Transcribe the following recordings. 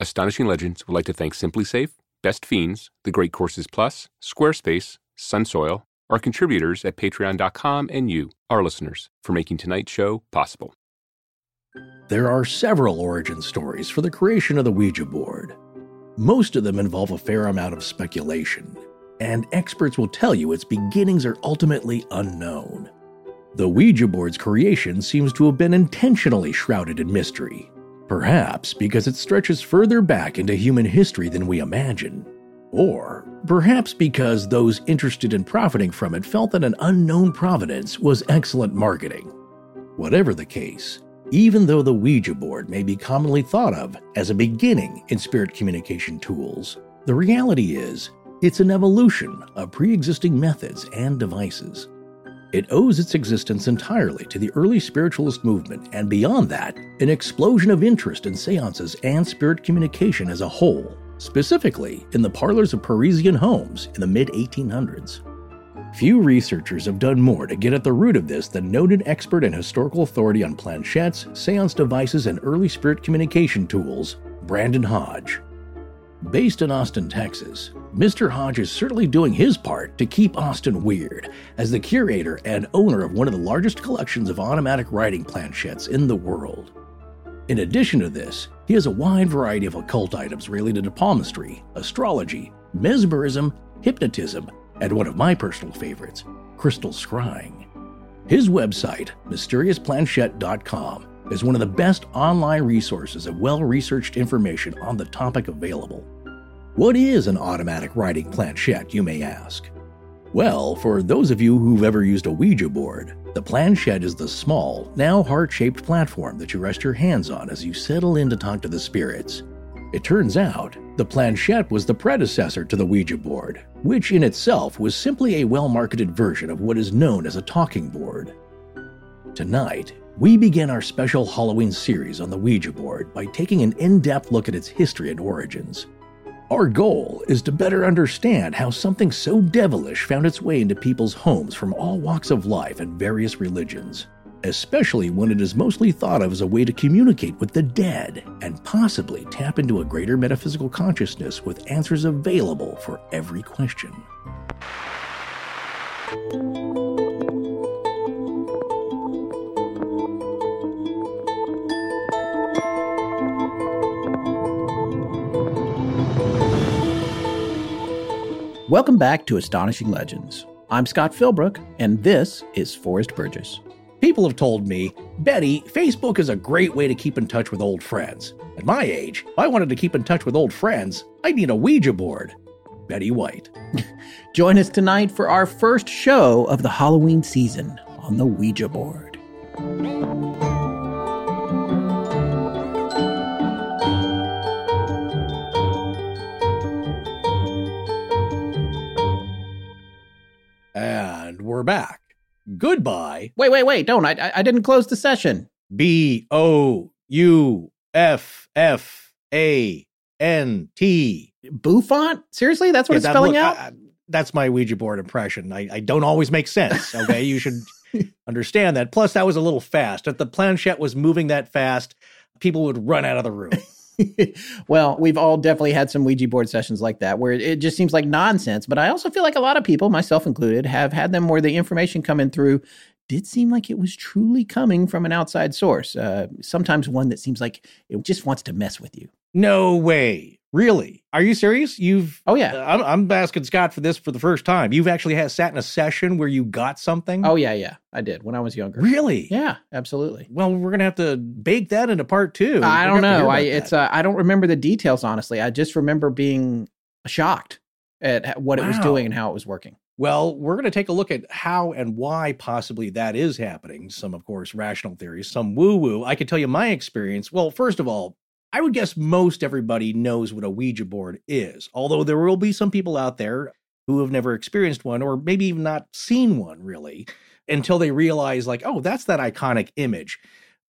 Astonishing Legends would like to thank SimpliSafe, Best Fiends, The Great Courses Plus, Squarespace, Sunsoil, our contributors at patreon.com, and you, our listeners, for making tonight's show possible. There are several origin stories for the creation of the Ouija board. Most of them involve a fair amount of speculation, and experts will tell you its beginnings are ultimately unknown. The Ouija board's creation seems to have been intentionally shrouded in mystery, Perhaps because it stretches further back into human history than we imagine. Or perhaps because those interested in profiting from it felt that an unknown provenance was excellent marketing. Whatever the case, even though the Ouija board may be commonly thought of as a beginning in spirit communication tools, the reality is it's an evolution of pre existing methods and devices. It owes its existence entirely to the early spiritualist movement, and beyond that, an explosion of interest in seances and spirit communication as a whole, specifically in the parlors of Parisian homes in the mid 1800s. Few researchers have done more to get at the root of this than noted expert and historical authority on planchettes, seance devices, and early spirit communication tools, Brandon Hodge. Based in Austin, Texas, Mr. Hodge is certainly doing his part to keep Austin weird as the curator and owner of one of the largest collections of automatic writing planchettes in the world. In addition to this, he has a wide variety of occult items related to palmistry, astrology, mesmerism, hypnotism, and one of my personal favorites, crystal scrying. His website, mysteriousplanchette.com, is one of the best online resources of well researched information on the topic available. What is an automatic writing planchette, you may ask? Well, for those of you who've ever used a Ouija board, the planchette is the small, now heart shaped platform that you rest your hands on as you settle in to talk to the spirits. It turns out, the planchette was the predecessor to the Ouija board, which in itself was simply a well marketed version of what is known as a talking board. Tonight, we begin our special Halloween series on the Ouija board by taking an in depth look at its history and origins. Our goal is to better understand how something so devilish found its way into people's homes from all walks of life and various religions, especially when it is mostly thought of as a way to communicate with the dead and possibly tap into a greater metaphysical consciousness with answers available for every question. Welcome back to Astonishing Legends. I'm Scott Philbrook, and this is Forrest Burgess. People have told me, Betty, Facebook is a great way to keep in touch with old friends. At my age, if I wanted to keep in touch with old friends, I'd need a Ouija board. Betty White. Join us tonight for our first show of the Halloween season on the Ouija board. And we're back. Goodbye. Wait, wait, wait! Don't I? I didn't close the session. B O U F F A N T. Bouffant? Seriously, that's what Yeah, it's that- spelling look, out. I- I- that's my Ouija board impression. I, I don't always make sense. Okay, you should understand that. Plus, that was a little fast. If the planchette was moving that fast, people would run out of the room. well, we've all definitely had some Ouija board sessions like that where it just seems like nonsense. But I also feel like a lot of people, myself included, have had them where the information coming through did seem like it was truly coming from an outside source. Uh, sometimes one that seems like it just wants to mess with you. No way. Really? Are you serious? You've Oh yeah. Uh, I'm, I'm asking Scott for this for the first time. You've actually had sat in a session where you got something. Oh yeah, yeah. I did when I was younger. really? Yeah, absolutely. Well, we're gonna have to bake that into part two. I We're don't to know. I it's uh, I don't remember the details honestly. I just remember being shocked at what it was doing and how it was working. well, we're gonna take a look at how and why possibly that is happening. Some, of course, rational theories, some woo woo. I can tell you my experience. Well, first of all. I would guess most everybody knows what a Ouija board is, although there will be some people out there who have never experienced one or maybe even not seen one really until they realize, like, oh, that's that iconic image.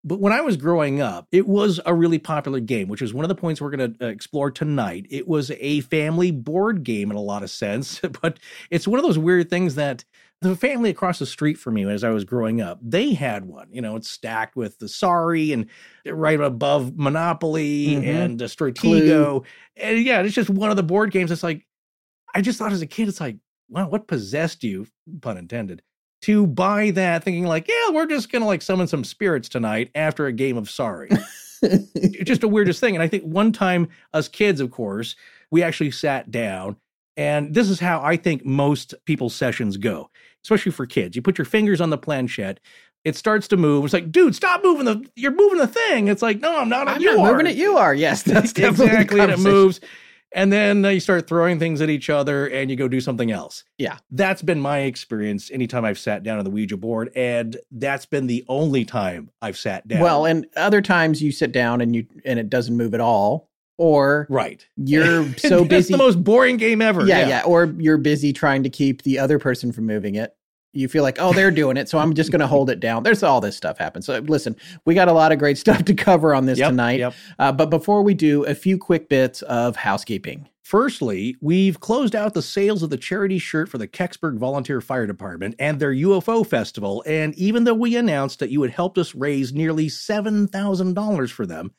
But when I was growing up, it was a really popular game, which is one of the points we're going to uh, explore tonight. It was a family board game in a lot of sense, but it's one of those weird things that the family across the street from me as I was growing up, they had one. You know, it's stacked with the Sorry and right above Monopoly Mhm. and the Stratego. And yeah, it's just one of the board games. It's like, I just thought as a kid, it's like, wow, what possessed you, pun intended, to buy that thinking like, yeah, we're just going to like summon some spirits tonight after a game of Sorry. It's just the weirdest thing. And I think one time, us kids, of course, we actually sat down, and this is how I think most people's sessions go, especially for kids. You put your fingers on the planchette. It starts to move. It's like, dude, stop moving the. You're moving the thing. It's like, no, I'm not. I'm you not are. moving it. You are. Yes, that's exactly. And it moves, and then uh, you start throwing things at each other, and you go do something else. Yeah. that's been my experience anytime I've sat down on the Ouija board, and that's been the only time I've sat down. Well, and other times you sit down and you and it doesn't move at all, or right. you're so That's busy. the most boring game ever. yeah, yeah, or you're busy trying to keep the other person from moving it. You feel like, oh, they're doing it, so I'm just going to hold it down. There's all this stuff happens. So listen, we got a lot of great stuff to cover on this Yep, tonight. yep. Uh, but before we do, a few quick bits of housekeeping. Firstly, we've closed out the sales of the charity shirt for the Kecksburg Volunteer Fire Department and their UFO festival. And even though we announced that you had helped us raise nearly $7,000 for them,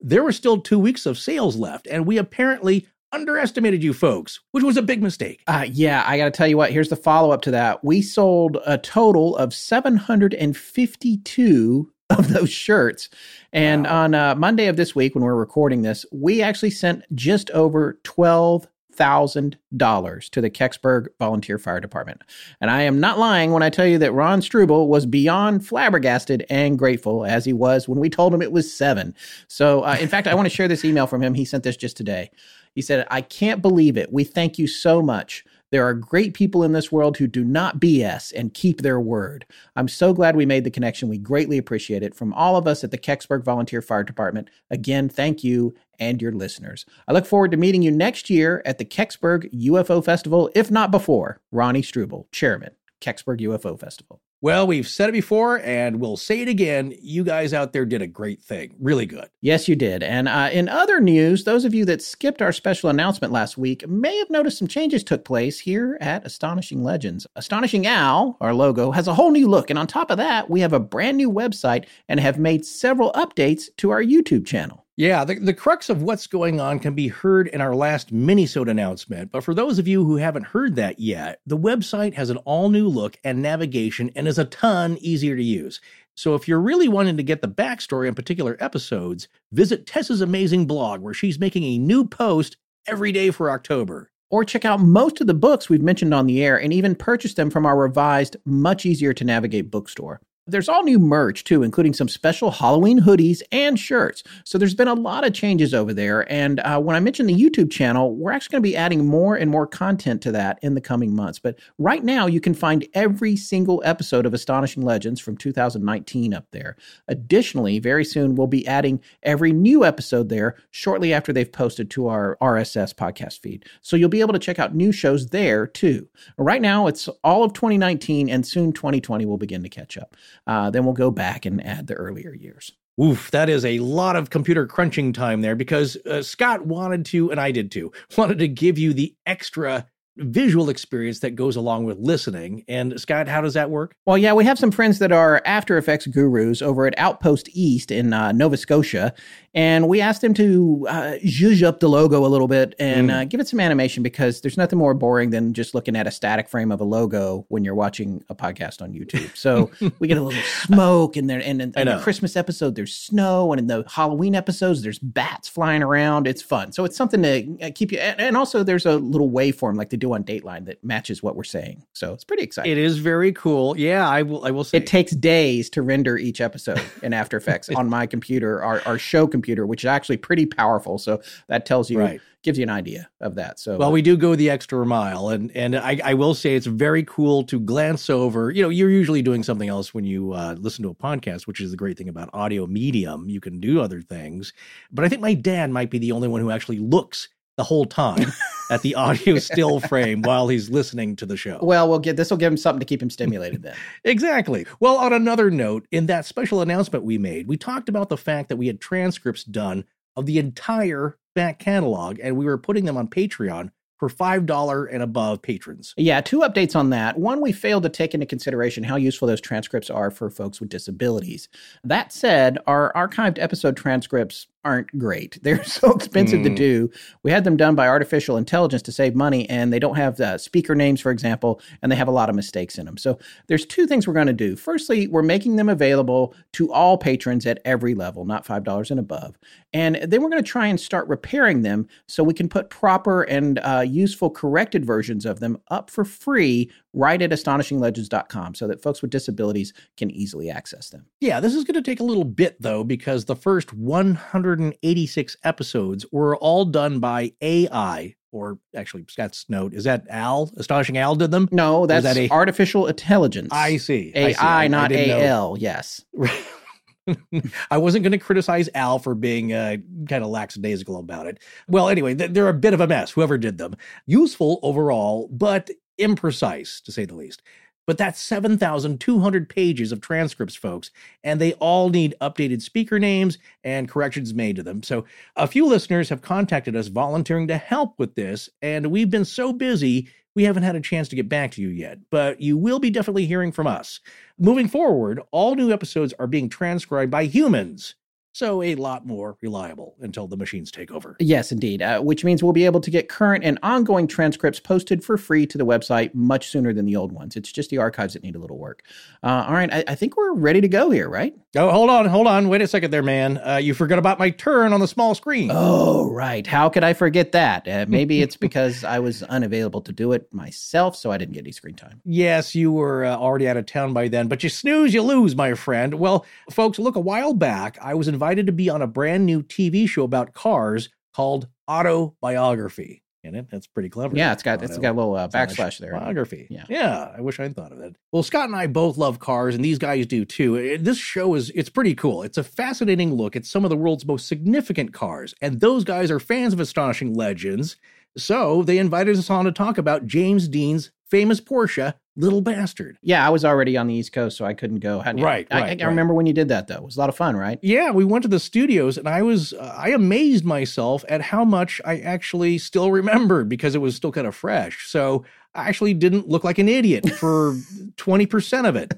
there were still two weeks of sales left. And we apparently underestimated you folks, which was a big mistake. Uh, yeah, I got to tell you what. Here's the follow up to that. We sold a total of 752 of those shirts, and Wow. on uh, Monday of this week, when we're recording this, we actually sent just over twelve thousand dollars to the Kecksburg Volunteer Fire Department. And I am not lying when I tell you that Ron Struble was beyond flabbergasted and grateful as he was when we told him it was seven. So, uh, in fact, I want to share this email from him. He sent this just today. He said, I can't believe it. We thank you so much. There are great people in this world who do not BS and keep their word. I'm so glad we made the connection. We greatly appreciate it. From all of us at the Kecksburg Volunteer Fire Department, again, thank you and your listeners. I look forward to meeting you next year at the Kecksburg UFO Festival, if not before. Ronnie Struble, Chairman, Kecksburg UFO Festival. Well, we've said it before and we'll say it again. You guys out there did a great thing. Really good. Yes, you did. And uh, in other news, those of you that skipped our special announcement last week may have noticed some changes took place here at Astonishing Legends. Astonishing Owl, our logo, has a whole new look. And on top of that, we have a brand new website and have made several updates to our YouTube channel. Yeah, the, the crux of what's going on can be heard in our last minisode announcement. But for those of you who haven't heard that yet, the website has an all new look and navigation and is a ton easier to use. So if you're really wanting to get the backstory on particular episodes, visit Tessa's amazing blog where she's making a new post every day for October. Or check out most of the books we've mentioned on the air and even purchase them from our revised, much easier to navigate bookstore. There's all new merch too, including some special Halloween hoodies and shirts. So there's been a lot of changes over there. And uh, when I mentioned the YouTube channel, we're actually going to be adding more and more content to that in the coming months. But right now, you can find every single episode of Astonishing Legends from 2019 up there. Additionally, very soon we'll be adding every new episode there shortly after they've posted to our RSS podcast feed. So you'll be able to check out new shows there too. Right now, it's all of 2019, and soon 2020 will begin to catch up. Uh, then we'll go back and add the earlier years. Oof, that is a lot of computer crunching time there because uh, Scott wanted to, and I did too, wanted to give you the extra visual experience that goes along with listening. And Scott, how does that work? Well, yeah, we have some friends that are After Effects gurus over at Outpost East in uh, Nova Scotia, and we asked them to uh, zhuzh up the logo a little bit and Mm. uh, give it some animation because there's nothing more boring than just looking at a static frame of a logo when you're watching a podcast on YouTube. So we get a little smoke, and there, and in, in the. Christmas episode, there's snow, and in the Halloween episodes, there's bats flying around. It's fun. So it's something to uh, keep you, and, and also there's a little waveform like they do on Dateline that matches what we're saying. So it's pretty exciting. It is very cool. Yeah, I will. I will say. It takes days to render each episode in After Effects on my computer, our, our show computer, which is actually pretty powerful. So that tells you, Right. gives you an idea of that. So, Well, we do go the extra mile, and and I, I will say it's very cool to glance over. You know, you're usually doing something else when you uh, listen to a podcast, which is the great thing about audio medium. You can do other things, but I think my dad might be the only one who actually looks the whole time at the audio still frame while he's listening to the show. well, we'll get this will give him something to keep him stimulated then. Exactly. Well, on another note, in that special announcement we made, we talked about the fact that we had transcripts done of the entire back catalog, and we were putting them on Patreon for $5 and above patrons. Yeah, two updates on that. One, we failed to take into consideration how useful those transcripts are for folks with disabilities. That said, our archived episode transcripts aren't great. They're so expensive to Mm. do. We had them done by artificial intelligence to save money, and they don't have uh, speaker names, for example, and they have a lot of mistakes in them. So there's two things we're going to do. Firstly, we're making them available to all patrons at every level, not $5 and above. And then we're going to try and start repairing them so we can put proper and uh, useful corrected versions of them up for free right at astonishinglegends.com so that folks with disabilities can easily access them. Yeah, this is going to take a little bit though, because the first 186 episodes were all done by AI, or actually, Scott's note is that Al, Astonishing Al, did them? No, that's that a- artificial intelligence. I see. I see. AI, not know. AL. Yes. I wasn't going to criticize Al for being uh, kind of lackadaisical about it. Well, anyway, th- they're a bit of a mess, whoever did them. Useful overall, but imprecise, to say the least. But that's 7,200 pages of transcripts, folks, and they all need updated speaker names and corrections made to them. So, a few listeners have contacted us volunteering to help with this, and we've been so busy, we haven't had a chance to get back to you yet. But you will be definitely hearing from us. Moving forward, all new episodes are being transcribed by humans, so a lot more reliable until the machines take over. Yes, indeed. Uh, which means we'll be able to get current and ongoing transcripts posted for free to the website much sooner than the old ones. It's just the archives that need a little work. Uh, all right, I, I think we're ready to go here, right? Oh, hold on, hold on. Wait a second there, man. Uh, you forgot about my turn on the small screen. Oh, right. How could I forget that? Uh, maybe it's because I was unavailable to do it myself, so I didn't get any screen time. Yes, you were uh, already out of town by then, but you snooze, you lose, my friend. Well, folks, look, a while back, I was invited to be on a brand new TV show about cars called Autobiography. In it, that's pretty clever. Yeah, it's got it's got a little uh, backslash there. Biography. Yeah. Yeah. I wish I'd thought of that. Well, Scott and I both love cars, and these guys do too. This show is it's pretty cool. It's a fascinating look at some of the world's most significant cars, and those guys are fans of astonishing legends. So they invited us on to talk about James Dean's famous Porsche, Little Bastard. Yeah, I was already on the East Coast, so I couldn't go. Hadn't- Right, I, right, I, right. remember when you did that though. It was a lot of fun, right? Yeah, we went to the studios, and I was uh, I amazed myself at how much I actually still remembered because it was still kind of fresh. So actually didn't look like an idiot for twenty percent of it.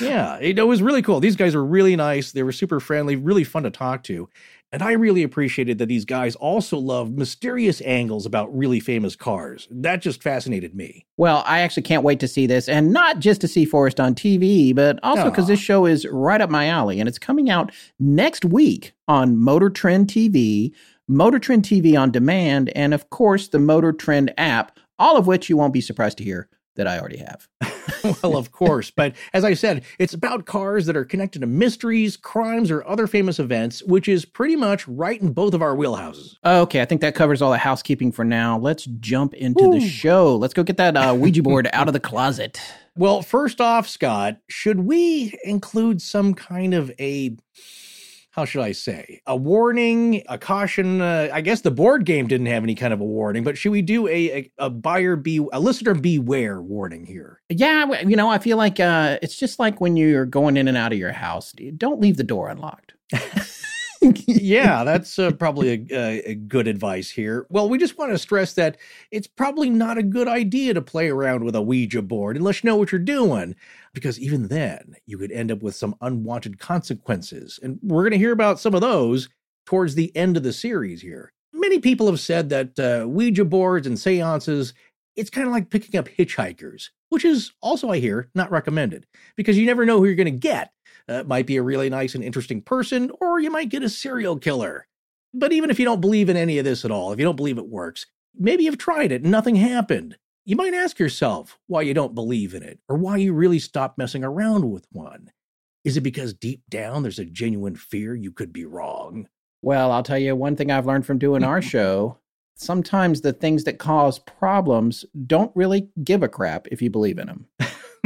Yeah, it, it was really cool. These guys were really nice. They were super friendly, really fun to talk to. And I really appreciated that these guys also love mysterious angles about really famous cars. That just fascinated me. Well, I actually can't wait to see this, and not just to see Forrest on TV, but also because this ah. show is right up my alley, and it's coming out next week on Motor Trend TV, Motor Trend TV on demand, and of course the Motor Trend app. All of which you won't be surprised to hear that I already have. well, of course. But as I said, it's about cars that are connected to mysteries, crimes, or other famous events, which is pretty much right in both of our wheelhouses. Okay, I think that covers all the housekeeping for now. Let's jump into the show. Let's go get that uh, Ouija board out of the closet. Well, first off, Scott, should we include some kind of a how should I say, a warning, a caution? Uh, I guess the board game didn't have any kind of a warning, but should we do a a, a buyer be a listener beware warning here? Yeah, you know, I feel like uh, it's just like when you're going in and out of your house. Don't leave the door unlocked. yeah, that's uh, probably a, a, good advice here. Well, we just want to stress that it's probably not a good idea to play around with a Ouija board unless you know what you're doing, because even then, you could end up with some unwanted consequences. And we're going to hear about some of those towards the end of the series here. Many people have said that uh, Ouija boards and seances, it's kind of like picking up hitchhikers, which is also, I hear, not recommended because you never know who you're going to get uh, might be a really nice and interesting person, or you might get a serial killer. But even if you don't believe in any of this at all, if you don't believe it works, maybe you've tried it and nothing happened. You might ask yourself why you don't believe in it, or why you really stopped messing around with one. Is it because deep down there's a genuine fear you could be wrong? Well, I'll tell you one thing I've learned from doing our show. Sometimes the things that cause problems don't really give a crap if you believe in them.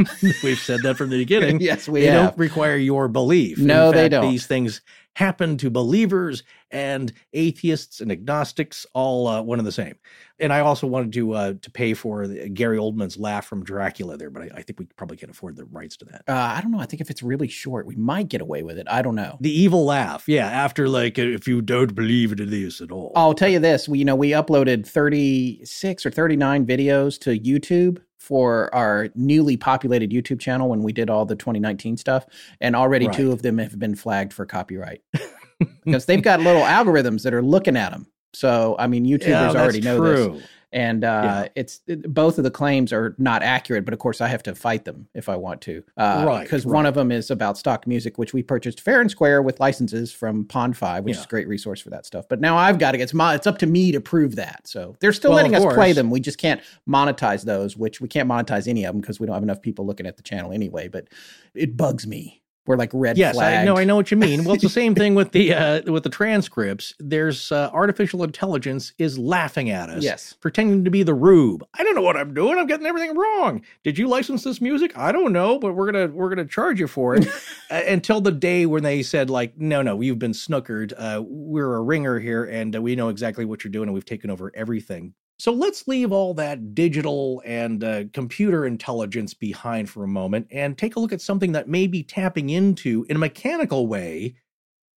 We've said that from the beginning. yes, we they have. don't require your belief. No, fact, they don't. These things happen to believers and atheists and agnostics, all uh, one and the same. And I also wanted to uh, to pay for the, Gary Oldman's laugh from Dracula there, but I, I think we probably can't afford the rights to that. Uh, I don't know. I think if it's really short, we might get away with it. I don't know. The evil laugh, yeah. After like, if you don't believe in this at all, I'll tell you this. We, you know, we uploaded thirty six or thirty nine videos to YouTube for our newly populated YouTube channel when we did all the 2019 stuff, and already right. two of them have been flagged for copyright because they've got little algorithms that are looking at them. So, I mean, YouTubers yeah, already know true. this and uh, yeah. it's it, both of the claims are not accurate. But of course, I have to fight them if I want to, uh, right? Because right. one of them is about stock music, which we purchased fair and square with licenses from Pond5, which yeah. is a great resource for that stuff. But now I've got to get it's, my, it's up to me to prove that. So they're still well, letting us play them. We just can't monetize those, which we can't monetize any of them because we don't have enough people looking at the channel anyway. But it bugs me we're like red yes flagged. i know i know what you mean. Well it's the same thing with the uh, with the transcripts. There's uh, artificial intelligence is laughing at us yes. pretending to be the rube. I don't know what i'm doing. I'm getting everything wrong. Did you license this music? I don't know but we're gonna we're gonna charge you for it. Uh, until the day when they said like no no you've been snookered. Uh, we're a ringer here and uh, we know exactly what you're doing and we've taken over everything so let's leave all that digital and uh, computer intelligence behind for a moment and take a look at something that may be tapping into, in a mechanical way,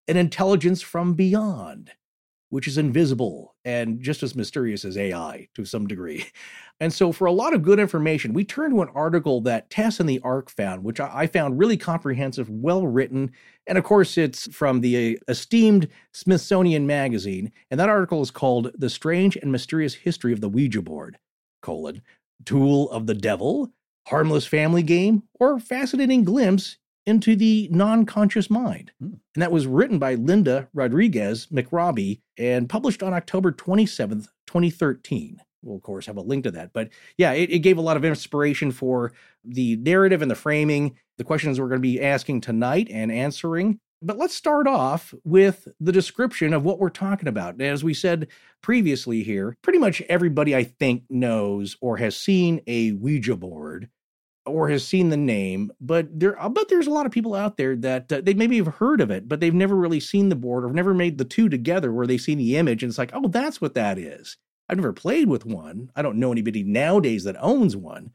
an intelligence from beyond, which is invisible and just as mysterious as AI to some degree. And so, for a lot of good information, we turn to an article that Tess and the Ark found, which I found really comprehensive, well written. And of course, it's from the uh, esteemed Smithsonian Magazine. And that article is called The Strange and Mysterious History of the Ouija Board, colon, Tool of the Devil, Harmless Family Game, or Fascinating Glimpse into the non-conscious mind. Hmm. And that was written by Linda Rodriguez McRobbie and published on October 27th, 2013 we'll of course have a link to that. But yeah it, it, gave a lot of inspiration for the narrative and the framing the questions we're going to be asking tonight and answering. But let's start off with the description of what we're talking about. As we said previously here pretty much everybody i think knows or has seen a ouija board or has seen the name, but there, I bet there's a lot of people out there that uh, they maybe have heard of it, but they've never really seen the board or never made the two together where they've seen the image and it's like, oh, that's what that is. I've never played with one. I don't know anybody nowadays that owns one,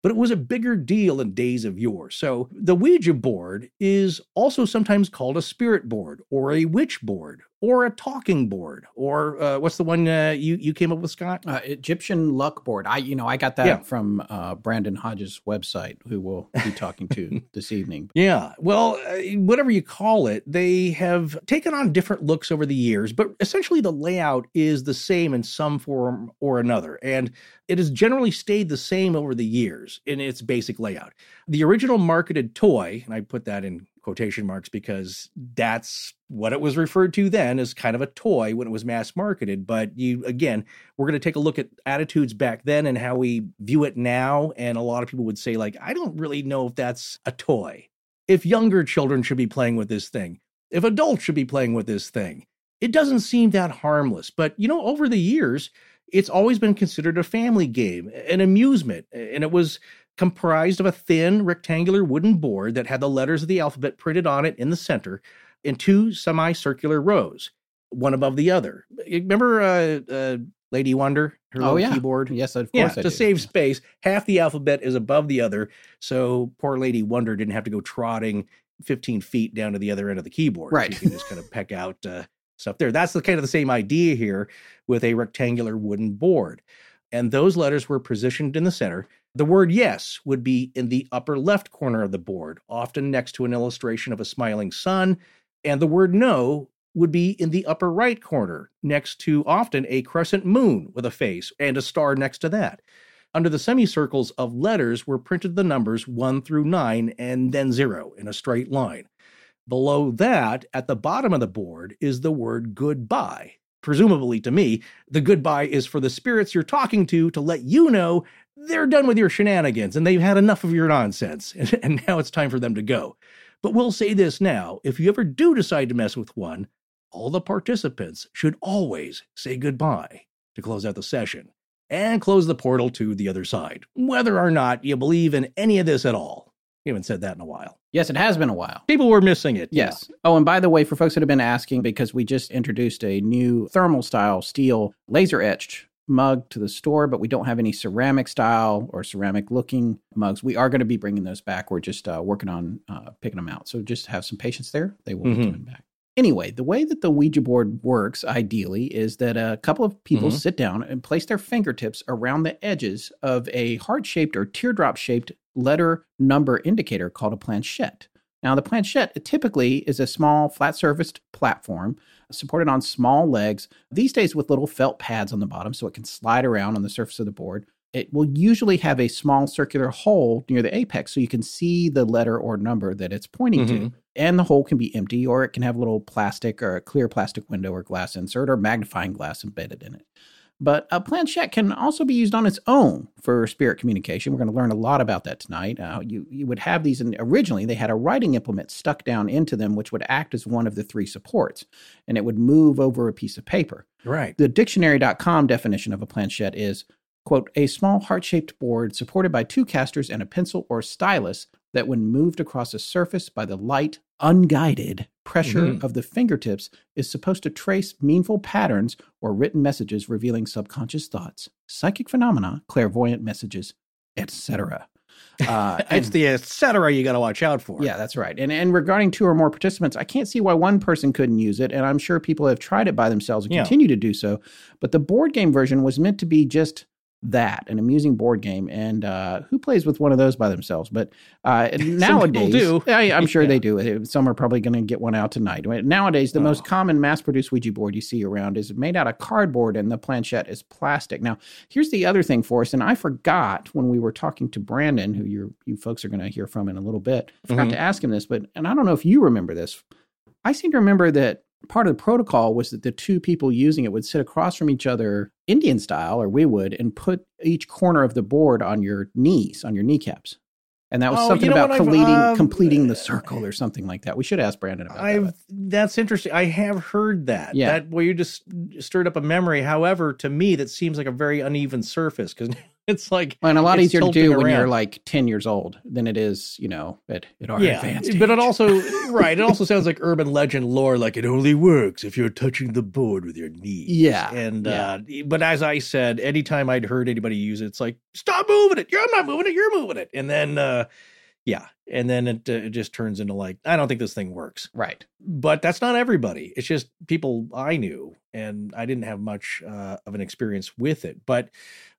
but it was a bigger deal in days of yore. So the Ouija board is also sometimes called a spirit board or a witch board or a talking board or uh, what's the one uh, you you came up with scott? Uh, egyptian luck board. I you know i got that yeah. from uh, brandon hodges website who we'll be talking to this evening. Yeah. Well uh, whatever you call it they have taken on different looks over the years but essentially the layout is the same in some form or another and it has generally stayed the same over the years in its basic layout. The original marketed toy and i put that in quotation marks because that's what it was referred to then as kind of a toy when it was mass marketed. But you, again, we're going to take a look at attitudes back then and how we view it now. And a lot of people would say, like, I don't really know if that's a toy. If younger children should be playing with this thing, if adults should be playing with this thing, it doesn't seem that harmless. But, you know, over the years, it's always been considered a family game, an amusement. And it was comprised of a thin rectangular wooden board that had the letters of the alphabet printed on it in the center in two semicircular rows, one above the other. Remember uh, uh, Lady Wonder, her oh, yeah. keyboard? Yes, of course. Yeah, to save space, half the alphabet is above the other, so poor Lady Wonder didn't have to go trotting 15 feet down to the other end of the keyboard. Right. So you can just kind of peck out uh, stuff there. That's the kind of the same idea here with a rectangular wooden board. And those letters were positioned in the center. The word yes would be in the upper left corner of the board, often next to an illustration of a smiling sun. And the word no would be in the upper right corner, next to often a crescent moon with a face and a star next to that. Under the semicircles of letters were printed the numbers 1 through 9 and then 0 in a straight line. Below that, at the bottom of the board, is the word goodbye. Presumably to me, the goodbye is for the spirits you're talking to to let you know they're done with your shenanigans and they've had enough of your nonsense, and now it's time for them to go. But we'll say this now if you ever do decide to mess with one, all the participants should always say goodbye to close out the session and close the portal to the other side, whether or not you believe in any of this at all. We haven't said that in a while. Yes, it has been a while. People were missing it. Yes. Oh, and by the way, for folks that have been asking, because we just introduced a new thermal style steel laser etched mug to the store, but we don't have any ceramic style or ceramic looking mugs. We are going to be bringing those back. We're just uh, working on uh, picking them out. So just have some patience there. They will Mhm. be coming back. Anyway, the way that the Ouija board works ideally is that a couple of people Mhm. sit down and place their fingertips around the edges of a heart shaped or teardrop shaped letter number indicator called a planchette. Now, the planchette typically is a small, flat surfaced platform supported on small legs, these days with little felt pads on the bottom so it can slide around on the surface of the board. It will usually have a small circular hole near the apex so you can see the letter or number that it's pointing to. Mhm. And the hole can be empty or it can have a little plastic or a clear plastic window or glass insert or magnifying glass embedded in it. But a planchette can also be used on its own for spirit communication. We're going to learn a lot about that tonight. Uh, you you would have these, in, originally they had a writing implement stuck down into them, which would act as one of the three supports, and it would move over a piece of paper. Right. The dictionary.com definition of a planchette is, quote, a small heart shaped board supported by two casters and a pencil or stylus that, when moved across a surface by the light, unguided pressure Mhm. of the fingertips, is supposed to trace meaningful patterns or written messages revealing subconscious thoughts, psychic phenomena, clairvoyant messages, etc. Uh, it's the et cetera you got to watch out for. yeah, that's right. And and regarding two or more participants, I can't see why one person couldn't use it, and I'm sure people have tried it by themselves and Yeah. continue to do so. But the board game version was meant to be just that, an amusing board game. And uh, who plays with one of those by themselves? But uh, nowadays, do. I, I'm sure Yeah. they do. Some are probably going to get one out tonight. Nowadays, the Oh. most common mass-produced Ouija board you see around is made out of cardboard, and the planchette is plastic. Now, here's the other thing for us, and I forgot when we were talking to Brandon, who you you folks are going to hear from in a little bit. I forgot Mhm. to ask him this, but and I don't know if you remember this. I seem to remember that part of the protocol was that the two people using it would sit across from each other, Indian style, or we would, and put each corner of the board on your knees, on your kneecaps. And that was Oh, you something know about completing, uh, completing the circle or something like that. We should ask Brandon about I've that. that's interesting. I have heard that. Yeah. That well, you just stirred up a memory. However, to me, that seems like a very uneven surface because it's like And a lot easier to do when you're like 10 years old than it is, you know, at, at our yeah, advanced but it also right. It also sounds like urban legend lore. Like it only works if you're touching the board with your knees. Yeah, and yeah. uh but as I said, anytime I'd heard anybody use it, it's like stop moving it. You're I'm not moving it. You're moving it. And then uh yeah, and then it, uh, it just turns into like I don't think this thing works. Right. but that's not everybody. It's just people I knew, and I didn't have much uh, of an experience with it. But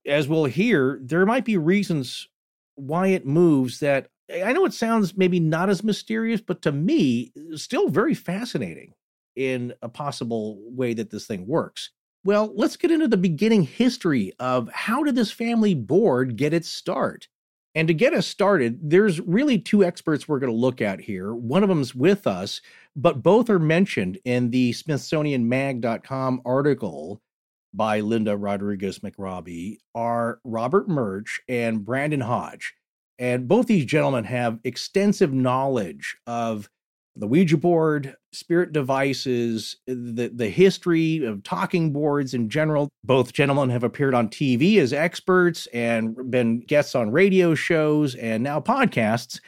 as we'll hear, there might be reasons why it moves that eh, I know it sounds maybe not as mysterious, but to me, still very fascinating in a possible way that this thing works. Well, let's get into the beginning history of how did this family board get its start? And to get us started, there's really two experts we're going to look at here. One of them's with us, but both are mentioned in the SmithsonianMag.com article by Linda Rodriguez McRobbie are Robert Murch and Brandon Hodge. And both these gentlemen have extensive knowledge of the Ouija board, spirit devices, the, the history of talking boards in general. Both gentlemen have appeared on TV as experts and been guests on radio shows and now podcasts.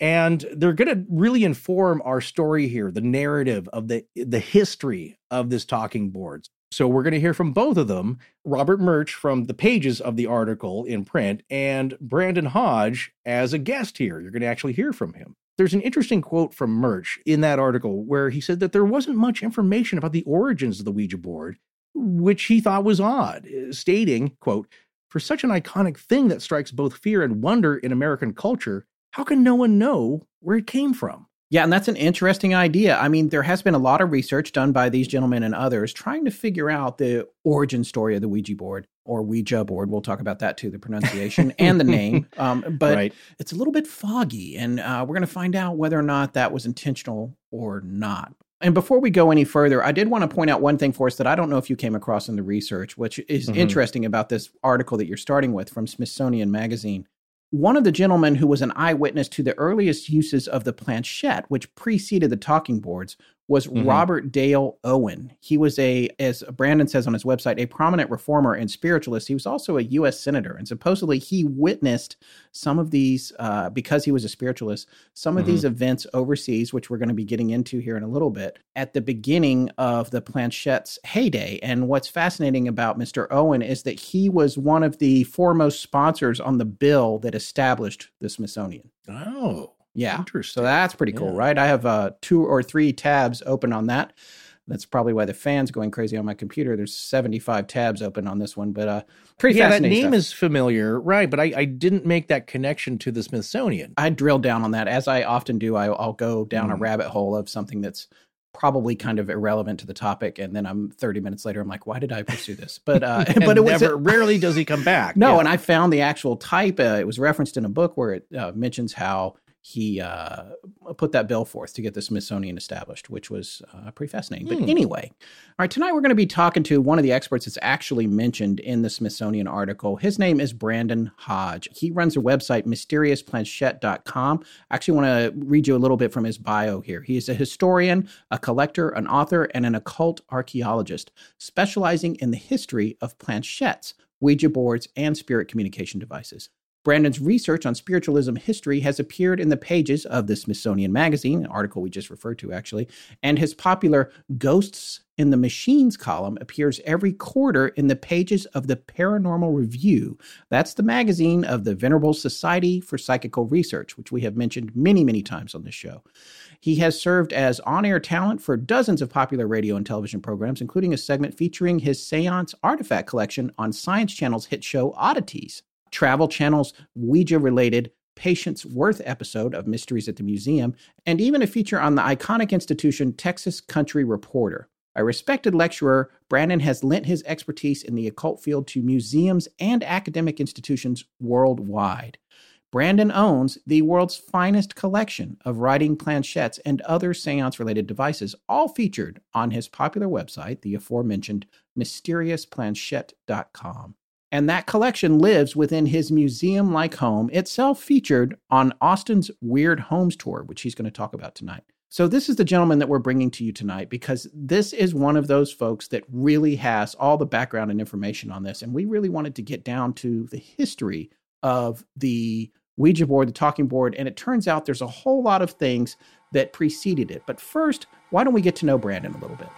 And they're going to really inform our story here, the narrative of the, the history of this talking boards. So we're going to hear from both of them Robert Murch from the pages of the article in print, and Brandon Hodge as a guest here. You're going to actually hear from him. There's an interesting quote from Murch in that article where he said that there wasn't much information about the origins of the Ouija board, which he thought was odd, uh, stating, quote, for such an iconic thing that strikes both fear and wonder in American culture, how can no one know where it came from? Yeah, and that's an interesting idea. I mean, there has been a lot of research done by these gentlemen and others trying to figure out the origin story of the Ouija board or Ouija board. We'll talk about that too, the pronunciation and the name. Um, but right. it's a little bit foggy, and uh, we're going to find out whether or not that was intentional or not. And before we go any further, I did want to point out one thing for us that I don't know if you came across in the research, which is mm-hmm. interesting about this article that you're starting with from Smithsonian Magazine. One of the gentlemen who was an eyewitness to the earliest uses of the planchette, which preceded the talking boards, was mm-hmm. Robert Dale Owen. He was a, as Brandon says on his website, a prominent reformer and spiritualist. He was also a U.S. senator, and supposedly he witnessed some of these uh, because he was a spiritualist. Some of mm-hmm. these events overseas, which we're going to be getting into here in a little bit, at the beginning of the planchette's heyday. And what's fascinating about Mr. Owen is that he was one of the foremost sponsors on the bill that established the Smithsonian. Oh. Yeah. So that's pretty cool, yeah. right? I have uh, two or three tabs open on that. That's probably why the fan's going crazy on my computer. There's 75 tabs open on this one, but uh, pretty yeah, that name stuff. is familiar, right? But I, I didn't make that connection to the Smithsonian. I drilled down on that as I often do. I, will go down mm. a rabbit hole of something that's probably kind of irrelevant to the topic, and then I'm 30 minutes later, I'm like, why did I pursue this? But uh, but it was never, rarely does he come back. No, yeah. and I found the actual type. Uh, it was referenced in a book where it uh, mentions how he uh, put that bill forth to get the Smithsonian established, which was uh, pretty fascinating. But hmm. anyway, all right, tonight we're going to be talking to one of the experts that's actually mentioned in the Smithsonian article. His name is Brandon Hodge. He runs a website, mysteriousplanchette.com. I actually want to read you a little bit from his bio here. He is a historian, a collector, an author, and an occult archaeologist, specializing in the history of planchettes, Ouija boards, and spirit communication devices. Brandon's research on spiritualism history has appeared in the pages of the Smithsonian Magazine, an article we just referred to actually, and his popular Ghosts in the Machines column appears every quarter in the pages of the Paranormal Review. That's the magazine of the Venerable Society for Psychical Research, which we have mentioned many, many times on this show. He has served as on air talent for dozens of popular radio and television programs, including a segment featuring his seance artifact collection on Science Channel's hit show Oddities. Travel Channel's Ouija related Patience Worth episode of Mysteries at the Museum, and even a feature on the iconic institution Texas Country Reporter. A respected lecturer, Brandon has lent his expertise in the occult field to museums and academic institutions worldwide. Brandon owns the world's finest collection of writing planchettes and other seance related devices, all featured on his popular website, the aforementioned mysteriousplanchette.com and that collection lives within his museum like home, itself featured on Austin's Weird Homes Tour, which he's going to talk about tonight. So, this is the gentleman that we're bringing to you tonight because this is one of those folks that really has all the background and information on this. And we really wanted to get down to the history of the Ouija board, the talking board. And it turns out there's a whole lot of things that preceded it. But first, why don't we get to know Brandon a little bit?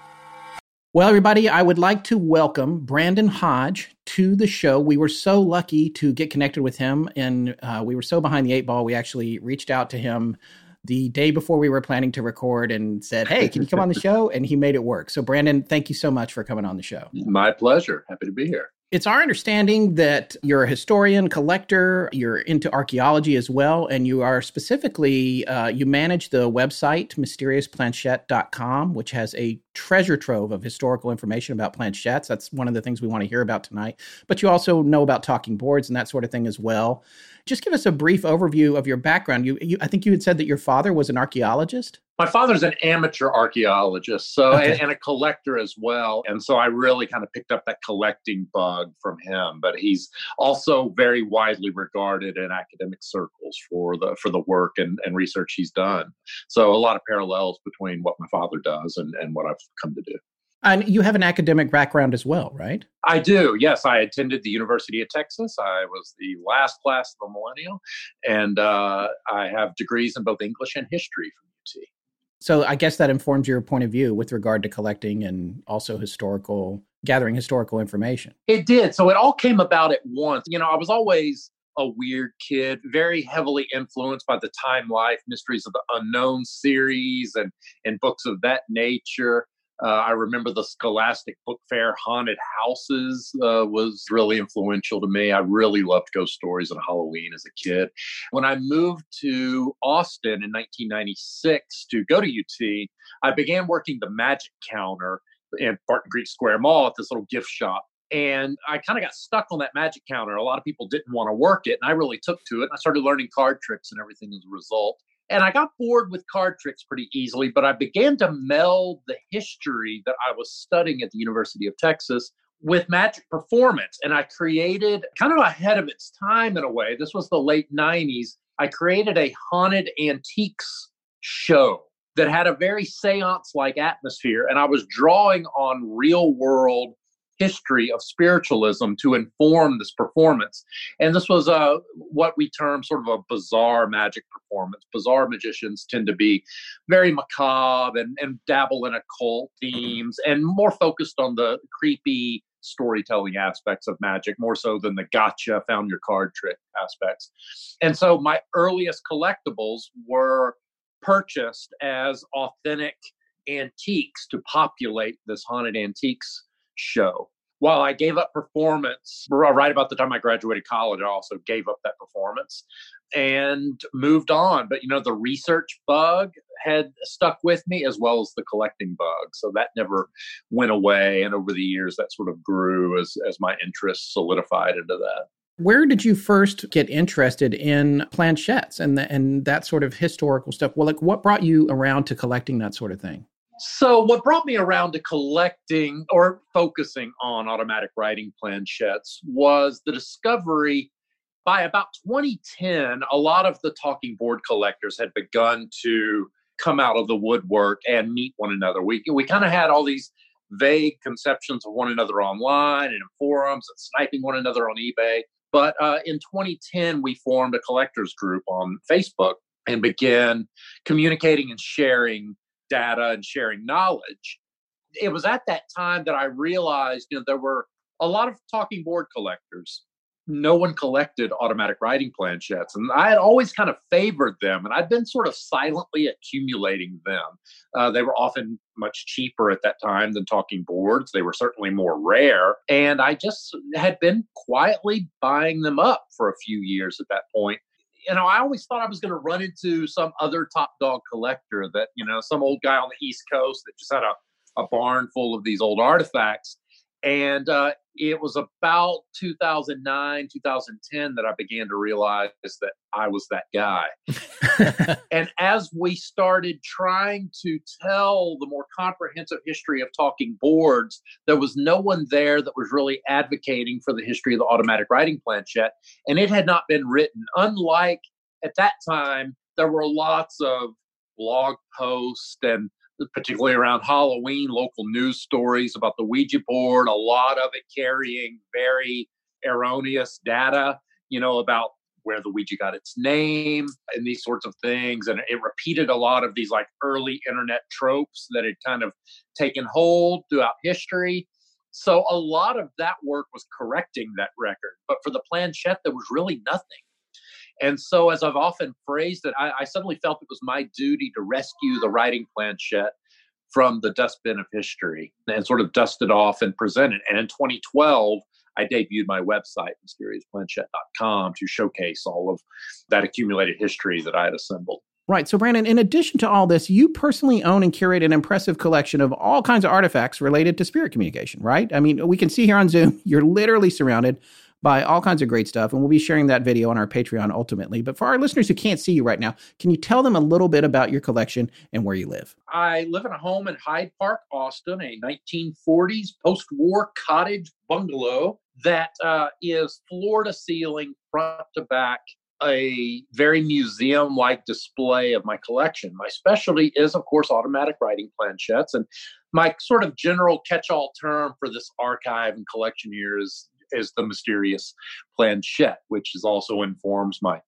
Well, everybody, I would like to welcome Brandon Hodge to the show. We were so lucky to get connected with him, and uh, we were so behind the eight ball. We actually reached out to him the day before we were planning to record and said, Hey, can you come on the show? And he made it work. So, Brandon, thank you so much for coming on the show. My pleasure. Happy to be here. It's our understanding that you're a historian, collector, you're into archaeology as well, and you are specifically, uh, you manage the website mysteriousplanchette.com, which has a treasure trove of historical information about planchettes. That's one of the things we want to hear about tonight. But you also know about talking boards and that sort of thing as well. Just give us a brief overview of your background. You, you I think you had said that your father was an archaeologist. My father's an amateur archaeologist, so okay. and, and, a collector as well, and so I really kind of picked up that collecting bug from him. But he's also very widely regarded in academic circles for the for the work and, and research he's done. So a lot of parallels between what my father does and, and what I've come to do. And you have an academic background as well, right? I do. Yes, I attended the University of Texas. I was the last class of the millennial, and uh, I have degrees in both English and history from UT. So I guess that informs your point of view with regard to collecting and also historical gathering historical information. It did. So it all came about at once. You know, I was always a weird kid, very heavily influenced by the Time Life Mysteries of the Unknown series and, and books of that nature. Uh, I remember the Scholastic Book Fair Haunted Houses uh, was really influential to me. I really loved ghost stories and Halloween as a kid. When I moved to Austin in 1996 to go to UT, I began working the magic counter in Barton Creek Square Mall at this little gift shop. And I kind of got stuck on that magic counter. A lot of people didn't want to work it, and I really took to it. I started learning card tricks and everything as a result. And I got bored with card tricks pretty easily, but I began to meld the history that I was studying at the University of Texas with magic performance. And I created kind of ahead of its time in a way. This was the late 90s. I created a haunted antiques show that had a very seance like atmosphere. And I was drawing on real world history of spiritualism to inform this performance. And this was a what we term sort of a bizarre magic performance. Bizarre magicians tend to be very macabre and, and dabble in occult themes and more focused on the creepy storytelling aspects of magic more so than the gotcha found your card trick aspects. And so my earliest collectibles were purchased as authentic antiques to populate this haunted antiques show. While I gave up performance uh, right about the time I graduated college, I also gave up that performance and moved on. But you know, the research bug had stuck with me as well as the collecting bug. So that never went away. And over the years, that sort of grew as, as my interest solidified into that. Where did you first get interested in planchettes and the, and that sort of historical stuff? Well, like what brought you around to collecting that sort of thing? So, what brought me around to collecting or focusing on automatic writing planchettes was the discovery by about 2010, a lot of the talking board collectors had begun to come out of the woodwork and meet one another. We, we kind of had all these vague conceptions of one another online and in forums and sniping one another on eBay. But uh, in 2010, we formed a collectors group on Facebook and began communicating and sharing data and sharing knowledge. It was at that time that I realized, you know, there were a lot of talking board collectors. No one collected automatic writing planchettes, and I had always kind of favored them, and I'd been sort of silently accumulating them. Uh, they were often much cheaper at that time than talking boards. They were certainly more rare, and I just had been quietly buying them up for a few years at that point you know, I always thought I was going to run into some other top dog collector that, you know, some old guy on the East Coast that just had a, a barn full of these old artifacts. And uh, it was about 2009, 2010 that I began to realize that I was that guy. and as we started trying to tell the more comprehensive history of talking boards, there was no one there that was really advocating for the history of the automatic writing planchette. And it had not been written. Unlike at that time, there were lots of blog posts and particularly around Halloween, local news stories about the Ouija board, a lot of it carrying very erroneous data, you know, about where the Ouija got its name and these sorts of things. And it repeated a lot of these like early internet tropes that had kind of taken hold throughout history. So a lot of that work was correcting that record. But for the planchette, there was really nothing. And so, as I've often phrased it, I, I suddenly felt it was my duty to rescue the writing planchette from the dustbin of history and sort of dust it off and present it. And in 2012, I debuted my website, mysteriousplanchette.com, to showcase all of that accumulated history that I had assembled. Right. So, Brandon, in addition to all this, you personally own and curate an impressive collection of all kinds of artifacts related to spirit communication, right? I mean, we can see here on Zoom, you're literally surrounded by all kinds of great stuff. And we'll be sharing that video on our Patreon ultimately. But for our listeners who can't see you right now, can you tell them a little bit about your collection and where you live? I live in a home in Hyde Park, Austin, a 1940s post war cottage bungalow that uh, is floor to ceiling, front to back, a very museum like display of my collection. My specialty is, of course, automatic writing planchettes. And my sort of general catch all term for this archive and collection here is is the mysterious planchette, which is also informs my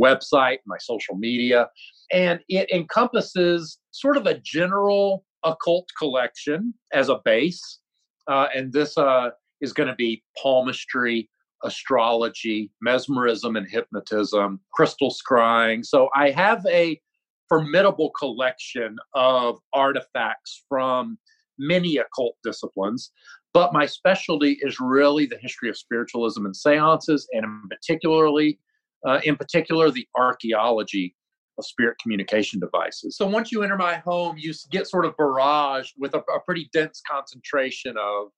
website, my social media, and it encompasses sort of a general occult collection as a base. Uh, and this uh, is going to be palmistry, astrology, mesmerism and hypnotism, crystal scrying. So I have a formidable collection of artifacts from many occult disciplines. But my specialty is really the history of spiritualism and seances, and in particularly, uh, in particular, the archaeology of spirit communication devices. So once you enter my home, you get sort of barraged with a, a pretty dense concentration of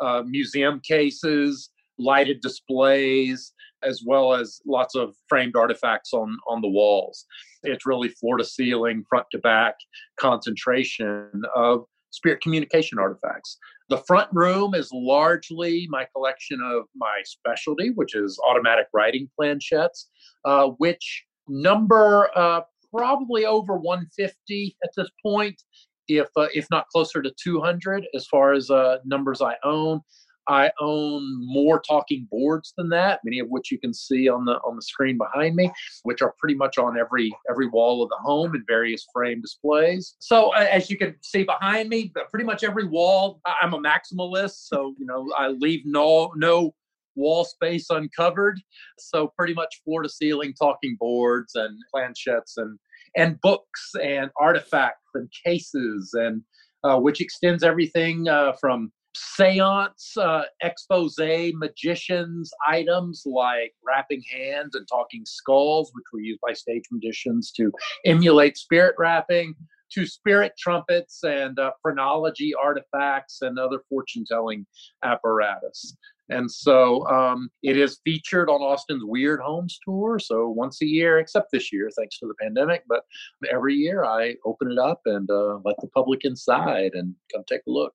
uh, museum cases, lighted displays, as well as lots of framed artifacts on on the walls. It's really floor to ceiling, front to back concentration of spirit communication artifacts. The front room is largely my collection of my specialty, which is automatic writing planchettes, uh, which number uh, probably over 150 at this point, if uh, if not closer to 200 as far as uh, numbers I own. I own more talking boards than that, many of which you can see on the on the screen behind me, which are pretty much on every every wall of the home in various frame displays. So as you can see behind me, pretty much every wall. I'm a maximalist, so you know I leave no no wall space uncovered. So pretty much floor to ceiling talking boards and planchettes and and books and artifacts and cases and uh, which extends everything uh, from seance uh, expose magicians items like rapping hands and talking skulls which were used by stage magicians to emulate spirit rapping to spirit trumpets and uh, phrenology artifacts and other fortune telling apparatus and so um, it is featured on Austin's Weird Homes tour. So once a year, except this year, thanks to the pandemic, but every year I open it up and uh, let the public inside and come take a look.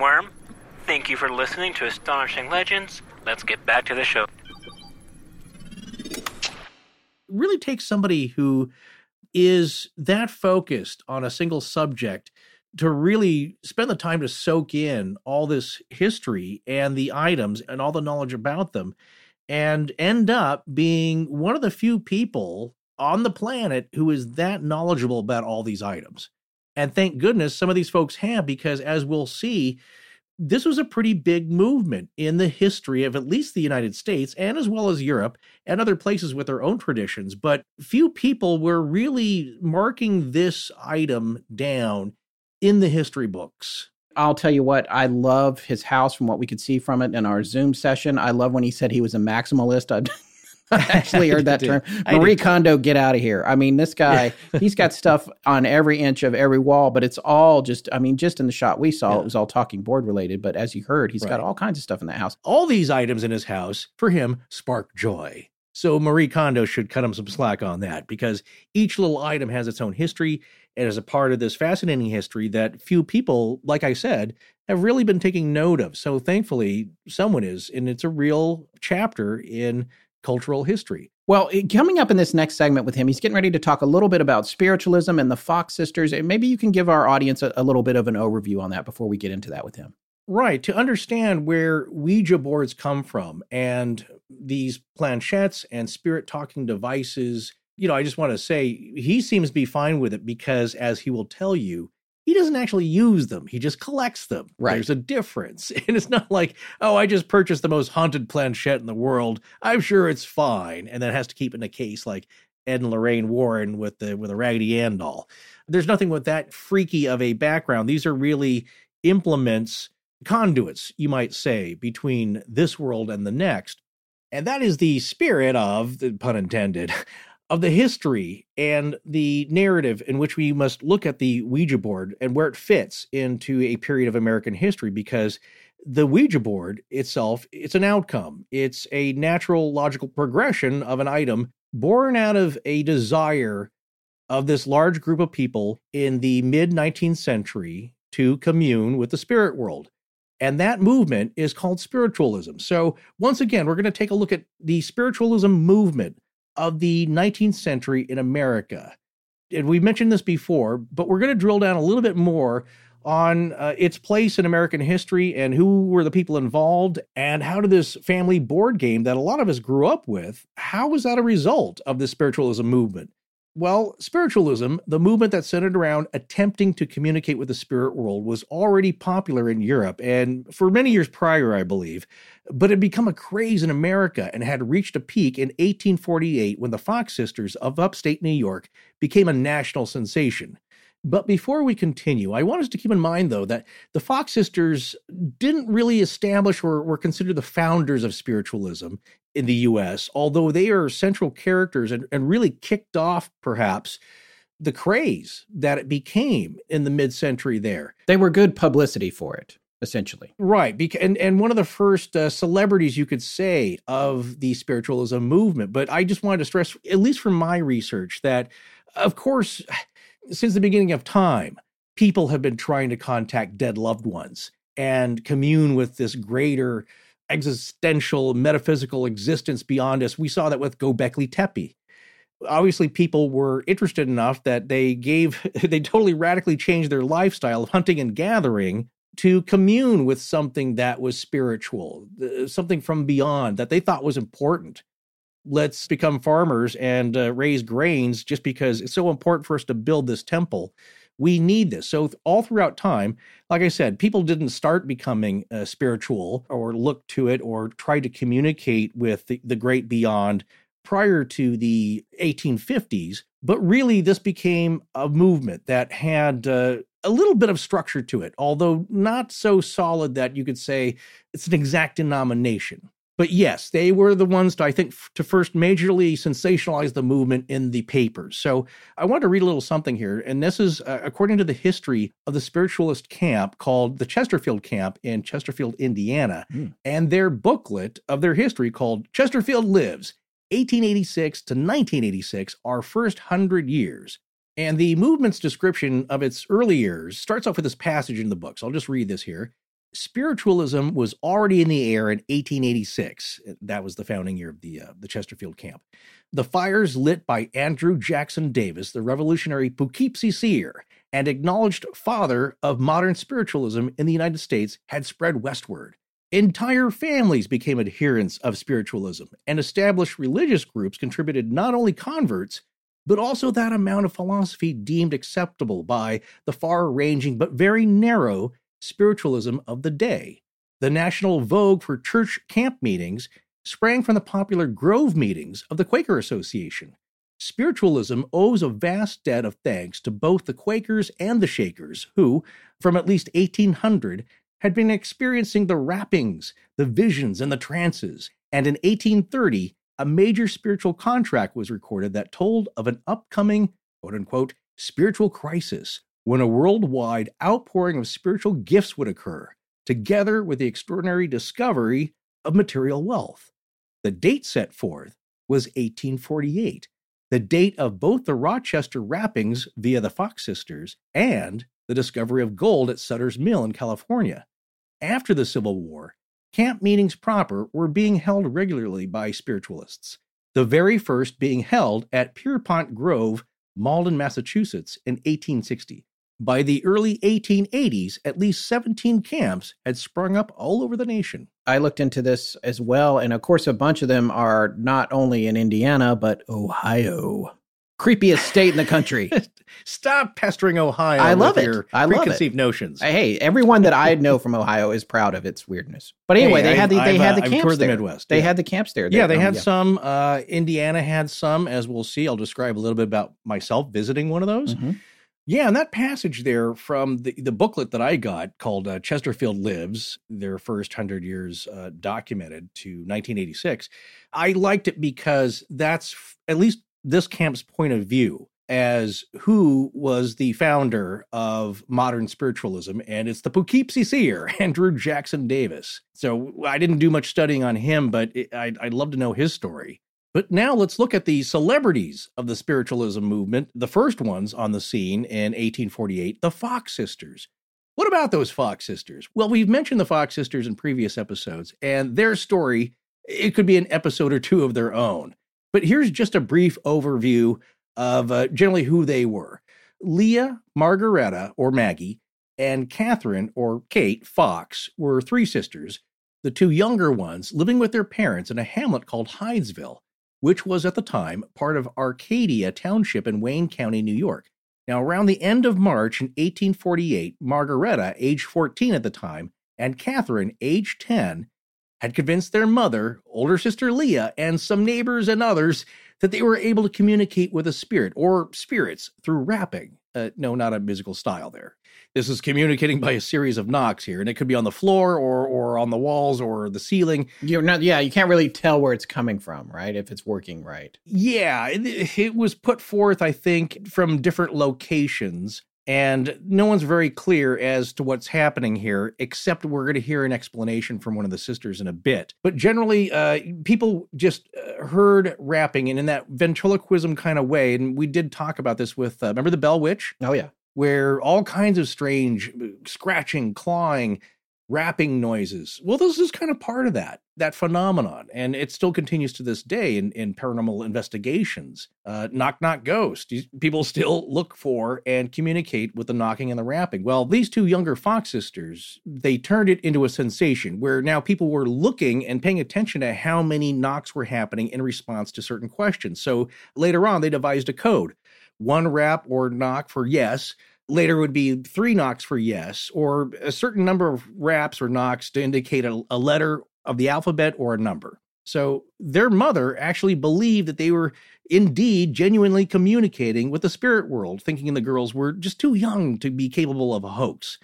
Worm. Thank you for listening to Astonishing Legends. Let's get back to the show. really takes somebody who is that focused on a single subject to really spend the time to soak in all this history and the items and all the knowledge about them and end up being one of the few people on the planet who is that knowledgeable about all these items. And thank goodness some of these folks have, because as we'll see, this was a pretty big movement in the history of at least the United States and as well as Europe and other places with their own traditions. But few people were really marking this item down in the history books. I'll tell you what, I love his house from what we could see from it in our Zoom session. I love when he said he was a maximalist. I actually heard that term. Marie Kondo, get out of here. I mean, this guy, he's got stuff on every inch of every wall, but it's all just, I mean, just in the shot we saw, yeah. it was all talking board related. But as you heard, he's right. got all kinds of stuff in that house. All these items in his house, for him, spark joy. So Marie Kondo should cut him some slack on that because each little item has its own history and is a part of this fascinating history that few people, like I said, have really been taking note of. So thankfully, someone is, and it's a real chapter in cultural history. Well, coming up in this next segment with him, he's getting ready to talk a little bit about spiritualism and the Fox sisters. And maybe you can give our audience a, a little bit of an overview on that before we get into that with him. Right, to understand where Ouija boards come from and these planchettes and spirit talking devices, you know, I just want to say he seems to be fine with it because, as he will tell you, he doesn't actually use them. He just collects them. Right. There's a difference. And it's not like, oh, I just purchased the most haunted planchette in the world. I'm sure it's fine. And then has to keep in a case like Ed and Lorraine Warren with the with a Raggedy Ann doll. There's nothing with that freaky of a background. These are really implements, conduits, you might say, between this world and the next. And that is the spirit of, the pun intended, of the history and the narrative in which we must look at the Ouija board and where it fits into a period of American history because the Ouija board itself, it's an outcome. It's a natural logical progression of an item born out of a desire of this large group of people in the mid 19th century to commune with the spirit world. And that movement is called spiritualism. So, once again, we're going to take a look at the spiritualism movement of the 19th century in America. And we've mentioned this before, but we're going to drill down a little bit more on uh, its place in American history and who were the people involved and how did this family board game that a lot of us grew up with, how was that a result of the spiritualism movement? Well, spiritualism, the movement that centered around attempting to communicate with the spirit world, was already popular in Europe and for many years prior, I believe, but had become a craze in America and had reached a peak in 1848 when the Fox sisters of upstate New York became a national sensation. But before we continue, I want us to keep in mind, though, that the Fox sisters didn't really establish or were considered the founders of spiritualism in the US, although they are central characters and, and really kicked off, perhaps, the craze that it became in the mid century there. They were good publicity for it, essentially. Right. And, and one of the first uh, celebrities, you could say, of the spiritualism movement. But I just wanted to stress, at least from my research, that, of course, since the beginning of time, people have been trying to contact dead loved ones and commune with this greater existential, metaphysical existence beyond us. We saw that with Gobekli Tepe. Obviously, people were interested enough that they gave, they totally radically changed their lifestyle of hunting and gathering to commune with something that was spiritual, something from beyond that they thought was important let's become farmers and uh, raise grains just because it's so important for us to build this temple. We need this. So, all throughout time, like I said, people didn't start becoming uh, spiritual or look to it or try to communicate with the, the great beyond prior to the 1850s. But really, this became a movement that had uh, a little bit of structure to it, although not so solid that you could say it's an exact denomination. But yes, they were the ones to, I think, to first majorly sensationalize the movement in the papers. So I want to read a little something here. And this is uh, according to the history of the spiritualist camp called the Chesterfield Camp in Chesterfield, Indiana, mm. and their booklet of their history called Chesterfield Lives 1886 to 1986, our first hundred years. And the movement's description of its early years starts off with this passage in the book. So I'll just read this here spiritualism was already in the air in 1886. That was the founding year of the uh, the Chesterfield camp. The fires lit by Andrew Jackson Davis, the revolutionary Poughkeepsie seer and acknowledged father of modern spiritualism in the United States, had spread westward. Entire families became adherents of spiritualism, and established religious groups contributed not only converts, but also that amount of philosophy deemed acceptable by the far ranging but very narrow spiritualism of the day. The national vogue for church camp meetings sprang from the popular Grove meetings of the Quaker Association. Spiritualism owes a vast debt of thanks to both the Quakers and the Shakers, who, from at least 1800, had been experiencing the rappings, the visions, and the trances. And in 1830, a major spiritual contract was recorded that told of an upcoming, quote unquote, spiritual crisis when a worldwide outpouring of spiritual gifts would occur, together with the extraordinary discovery of material wealth. The date set forth was 1848, the date of both the Rochester rappings via the Fox sisters and the discovery of gold at Sutter's Mill in California. After the Civil War, camp meetings proper were being held regularly by spiritualists, the very first being held at Pierpont Grove, Malden, Massachusetts in 1860. By the early 1880s, at least 17 camps had sprung up all over the nation. I looked into this as well. And of course, a bunch of them are not only in Indiana, but Ohio. Creepiest state in the country. Stop pestering Ohio. I love it. Your I love it. preconceived notions. hey, everyone that I know from Ohio is proud of its weirdness. But anyway, Hey, they had the they had the uh, camps I've toured the there. Midwest, They yeah. had the camps there. Yeah, they had some. Uh, Indiana had some, as we'll see. I'll describe a little bit about myself visiting one of those. Mhm. Yeah, and that passage there from the, the booklet that I got called uh, Chesterfield Lives, their first 100 years uh, documented to 1986, I liked it because that's f- at least this camp's point of view as who was the founder of modern spiritualism, and it's the Poughkeepsie seer, Andrew Jackson Davis. So I didn't do much studying on him, but it, I'd, I'd love to know his story. But now let's look at the celebrities of the spiritualism movement. The first ones on the scene in 1848, the Fox sisters. What about those Fox sisters? Well, we've mentioned the Fox sisters in previous episodes, and their story, it could be an episode or two of their own. But here's just a brief overview of uh, generally who they were. Leah, Margaretta, or Maggie, and Catherine, or Kate Fox, were three sisters, the two younger ones living with their parents in a hamlet called Hydesville which was at the time part of Arcadia Township in Wayne County, New York. Now, around the end of March in 1848, Margaretta, age 14 at the time, and Catherine, age 10, had convinced their mother, older sister Leah, and some neighbors and others that they were able to communicate with a spirit or spirits through rapping. Uh, no, not a musical style there. This is communicating by a series of knocks here, and it could be on the floor or or on the walls or the ceiling. You're not. Yeah, you can't really tell where it's coming from, right? If it's working right. Yeah, it, it was put forth, I think, from different locations, and no one's very clear as to what's happening here, except we're going to hear an explanation from one of the sisters in a bit. But generally, uh, people just uh, heard rapping, and in that ventriloquism kind of way, and we did talk about this with, uh, remember the Bell Witch? Oh yeah. Where all kinds of strange uh, scratching, clawing, rapping noises. Well, this is kind of part of that that phenomenon, and it still continues to this day in, in paranormal investigations. Uh, knock knock ghost. People still look for and communicate with the knocking and the rapping. Well, these two younger Fox sisters, they turned it into a sensation where now people were looking and paying attention to how many knocks were happening in response to certain questions. So later on, they devised a code one rap or knock for yes. Later would be three knocks for yes, or a certain number of raps or knocks to indicate a, a letter of the alphabet or a number. So their mother actually believed that they were indeed genuinely communicating with the spirit world, thinking the girls were just too young to be capable of a hoax.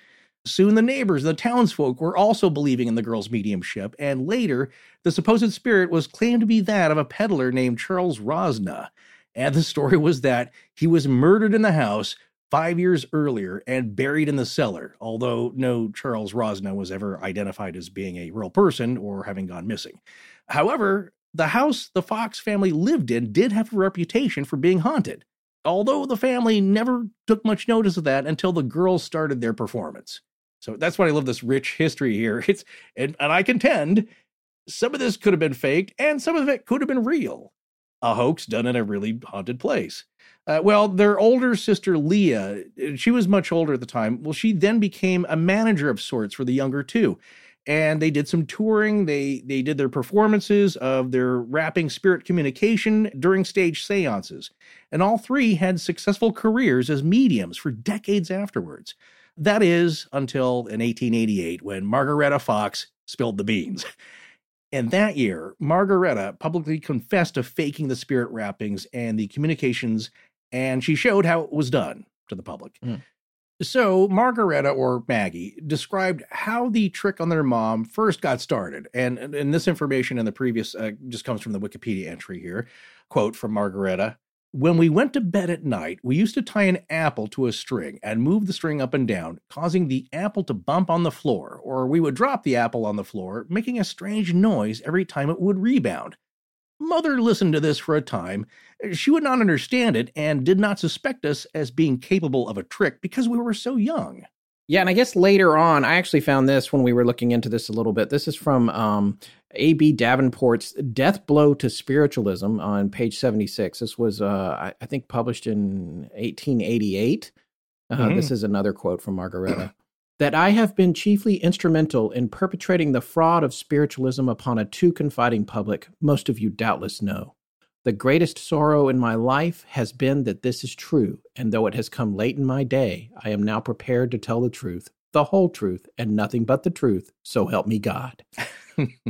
Soon the neighbors, the townsfolk, were also believing in the girl's mediumship, and later the supposed spirit was claimed to be that of a peddler named Charles Rosna. And the story was that he was murdered in the house five years earlier and buried in the cellar, although no Charles Rosna was ever identified as being a real person or having gone missing. However, the house the Fox family lived in did have a reputation for being haunted, although the family never took much notice of that until the girls started their performance. So that's why I love this rich history here. It's and, and I contend some of this could have been faked and some of it could have been real a hoax done in a really haunted place. Uh, well, their older sister Leah, she was much older at the time. Well, she then became a manager of sorts for the younger two, and they did some touring. They they did their performances of their rapping spirit communication during stage seances, and all three had successful careers as mediums for decades afterwards. That is until in 1888 when Margaretta Fox spilled the beans. And that year, Margaretta publicly confessed to faking the spirit rappings and the communications, and she showed how it was done to the public. Mm. So, Margaretta or Maggie described how the trick on their mom first got started. And, and, and this information in the previous uh, just comes from the Wikipedia entry here. Quote from Margaretta When we went to bed at night, we used to tie an apple to a string and move the string up and down, causing the apple to bump on the floor, or we would drop the apple on the floor, making a strange noise every time it would rebound. Mother listened to this for a time. She would not understand it and did not suspect us as being capable of a trick because we were so young. Yeah, and I guess later on, I actually found this when we were looking into this a little bit. This is from um, A.B. Davenport's Death Blow to Spiritualism on page 76. This was, uh, I, think, published in 1888. Uh, mm-hmm. This is another quote from Margaretta. that I have been chiefly instrumental in perpetrating the fraud of spiritualism upon a too confiding public, most of you doubtless know. The greatest sorrow in my life has been that this is true, and though it has come late in my day, I am now prepared to tell the truth, the whole truth, and nothing but the truth, so help me God.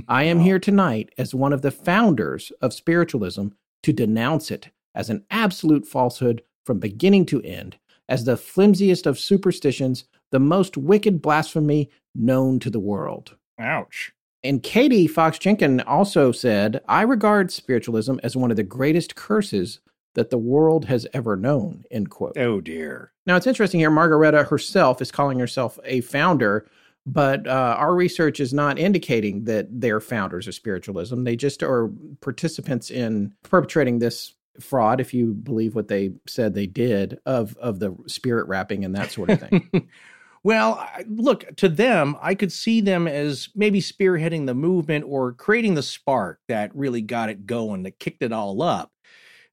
I am here tonight as one of the founders of spiritualism to denounce it as an absolute falsehood from beginning to end, as the flimsiest of superstitions, the most wicked blasphemy known to the world. Ouch. And Katie Fox Jenkins also said, I regard spiritualism as one of the greatest curses that the world has ever known, end quote. Oh, dear. Now, it's interesting here. Margaretta herself is calling herself a founder, but uh, our research is not indicating that they're founders of spiritualism. They just are participants in perpetrating this fraud, if you believe what they said they did, of, of the spirit rapping and that sort of thing. Well, look, to them, I could see them as maybe spearheading the movement or creating the spark that really got it going, that kicked it all up.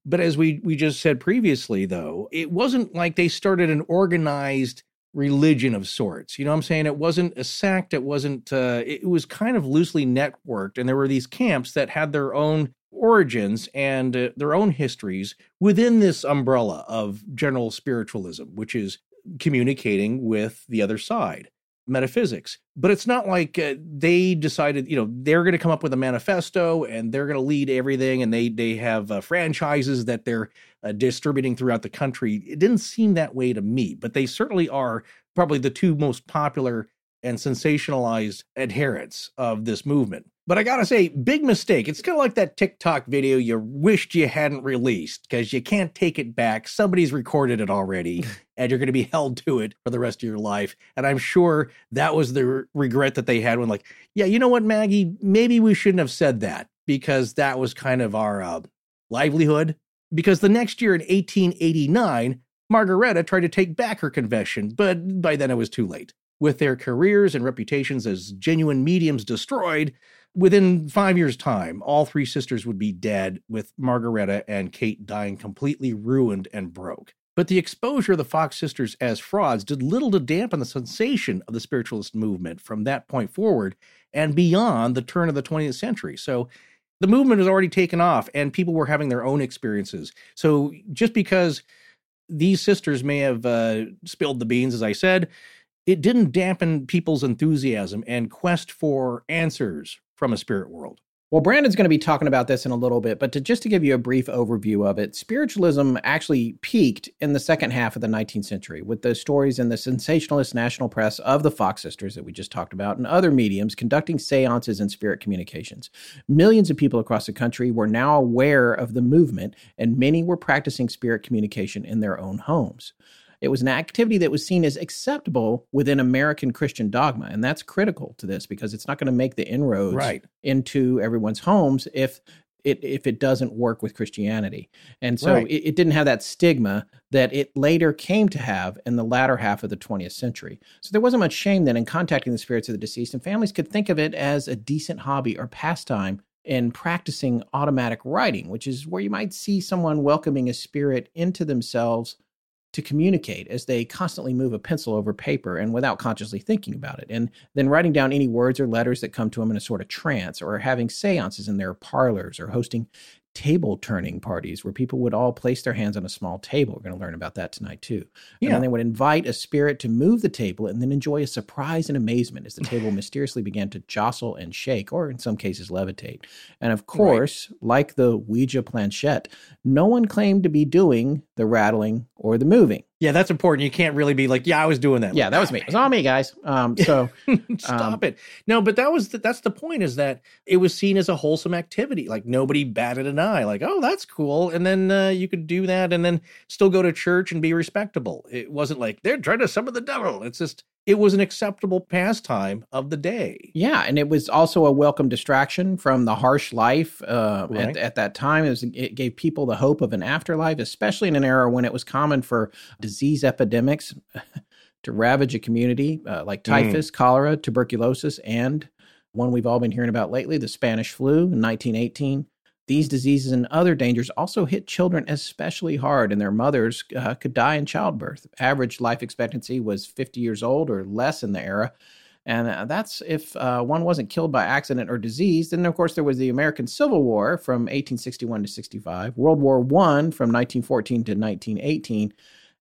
But as we, we just said previously, though, it wasn't like they started an organized religion of sorts. You know what I'm saying? It wasn't a sect. It wasn't, uh, it was kind of loosely networked. And there were these camps that had their own origins and uh, their own histories within this umbrella of general spiritualism, which is communicating with the other side metaphysics but it's not like uh, they decided you know they're going to come up with a manifesto and they're going to lead everything and they they have uh, franchises that they're uh, distributing throughout the country. It didn't seem that way to me but they certainly are probably the two most popular and sensationalized adherents of this movement but I gotta say, big mistake. It's kind of like that TikTok video you wished you hadn't released because you can't take it back. Somebody's recorded it already, and you're going to be held to it for the rest of your life. And I'm sure that was the regret that they had when, like, yeah, you know what, Maggie, maybe we shouldn't have said that because that was kind of our uh, livelihood. Because the next year in 1889, Margaretta tried to take back her confession, but by then it was too late. With their careers and reputations as genuine mediums destroyed, Within five years' time, all three sisters would be dead, with Margaretta and Kate dying completely ruined and broke. But the exposure of the Fox sisters as frauds did little to dampen the sensation of the spiritualist movement from that point forward and beyond the turn of the 20th century. So the movement was already taken off and people were having their own experiences. So just because these sisters may have uh, spilled the beans, as I said, it didn't dampen people's enthusiasm and quest for answers from a spirit world. Well, Brandon's going to be talking about this in a little bit, but to just to give you a brief overview of it, spiritualism actually peaked in the second half of the 19th century with the stories in the sensationalist national press of the Fox sisters that we just talked about and other mediums conducting seances and spirit communications. Millions of people across the country were now aware of the movement, and many were practicing spirit communication in their own homes. It was an activity that was seen as acceptable within American Christian dogma. And that's critical to this because it's not going to make the inroads right. into everyone's homes if it if it doesn't work with Christianity. And so right. it, it, didn't have that stigma that it later came to have in the latter half of the 20th century. So there wasn't much shame then in contacting the spirits of the deceased, and families could think of it as a decent hobby or pastime in practicing automatic writing, which is where you might see someone welcoming a spirit into themselves to communicate as they constantly move a pencil over paper and without consciously thinking about it. And then writing down any words or letters that come to them in a sort of trance, or having seances in their parlors, or hosting table turning parties where people would all place their hands on a small table. We're going to learn about that tonight too. Yeah. And then they would invite a spirit to move the table and then enjoy a surprise and amazement as the table mysteriously began to jostle and shake, or in some cases levitate. And of course, right. like the Ouija planchette, no one claimed to be doing the rattling or the moving. Yeah, that's important. You can't really be like, yeah, I was doing that. Yeah, that was me. It was all me, guys. Um, so stop um, it. No, but that was the, that's the point is that it was seen as a wholesome activity. Like nobody batted an eye. Like, oh, that's cool. And then uh, you could do that and then still go to church and be respectable. It wasn't like they're trying to summon the devil. It's just it was an acceptable pastime of the day. Yeah, and it was also a welcome distraction from the harsh life uh, right. at, at, that time. It, was, it, gave people the hope of an afterlife, especially in an era when it was common for disease epidemics to ravage a community uh, like typhus, mm. cholera, tuberculosis, and one we've all been hearing about lately, the Spanish flu in 1918. These diseases and other dangers also hit children especially hard, and their mothers uh, could die in childbirth. Average life expectancy was 50 years old or less in the era. And uh, that's if uh, one wasn't killed by accident or disease. Then, of course, there was the American Civil War from 1861 to 65, World War I from 1914 to 1918.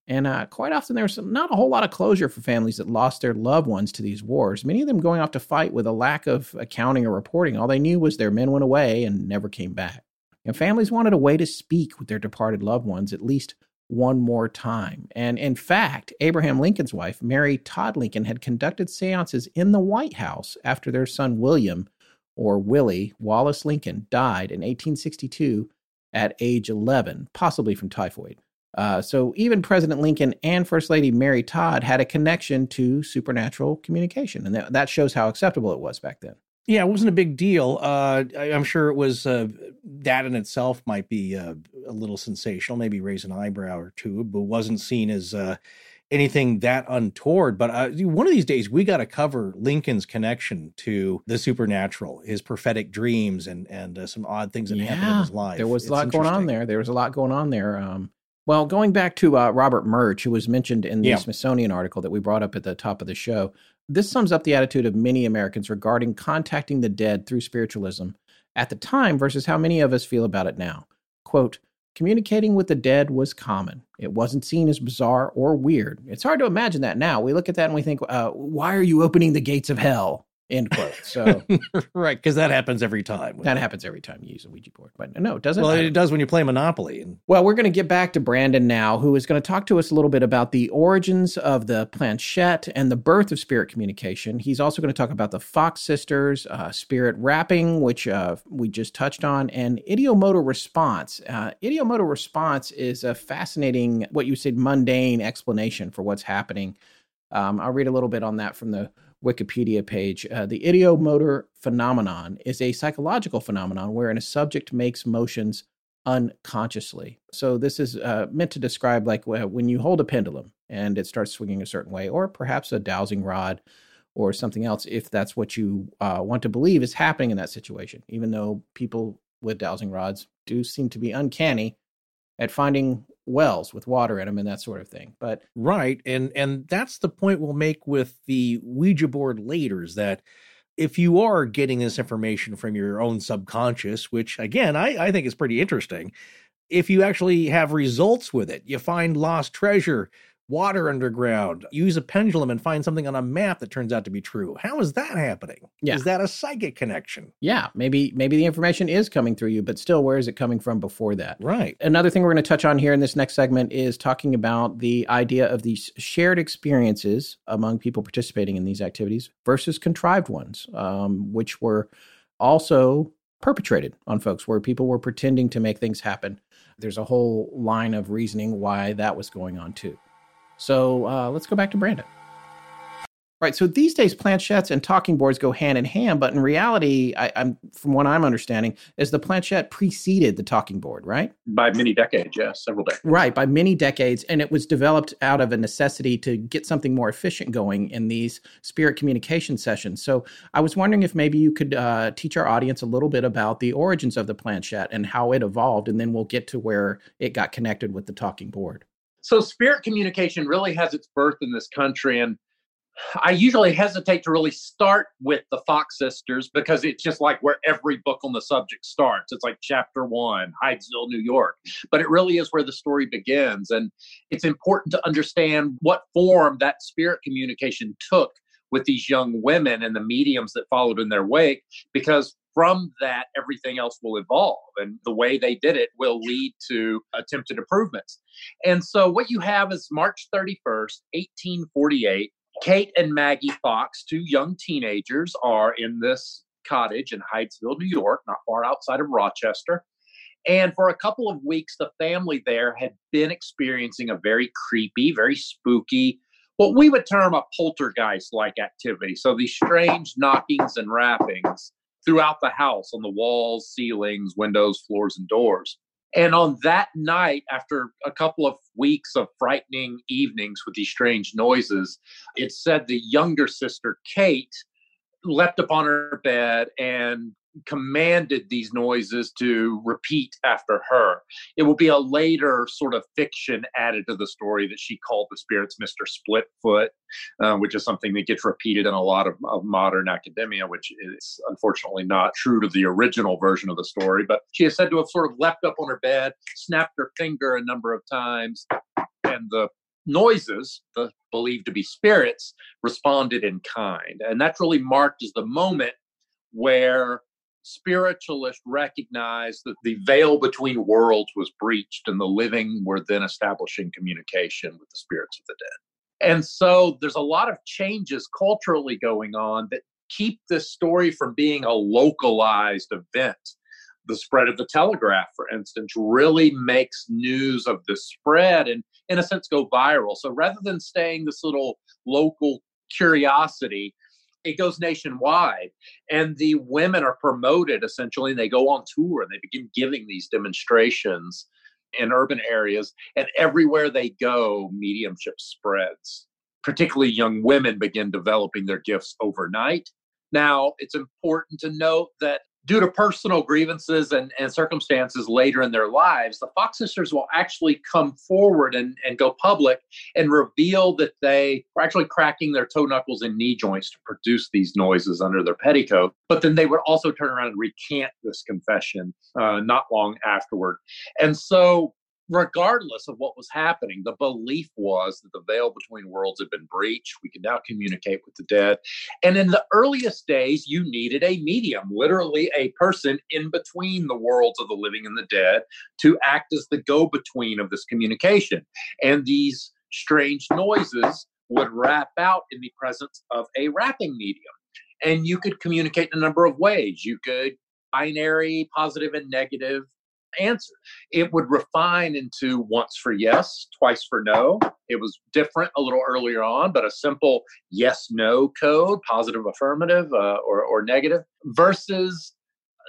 And uh, quite often, there was not a whole lot of closure for families that lost their loved ones to these wars, many of them going off to fight with a lack of accounting or reporting. All they knew was their men went away and never came back. And families wanted a way to speak with their departed loved ones at least one more time. And in fact, Abraham Lincoln's wife, Mary Todd Lincoln, had conducted seances in the White House after their son William, or Willie Wallace Lincoln, died in 1862 at age 11, possibly from typhoid. Uh, so even President Lincoln and First Lady Mary Todd had a connection to supernatural communication, and that, that shows how acceptable it was back then. Yeah, it wasn't a big deal. Uh, I, am sure it was uh, that in itself might be uh, a little sensational, maybe raise an eyebrow or two, but wasn't seen as uh, anything that untoward. But uh, one of these days, we got to cover Lincoln's connection to the supernatural, his prophetic dreams, and and uh, some odd things that yeah, happened in his life. There was a lot going on there. There was a lot going on there. Um, well, going back to uh, Robert Murch, who was mentioned in the yeah. Smithsonian article that we brought up at the top of the show, this sums up the attitude of many Americans regarding contacting the dead through spiritualism at the time versus how many of us feel about it now. Quote, communicating with the dead was common. It wasn't seen as bizarre or weird. It's hard to imagine that now. We look at that and we think, uh, why are you opening the gates of hell? End quote. So right, because that happens every time. That happens every time you use a Ouija board. But no, it doesn't. Well, it does when you play Monopoly. And... Well, we're going to get back to Brandon now, who is going to talk to us a little bit about the origins of the planchette and the birth of spirit communication. He's also going to talk about the Fox sisters, uh, spirit rapping, which uh, we just touched on, and ideomotor response. Uh, ideomotor response is a fascinating, what you said, mundane explanation for what's happening. Um, I'll read a little bit on that from the Wikipedia page. Uh, the ideomotor phenomenon is a psychological phenomenon wherein a subject makes motions unconsciously. So this is uh, meant to describe like when you hold a pendulum and it starts swinging a certain way, or perhaps a dowsing rod or something else, if that's what you uh, want to believe is happening in that situation. Even though people with dowsing rods do seem to be uncanny at finding wells with water in them and that sort of thing. But right, and and that's the point we'll make with the Ouija board later is that if you are getting this information from your own subconscious, which again I, I think is pretty interesting, if you actually have results with it, you find lost treasure, water underground, use a pendulum and find something on a map that turns out to be true. How is that happening? Yeah. Is that a psychic connection? Yeah, maybe maybe the information is coming through you, but still where is it coming from before that? Right. Another thing we're going to touch on here in this next segment is talking about the idea of these shared experiences among people participating in these activities versus contrived ones, um, which were also perpetrated on folks where people were pretending to make things happen. There's a whole line of reasoning why that was going on too. So uh, let's go back to Brandon. Right. So these days, planchettes and talking boards go hand in hand, but in reality, I, am from what I'm understanding, is the planchette preceded the talking board, right? By many decades, yes, several decades. Right, by many decades, and it was developed out of a necessity to get something more efficient going in these spirit communication sessions. So I was wondering if maybe you could uh, teach our audience a little bit about the origins of the planchette and how it evolved, and then we'll get to where it got connected with the talking board so spirit communication really has its birth in this country and I usually hesitate to really start with the Fox sisters because it's just like where every book on the subject starts. It's like chapter one, Hydesville, New York. But it really is where the story begins. And it's important to understand what form that spirit communication took with these young women and the mediums that followed in their wake because from that, everything else will evolve. And the way they did it will lead to attempted improvements. And so, what you have is March 31st, 1848. Kate and Maggie Fox, two young teenagers, are in this cottage in Hydesville, New York, not far outside of Rochester. And for a couple of weeks, the family there had been experiencing a very creepy, very spooky, what we would term a poltergeist like activity. So these strange knockings and rappings throughout the house on the walls, ceilings, windows, floors, and doors. And on that night, after a couple of weeks of frightening evenings with these strange noises, it said the younger sister, Kate, leapt upon her bed and commanded these noises to repeat after her. It will be a later sort of fiction added to the story that she called the spirits Mr. Splitfoot, uh, which is something that gets repeated in a lot of, of, modern academia, which is unfortunately not true to the original version of the story. But she is said to have sort of leapt up on her bed, snapped her finger a number of times, and the noises, the believed to be spirits, responded in kind. And that's really marked as the moment where spiritualists recognized that the veil between worlds was breached and the living were then establishing communication with the spirits of the dead. And so there's a lot of changes culturally going on that keep this story from being a localized event. The spread of the telegraph, for instance, really makes news of the spread and, in a sense, go viral. So rather than staying this little local curiosity, it goes nationwide and the women are promoted essentially and they go on tour and they begin giving these demonstrations in urban areas and everywhere they go mediumship spreads. Particularly young women begin developing their gifts overnight. Now it's important to note that due to personal grievances and, and circumstances later in their lives, the Fox sisters will actually come forward and, and go public and reveal that they were actually cracking their toe knuckles and knee joints to produce these noises under their petticoat. But then they would also turn around and recant this confession uh, not long afterward. And so regardless of what was happening, the belief was that the veil between worlds had been breached. We could now communicate with the dead. And in the earliest days, you needed a medium, literally a person in between the worlds of the living and the dead, to act as the go between of this communication. And these strange noises would rap out in the presence of a rapping medium. And you could communicate in a number of ways. You could binary, positive and negative, answer. It would refine into once for yes, twice for no. It was different a little earlier on, but a simple yes no code, positive, affirmative, uh, or, or negative, versus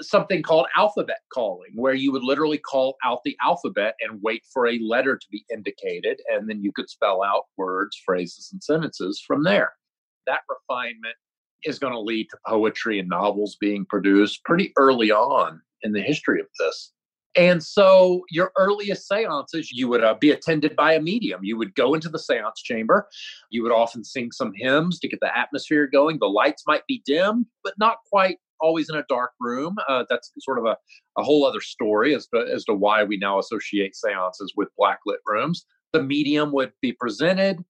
something called alphabet calling, where you would literally call out the alphabet and wait for a letter to be indicated, and then you could spell out words, phrases, and sentences from there. That refinement is going to lead to poetry and novels being produced pretty early on in the history of this. And so, your earliest seances, you would uh, be attended by a medium. You would go into the seance chamber. You would often sing some hymns to get the atmosphere going. The lights might be dim, but not quite always in a dark room. Uh, that's sort of a, a whole other story as to, as to why we now associate seances with blacklit rooms. The medium would be presented,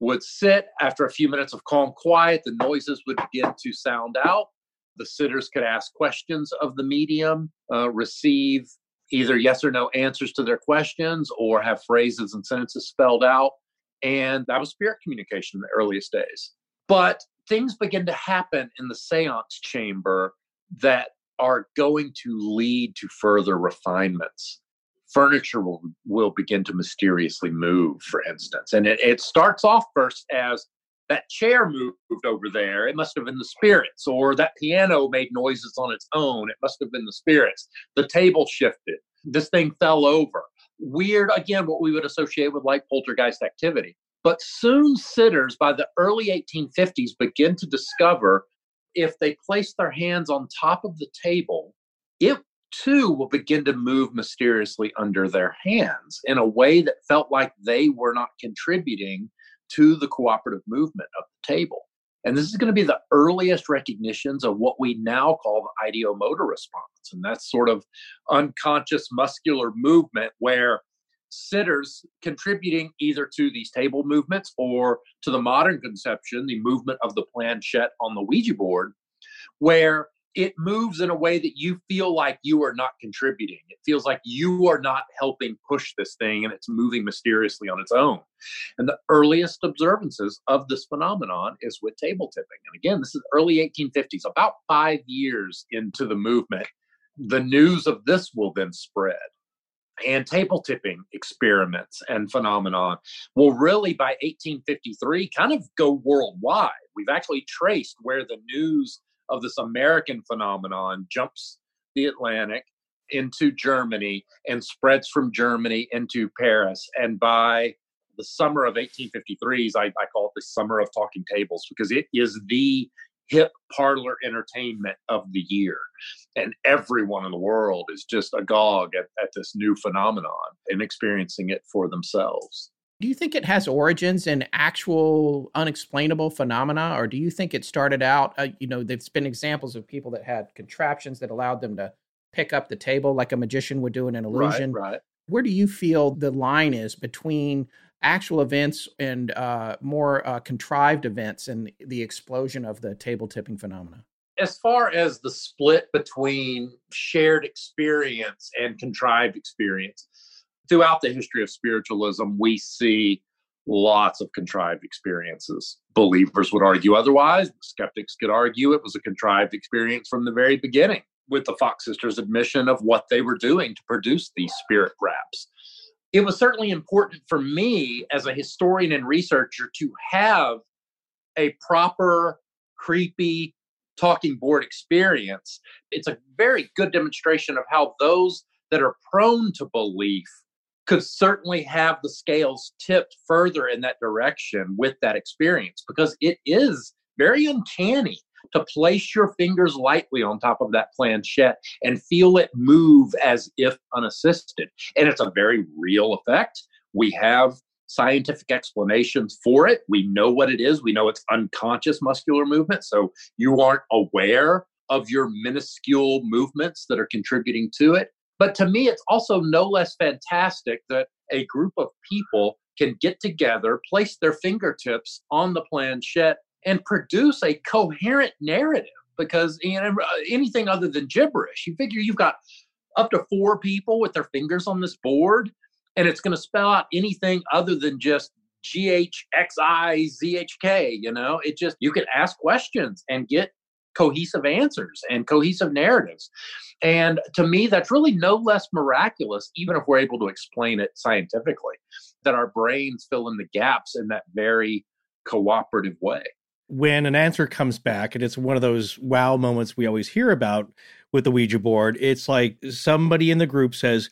would sit. After a few minutes of calm quiet, the noises would begin to sound out the sitters could ask questions of the medium, uh, receive either yes or no answers to their questions, or have phrases and sentences spelled out. And that was spirit communication in the earliest days. But things begin to happen in the seance chamber that are going to lead to further refinements. Furniture will, will begin to mysteriously move, for instance. And it, it starts off first as that chair moved over there. It must have been the spirits, or that piano made noises on its own. It must have been the spirits. The table shifted. This thing fell over. Weird, again, what we would associate with like poltergeist activity. But soon sitters by the early 1850s begin to discover if they place their hands on top of the table, it too will begin to move mysteriously under their hands in a way that felt like they were not contributing to the cooperative movement of the table. And this is going to be the earliest recognitions of what we now call the ideomotor response. And that's sort of unconscious muscular movement where sitters contributing either to these table movements or to the modern conception, the movement of the planchette on the Ouija board, where it moves in a way that you feel like you are not contributing. It feels like you are not helping push this thing and it's moving mysteriously on its own. And the earliest observances of this phenomenon is with table tipping. And again, this is early 1850s, about five years into the movement. The news of this will then spread. And table tipping experiments and phenomenon will really by 1853 kind of go worldwide. We've actually traced where the news of this American phenomenon jumps the Atlantic into Germany and spreads from Germany into Paris. And by the summer of 1853s, I, I call it the summer of talking tables because it is the hip parlor entertainment of the year. And everyone in the world is just agog at, at this new phenomenon and experiencing it for themselves. Do you think it has origins in actual unexplainable phenomena, or do you think it started out? Uh, you know, there's been examples of people that had contraptions that allowed them to pick up the table like a magician would do in an illusion. Right, right. Where do you feel the line is between actual events and uh, more uh, contrived events and the explosion of the table tipping phenomena? As far as the split between shared experience and contrived experience, throughout the history of spiritualism, we see lots of contrived experiences. Believers would argue otherwise. Skeptics could argue it was a contrived experience from the very beginning, with the Fox sisters' admission of what they were doing to produce these spirit raps. It was certainly important for me as a historian and researcher to have a proper, creepy talking board experience. It's a very good demonstration of how those that are prone to belief could certainly have the scales tipped further in that direction with that experience because it is very uncanny to place your fingers lightly on top of that planchette and feel it move as if unassisted. And it's a very real effect. We have scientific explanations for it. We know what it is. We know it's unconscious muscular movement. So you aren't aware of your minuscule movements that are contributing to it. But to me, it's also no less fantastic that a group of people can get together, place their fingertips on the planchette, and produce a coherent narrative. Because you know, anything other than gibberish, you figure you've got up to four people with their fingers on this board, and it's going to spell out anything other than just G H X I Z H K. You know, it just you can ask questions and get cohesive answers and cohesive narratives. And to me, that's really no less miraculous, even if we're able to explain it scientifically, that our brains fill in the gaps in that very cooperative way. When an answer comes back, and it's one of those wow moments we always hear about with the Ouija board, it's like somebody in the group says,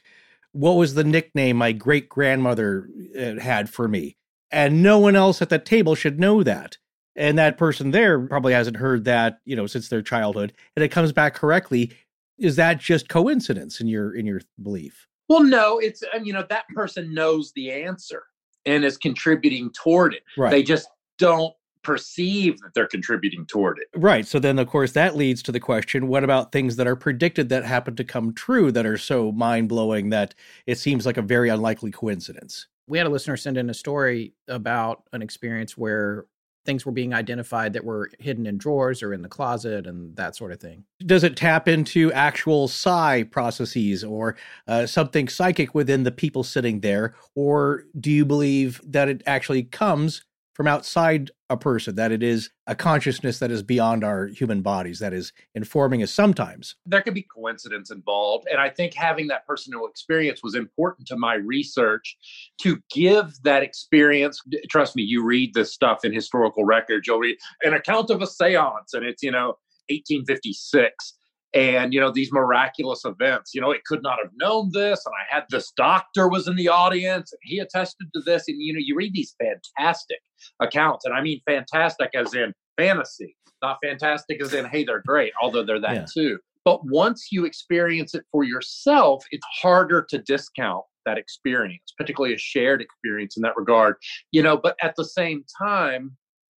What was the nickname my great grandmother uh, had for me? And no one else at the table should know that and that person there probably hasn't heard that you know since their childhood and it comes back correctly. Is that just coincidence in your in your belief? Well no it's you know that person knows the answer and is contributing toward it. Right. they just don't perceive that they're contributing toward it. Right so then of course that leads to the question what about things that are predicted that happen to come true that are so mind-blowing that it seems like a very unlikely coincidence? We had a listener send in a story about an experience where things were being identified that were hidden in drawers or in the closet and that sort of thing. Does it tap into actual psi processes or uh, something psychic within the people sitting there? Or do you believe that it actually comes from outside a person, that it is a consciousness that is beyond our human bodies, that is informing us sometimes. There could be coincidence involved. And I think having that personal experience was important to my research to give that experience. Trust me, you read this stuff in historical records, you'll read an account of a seance, and it's, you know, 1856 and you know these miraculous events you know it could not have known this and i had this doctor was in the audience and he attested to this and you know you read these fantastic accounts and i mean fantastic as in fantasy not fantastic as in hey they're great although they're that yeah. too but once you experience it for yourself it's harder to discount that experience particularly a shared experience in that regard you know but at the same time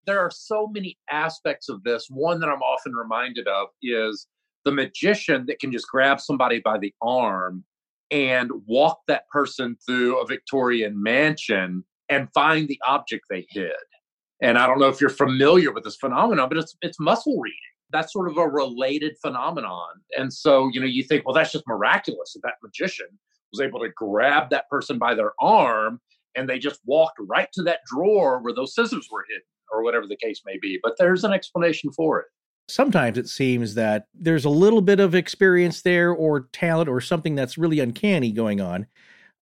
there are so many aspects of this one that i'm often reminded of is the magician that can just grab somebody by the arm and walk that person through a Victorian mansion and find the object they hid. And I don't know if you're familiar with this phenomenon, but it's it's muscle reading. That's sort of a related phenomenon. And so, you know, you think, well, that's just miraculous that that magician was able to grab that person by their arm and they just walked right to that drawer where those scissors were hidden or whatever the case may be. But there's an explanation for it sometimes it seems that there's a little bit of experience there or talent or something that's really uncanny going on.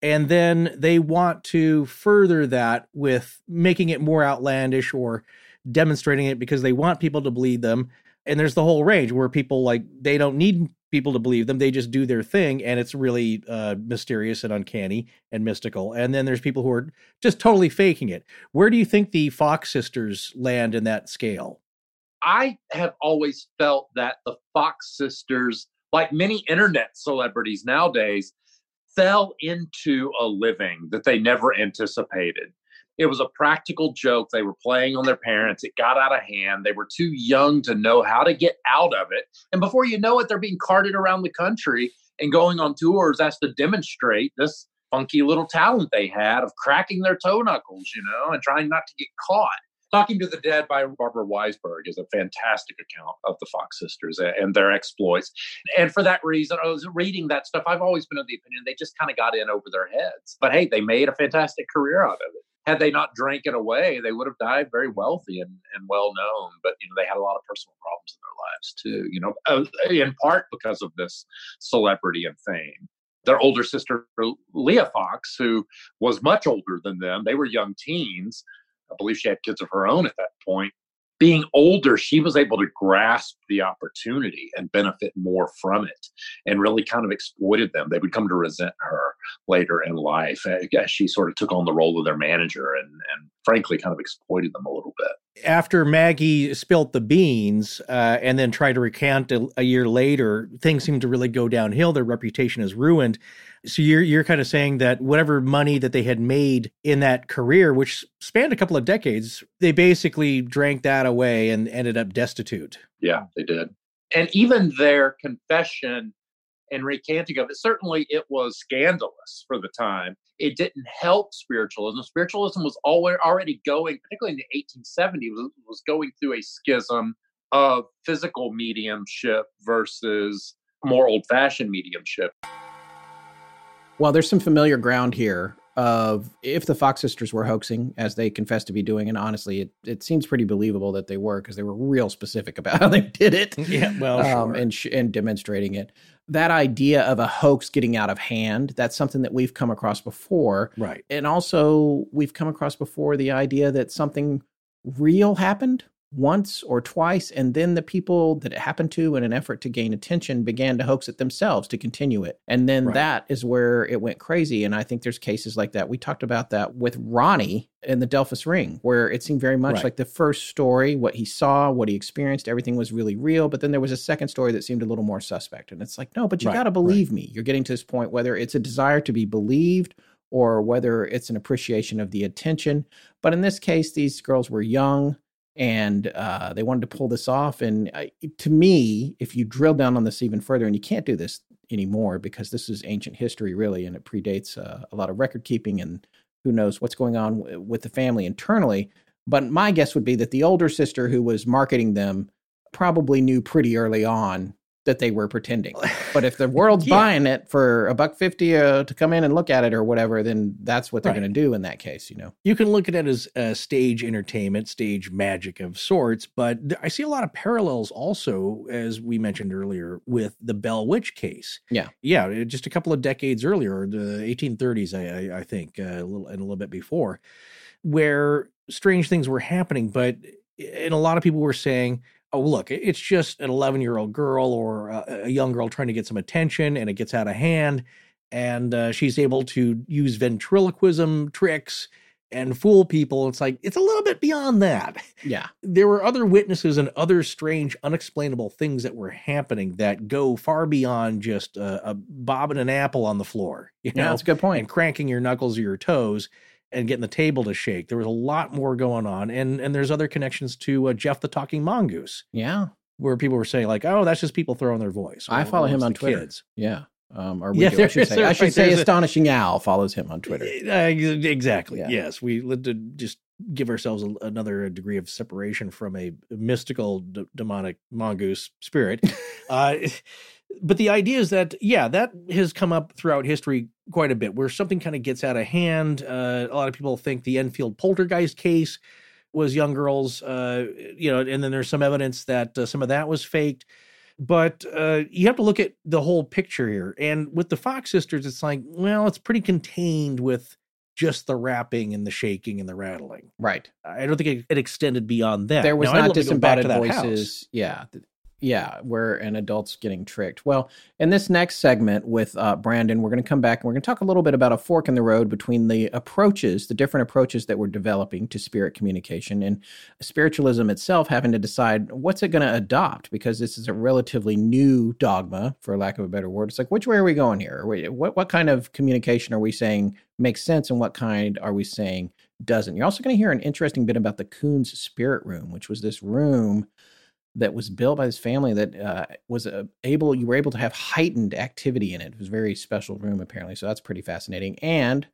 And then they want to further that with making it more outlandish or demonstrating it because they want people to believe them. And there's the whole range where people like they don't need people to believe them. They just do their thing, and it's really uh, mysterious and uncanny and mystical. And then there's people who are just totally faking it. Where do you think the Fox sisters land in that scale? I have always felt that the Fox sisters, like many internet celebrities nowadays, fell into a living that they never anticipated. It was a practical joke. They were playing on their parents. It got out of hand. They were too young to know how to get out of it. And before you know it, they're being carted around the country and going on tours as to demonstrate this funky little talent they had of cracking their toe knuckles, you know, and trying not to get caught. Talking to the Dead by Barbara Weisberg is a fantastic account of the Fox sisters and their exploits. And for that reason, I was reading that stuff. I've always been of the opinion they just kind of got in over their heads. But hey, they made a fantastic career out of it had they not drank it away, they would have died very wealthy and, and well known. But you know, they had a lot of personal problems in their lives too. You know, uh, in part because of this celebrity and fame. Their older sister Leah Fox, who was much older than them, they were young teens. I believe she had kids of her own at that point being older, she was able to grasp the opportunity and benefit more from it and really kind of exploited them. They would come to resent her later in life as she sort of took on the role of their manager and, and frankly kind of exploited them a little bit. After Maggie spilt the beans uh, and then tried to recant a, a year later, things seemed to really go downhill. Their reputation is ruined. So you're you're kind of saying that whatever money that they had made in that career, which spanned a couple of decades, they basically drank that away and ended up destitute. Yeah, they did. And even their confession and recanting of it, certainly it was scandalous for the time. It didn't help spiritualism. Spiritualism was already going, particularly in the 1870s, was going through a schism of physical mediumship versus more old fashioned mediumship. Well, there's some familiar ground here of if the Fox sisters were hoaxing, as they confessed to be doing, and honestly, it, it seems pretty believable that they were because they were real specific about how they did it. Yeah, well, um, sure. and sh- and demonstrating it. That idea of a hoax getting out of hand, that's something that we've come across before. Right. And also, we've come across before the idea that something real happened once or twice, and then the people that it happened to, in an effort to gain attention, began to hoax it themselves to continue it. And then right. that is where it went crazy. And I think there's cases like that. We talked about that with Ronnie in the Delphos Ring, where it seemed very much right. like the first story, what he saw, what he experienced, everything was really real. But then there was a second story that seemed a little more suspect. And it's like, no, but you right. got to believe me. You're getting to this point, whether it's a desire to be believed or whether it's an appreciation of the attention. But in this case, these girls were young and uh, they wanted to pull this off. And uh, to me, if you drill down on this even further, and you can't do this anymore because this is ancient history, really, and it predates uh, a lot of record keeping and who knows what's going on w- with the family internally. But my guess would be that the older sister who was marketing them probably knew pretty early on that they were pretending. But if the world's yeah. buying it for a buck fifty uh, to come in and look at it or whatever, then that's what they're right. going to do in that case. You know, you can look at it as a stage entertainment, stage magic of sorts. But I see a lot of parallels also, as we mentioned earlier, with the Bell Witch case. Yeah, yeah, just a couple of decades earlier, the 1830s, I, I, I think, uh, a little and a little bit before, where strange things were happening. But and a lot of people were saying oh look it's just an 11 year old girl or a, a, young girl trying to get some attention and it gets out of hand and uh, she's able to use ventriloquism tricks and fool people. It's like it's a little bit beyond that. Yeah. There were other witnesses and other strange unexplainable things that were happening that go far beyond just a, a bobbing an apple on the floor you know yeah, that's a good point. point. and cranking your knuckles or your toes and getting the table to shake. There was a lot more going on, and and there's other connections to uh, Jeff the Talking Mongoose. Yeah, where people were saying like, "Oh, that's just people throwing their voice." I follow him on Twitter. Kids. Yeah. Um, or we yeah, do, I should say, I should say Astonishing a, Owl follows him on Twitter. Uh, exactly. Yeah. Yes, we to just give ourselves a, another degree of separation from a mystical d- demonic mongoose spirit. uh, but the idea is that yeah that has come up throughout history quite a bit where something kind of gets out of hand. Uh, a lot of people think the enfield poltergeist case was young girls uh, you know and then there's some evidence that uh, some of that was faked. But uh, you have to look at the whole picture here. And with the fox sisters it's like well it's pretty contained with just the rapping and the shaking and the rattling. Right. I don't think it, it extended beyond that. There was now, not disembodied voices. yeah Yeah, where an adult's getting tricked. Well, in this next segment with uh, Brandon, we're going to come back and we're going to talk a little bit about a fork in the road between the approaches, the different approaches that we're developing to spirit communication, and spiritualism itself having to decide what's it going to adopt because this is a relatively new dogma, for lack of a better word. It's like, which way are we going here? What, what kind of communication are we saying makes sense and what kind are we saying doesn't? You're also going to hear an interesting bit about the Koons Spirit Room, which was this room that was built by this family that uh, was uh, able you were able to have heightened activity in it. It was a very special room apparently, so that's pretty fascinating. And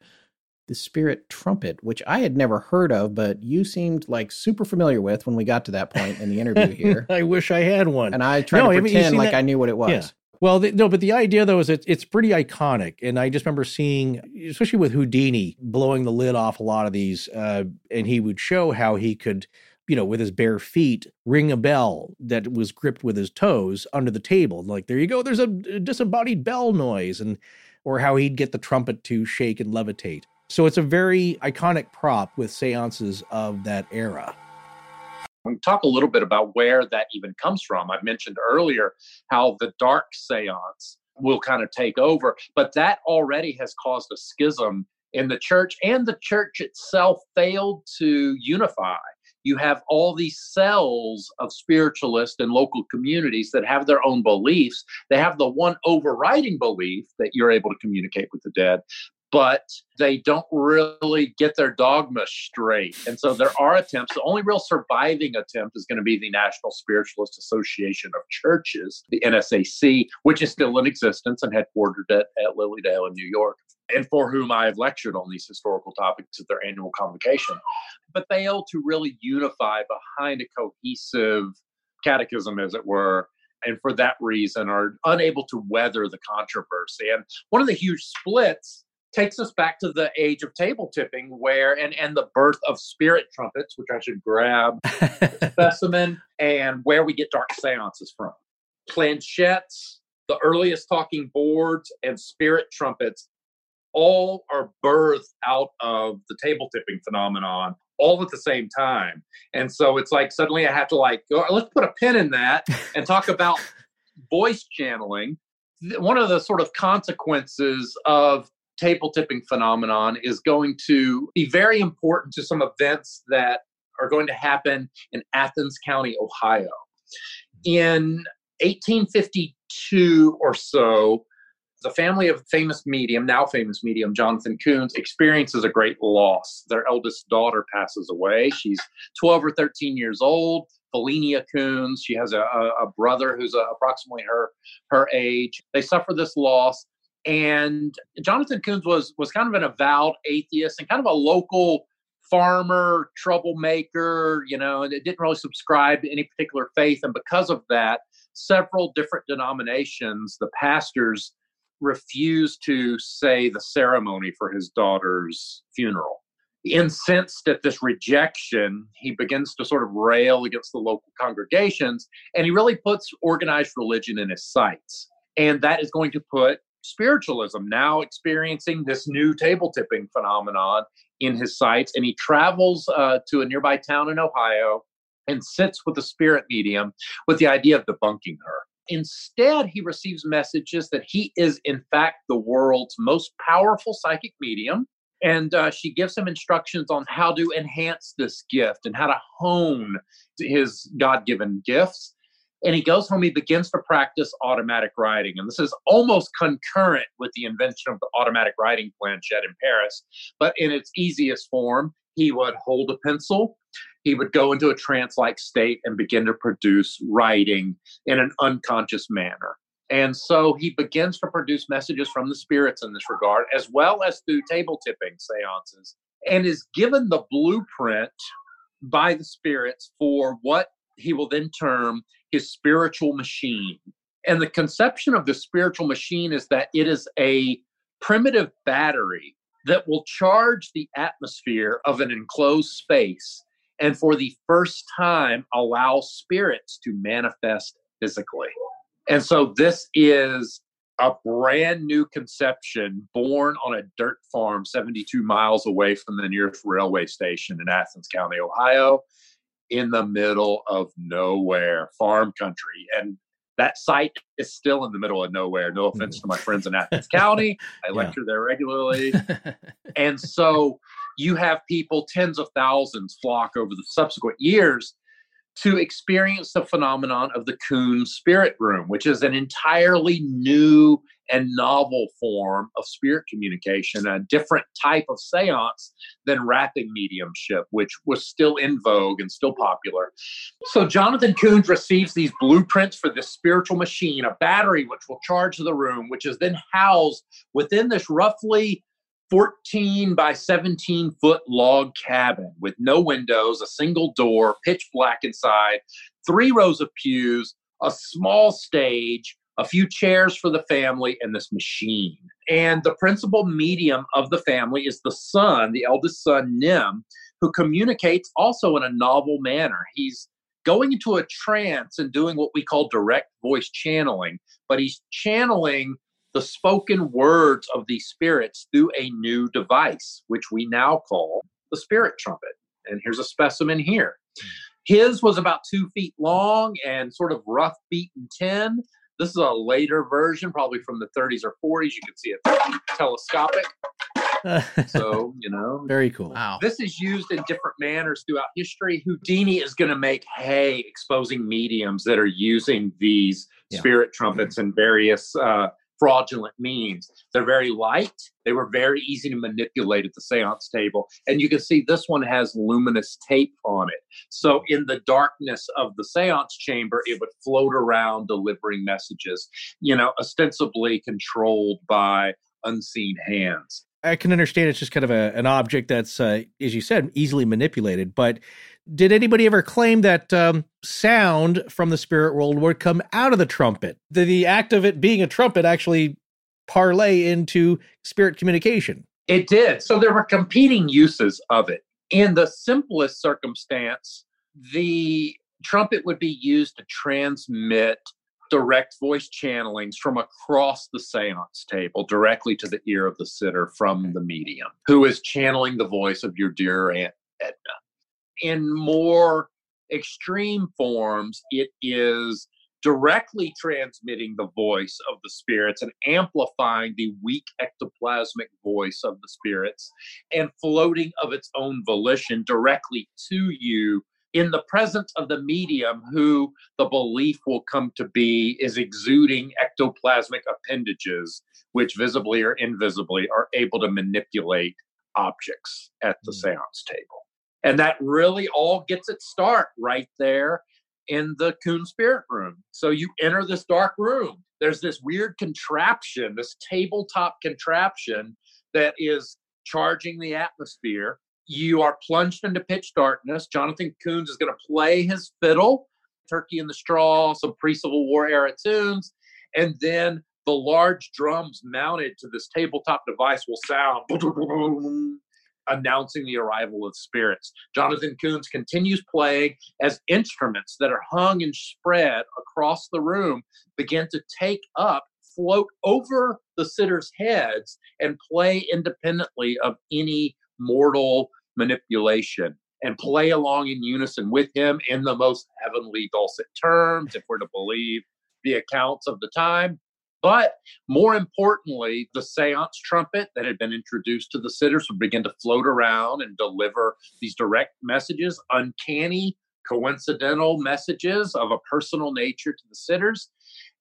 the spirit trumpet, which I had never heard of, but you seemed like super familiar with when we got to that point in the interview here. I wish I had one, and I tried no, to pretend like that? I knew what it was. Yeah. Well, the, no, but the idea though is it's it's pretty iconic, and I just remember seeing, especially with Houdini, blowing the lid off a lot of these, uh, and he would show how he could you know, with his bare feet, ring a bell that was gripped with his toes under the table. Like, there you go, there's a disembodied bell noise, and or how he'd get the trumpet to shake and levitate. So it's a very iconic prop with seances of that era. We talk a little bit about where that even comes from. I mentioned earlier how the dark seance will kind of take over, but that already has caused a schism in the church, and the church itself failed to unify you have all these cells of spiritualists and local communities that have their own beliefs. They have the one overriding belief that you're able to communicate with the dead, but they don't really get their dogma straight. And so there are attempts. The only real surviving attempt is going to be the National Spiritualist Association of Churches, the NSAC, which is still in existence and headquartered at, at Lily Dale in New York and for whom I have lectured on these historical topics at their annual convocation, but fail to really unify behind a cohesive catechism, as it were, and for that reason are unable to weather the controversy. And one of the huge splits takes us back to the age of table tipping where and and the birth of spirit trumpets which i should grab specimen and where we get dark seances from planchettes the earliest talking boards and spirit trumpets all are birthed out of the table tipping phenomenon all at the same time. And so it's like suddenly I have to like go, let's put a pin in that and talk about voice channeling. One of the sort of consequences of table tipping phenomenon is going to be very important to some events that are going to happen in Athens County, Ohio. In 1852 or so, the family of famous medium, now famous medium, Jonathan Koons, experiences a great loss. Their eldest daughter passes away. She's 12 or 13 years old. Felinia Koons. She has a, a brother who's a, approximately her her age. They suffer this loss, and Jonathan Koons was was kind of an avowed atheist and kind of a local farmer, troublemaker. You know, and it didn't really subscribe to any particular faith, and because of that, several different denominations, the pastors refused to say the ceremony for his daughter's funeral. Incensed at this rejection, he begins to sort of rail against the local congregations, and he really puts organized religion in his sights. And that is going to put spiritualism, now experiencing this new table tipping phenomenon, in his sights. And he travels uh, to a nearby town in Ohio and sits with a spirit medium with the idea of debunking her. Instead, he receives messages that he is, in fact, the world's most powerful psychic medium. And uh, she gives him instructions on how to enhance this gift and how to hone his God given gifts. And he goes home, he begins to practice automatic writing. And this is almost concurrent with the invention of the automatic writing planchette in Paris. But in its easiest form, he would hold a pencil he would go into a trance like state and begin to produce writing in an unconscious manner. And so he begins to produce messages from the spirits in this regard, as well as through table tipping seances, and is given the blueprint by the spirits for what he will then term his spiritual machine. And the conception of the spiritual machine is that it is a primitive battery that will charge the atmosphere of an enclosed space and for the first time allow spirits to manifest physically. And so this is a brand new conception born on a dirt farm 72 miles away from the nearest railway station in Athens County, Ohio. in the middle of nowhere, farm country. And that site is still in the middle of nowhere. No offense to my friends in Athens County. I Yeah. lecture there regularly. and so you have people, tens of thousands, flock over the subsequent years to experience the phenomenon of the Coon Spirit Room, which is an entirely new and novel form of spirit communication, a different type of seance than rapping mediumship, which was still in vogue and still popular. So Jonathan Koons receives these blueprints for this spiritual machine, a battery which will charge the room, which is then housed within this roughly 14 by 17 foot log cabin with no windows, a single door, pitch black inside, three rows of pews, a small stage, a few chairs for the family, and this machine. And the principal medium of the family is the son, the eldest son, Nim, who communicates also in a novel manner. He's going into a trance and doing what we call direct voice channeling, but he's channeling the spoken words of these spirits through a new device, which we now call the spirit trumpet. And here's a specimen here. His was about two feet long and sort of rough beaten tin. This is a later version, probably from the 30s or 40s. You can see it telescopic. So, you know, Very cool. wow. this is used in different manners throughout history. Houdini is going to make hay exposing mediums that are using these Yeah. spirit trumpets and various uh, fraudulent means. They're very light. They were very easy to manipulate at the seance table. And you can see this one has luminous tape on it. So in the darkness of the seance chamber, it would float around delivering messages, you know, ostensibly controlled by unseen hands. I can understand it's just kind of a, an object that's, uh, as you said, easily manipulated. But did anybody ever claim that um, sound from the spirit world would come out of the trumpet? Did the act of it being a trumpet actually parlay into spirit communication? It did. So there were competing uses of it. In the simplest circumstance, the trumpet would be used to transmit direct voice channelings from across the seance table directly to the ear of the sitter from the medium, who is channeling the voice of your dear Aunt Edna. In more extreme forms, it is directly transmitting the voice of the spirits and amplifying the weak ectoplasmic voice of the spirits and floating of its own volition directly to you in the presence of the medium who the belief will come to be is exuding ectoplasmic appendages which visibly or invisibly are able to manipulate objects at the Mm. seance table and that really all gets its start right there in the Coon Spirit Room. So you enter this dark room. There's this weird contraption, this tabletop contraption that is charging the atmosphere. You are plunged into pitch darkness. Jonathan Koons is going to play his fiddle, Turkey in the Straw, some pre Civil War era tunes, and then the large drums mounted to this tabletop device will sound announcing the arrival of spirits. Jonathan Koons continues playing as instruments that are hung and spread across the room begin to take up, float over the sitters' heads, and play independently of any mortal manipulation. And play along in unison with him in the most heavenly dulcet terms, if we're to believe the accounts of the time. But more importantly, the seance trumpet that had been introduced to the sitters would begin to float around and deliver these direct messages, uncanny, coincidental messages of a personal nature to the sitters.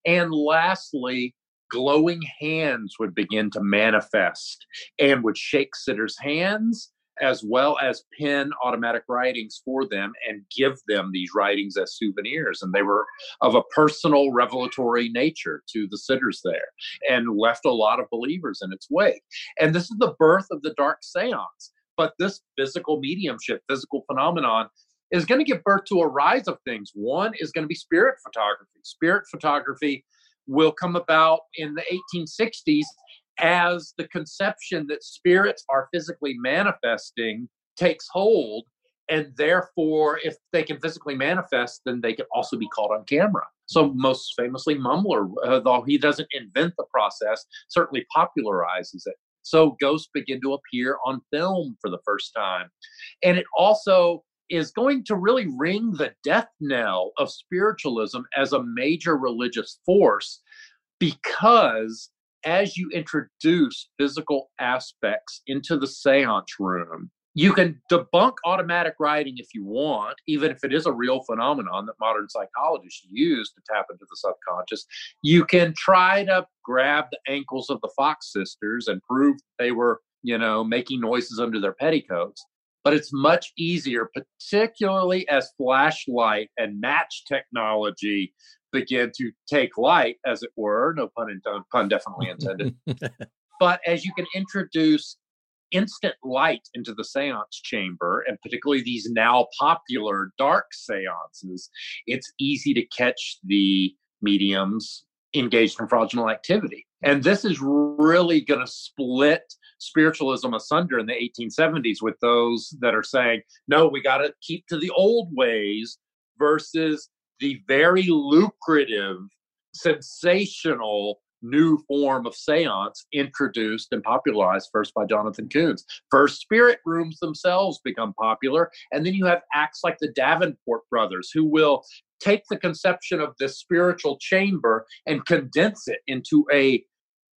And lastly, glowing hands would begin to manifest and would shake sitters' hands as well as pen automatic writings for them and give them these writings as souvenirs. And they were of a personal revelatory nature to the sitters there and left a lot of believers in its wake. And this is the birth of the dark seance. But this physical mediumship, physical phenomenon, is going to give birth to a rise of things. One is going to be spirit photography. Spirit photography will come about in the 1860s as the conception that spirits are physically manifesting takes hold and therefore if they can physically manifest then they can also be caught on camera. So most famously Mumler uh, though he doesn't invent the process certainly popularizes it. So ghosts begin to appear on film for the first time. And it also is going to really ring the death knell of spiritualism as a major religious force because as you introduce physical aspects into the seance room, you can debunk automatic writing if you want, even if it is a real phenomenon that modern psychologists use to tap into the subconscious. You can try to grab the ankles of the Fox sisters and prove they were, you know, making noises under their petticoats. But it's much easier, particularly as flashlight and match technology begin to take light, as it were. No pun intended, uh, pun definitely intended. but as you can introduce instant light into the seance chamber, and particularly these now popular dark seances, it's easy to catch the mediums engaged in fraudulent activity. And this is really going to split spiritualism asunder in the 1870s with those that are saying, no, we got to keep to the old ways versus the very lucrative, sensational new form of seance introduced and popularized first by Jonathan Koons. First, spirit rooms themselves become popular. And then you have acts like the Davenport brothers who will take the conception of this spiritual chamber and condense it into a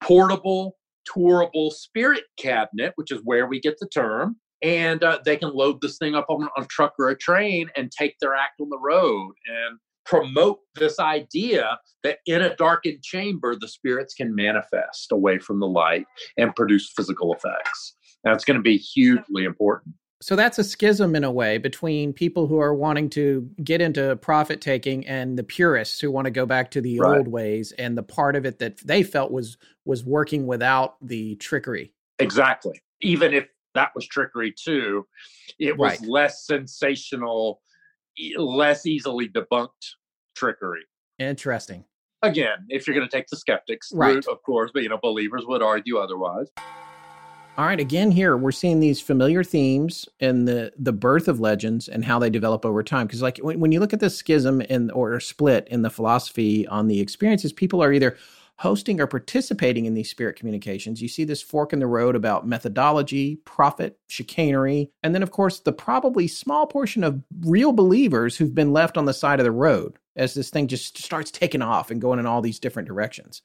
portable, tourable spirit cabinet, which is where we get the term. And uh, they can load this thing up on, a truck or a train and take their act on the road. And promote this idea that in a darkened chamber, the spirits can manifest away from the light and produce physical effects. That's going to be hugely important. So that's a schism in a way between people who are wanting to get into profit taking and the purists who want to go back to the right. old ways and the part of it that they felt was was working without the trickery. Exactly. Even if that was trickery too, it was right. less sensational less easily debunked trickery. Interesting. Again, if you're going to take the skeptics right. route, of course, but you know, believers would argue otherwise. All right, again here we're seeing these familiar themes in the the birth of legends and how they develop over time. Because like when, when you look at the schism and or split in the philosophy on the experiences, people are either hosting or participating in these spirit communications. You see this fork in the road about methodology, profit, chicanery, and then, of course, the probably small portion of real believers who've been left on the side of the road as this thing just starts taking off and going in all these different directions.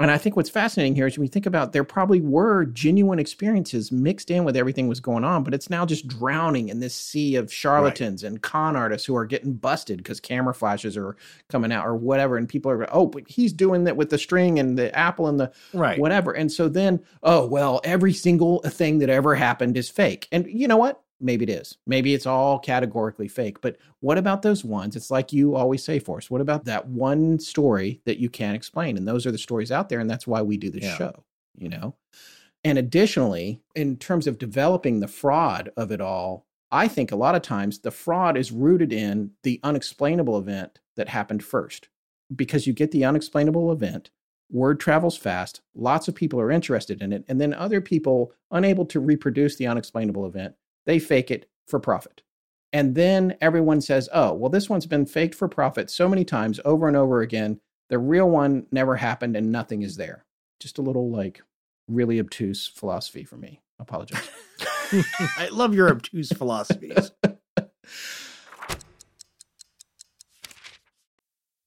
And I think what's fascinating here is when you think about there probably were genuine experiences mixed in with everything was going on, but it's now just drowning in this sea of charlatans right. and con artists who are getting busted because camera flashes are coming out or whatever. And people are, oh, but he's doing that with the string and the apple and the right. whatever. And so then, oh, well, every single thing that ever happened is fake. And you know what? Maybe it is. Maybe it's all categorically fake. But what about those ones? It's like you always say, for us. what about that one story that you can't explain? And those are the stories out there. And that's why we do the yeah. show, you know? And additionally, in terms of developing the fraud of it all, I think a lot of times the fraud is rooted in the unexplainable event that happened first. Because you get the unexplainable event, word travels fast, lots of people are interested in it, and then other people, unable to reproduce the unexplainable event, they fake it for profit. And then everyone says, oh, well, this one's been faked for profit so many times over and over again. The real one never happened and nothing is there. Just a little like really obtuse philosophy for me. I apologize. I love your obtuse philosophies.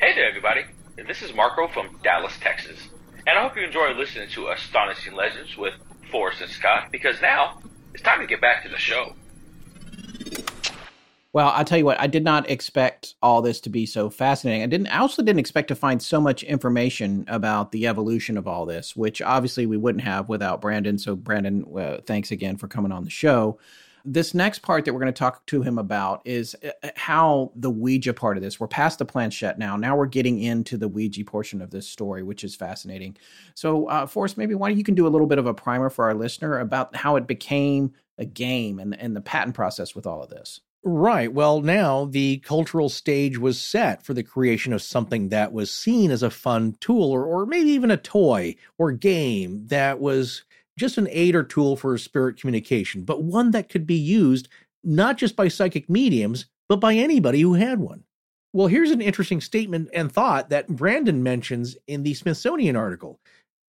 Hey there, everybody. This is Marco from Dallas, Texas. And I hope you enjoy listening to Astonishing Legends with Forrest and Scott because now it's time to get back to the show. Well, I'll tell you what, I did not expect all this to be so fascinating. I didn't I also didn't expect to find so much information about the evolution of all this, which obviously we wouldn't have without Brandon. So Brandon, uh, thanks again for coming on the show. This next part that we're going to talk to him about is uh, uh, how the Ouija part of this. We're past the planchette now. Now we're getting into the Ouija portion of this story, which is fascinating. So, uh, Forrest, maybe why don't you can do a little bit of a primer for our listener about how it became a game and, and the patent process with all of this. Right. Well, now the cultural stage was set for the creation of something that was seen as a fun tool or, or maybe even a toy or game that was just an aid or tool for spirit communication, but one that could be used not just by psychic mediums, but by anybody who had one. Well, here's an interesting statement and thought that Brandon mentions in the Smithsonian article.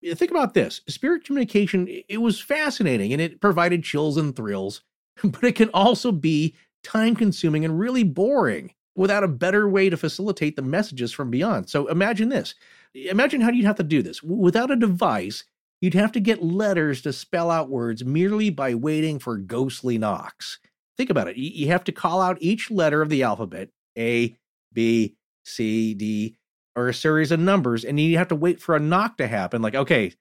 Eh, think about this spirit communication, it was fascinating and it provided chills and thrills, but it can also be time consuming and really boring without a better way to facilitate the messages from beyond. So imagine this. Imagine how you'd have to do this. Without a device, you'd have to get letters to spell out words merely by waiting for ghostly knocks. Think about it. You have to call out each letter of the alphabet A, B, C, D, or a series of numbers, and you have to wait for a knock to happen. Like, okay,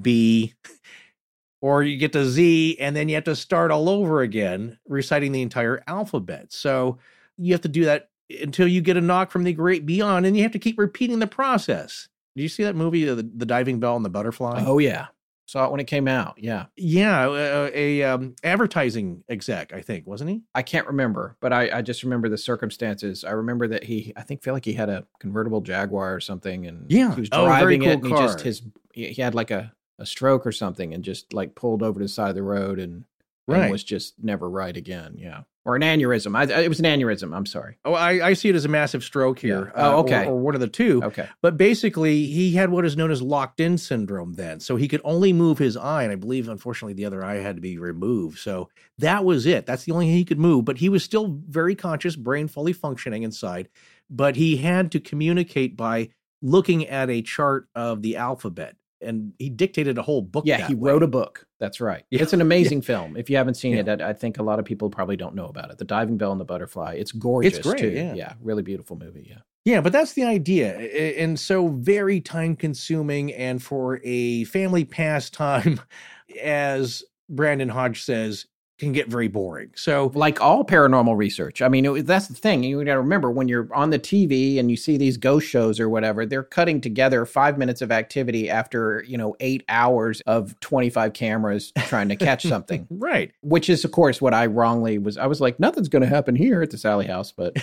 B, or you get to Z and then you have to start all over again, reciting the entire alphabet. So you have to do that until you get a knock from the great beyond, and you have to keep repeating the process. Did you see that movie, the, the diving bell and the butterfly? Oh yeah, saw it when it came out. Yeah, yeah, uh, a um, advertising exec, I think, wasn't he? I can't remember, but I, I just remember the circumstances. I remember that he, I think, feel like he had a convertible Jaguar or something, and yeah, he was oh, driving cool it, and he just his he had like a a stroke or something and just like pulled over to the side of the road and, right. and was just never right again. Yeah. Or an aneurysm. I, it was an aneurysm. I'm sorry. Oh, I, I see it as a massive stroke here. Yeah. Oh, okay. Uh, or, or, one of the two. Okay. But basically, he had what is known as locked in syndrome then. So he could only move his eye. And I believe, unfortunately, the other eye had to be removed. So that was it. That's the only thing he could move. But he was still very conscious, brain fully functioning inside. But he had to communicate by looking at a chart of the alphabet and he dictated a whole book. Yeah, he way. wrote a book. That's right. Yeah. It's an amazing yeah. film. If you haven't seen yeah. it, I, I, think a lot of people probably don't know about it. The Diving Bell and the Butterfly. It's gorgeous. It's great. Too. Yeah. yeah, really beautiful movie. Yeah. Yeah, but that's the idea. And so very time consuming and for a family pastime, as Brandon Hodge says, can get very boring. So, like all paranormal research, I mean, it, that's the thing. You got to remember when you're on the TV and you see these ghost shows or whatever, they're cutting together five minutes of activity after, you know, eight hours of 25 cameras trying to catch something. right. Which is, of course, what I wrongly was. I was like, nothing's going to happen here at the Sallie House, but.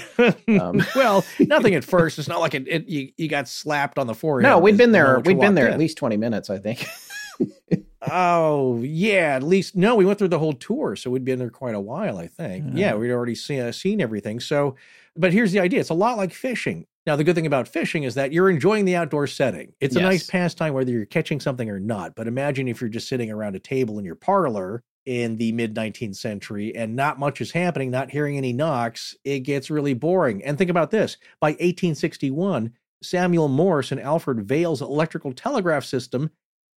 Um, well, nothing at first. It's not like it, it, you, you got slapped on the forehead. No, we'd been there. We'd been there in. at least 20 minutes, I think. Oh yeah, at least no. We went through the whole tour, so we'd been there quite a while. I think. Mm-hmm. Yeah, we'd already seen uh, seen everything. So, but here's the idea: it's a lot like fishing. Now, the good thing about fishing is that you're enjoying the outdoor setting. It's a nice pastime whether you're catching something or not. But imagine if you're just sitting around a table in your parlor in the mid 19th century and not much is happening, not hearing any knocks, it gets really boring. And think about this by 1861, Samuel Morse and Alfred Vail's electrical telegraph system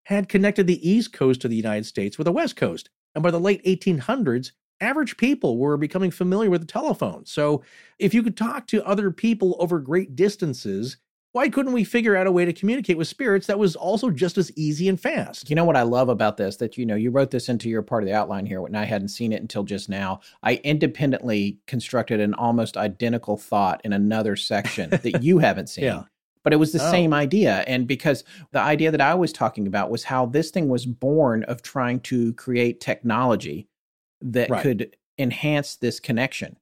had connected the East Coast of the United States with the West Coast. And by the late 1800s, average people were becoming familiar with the telephone. So if you could talk to other people over great distances, why couldn't we figure out a way to communicate with spirits that was also just as easy and fast? You know what I love about this? That you know, you wrote this into your part of the outline here, and I hadn't seen it until just now. I independently constructed an almost identical thought in another section that you haven't seen. yeah but it was the oh. same idea and because the idea that i was talking about was how this thing was born of trying to create technology that right. could enhance this connection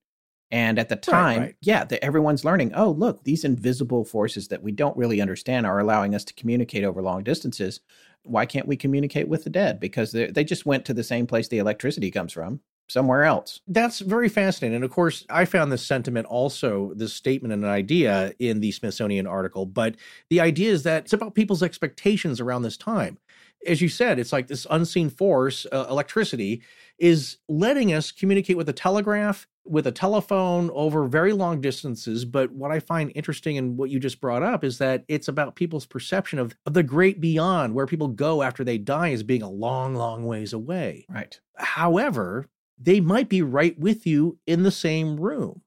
and at the time right, right. yeah that everyone's learning oh look these invisible forces that we don't really understand are allowing us to communicate over long distances why can't we communicate with the dead because they just went to the same place the electricity comes from somewhere else. That's very fascinating. And of course, I found this sentiment also, this statement and an idea in the Smithsonian article. But the idea is that it's about people's expectations around this time. As you said, it's like this unseen force, uh, electricity, is letting us communicate with a telegraph, with a telephone over very long distances. But what I find interesting in what you just brought up is that it's about people's perception of, of the great beyond, where people go after they die as being a long, long ways away. Right. However, they might be right with you in the same room.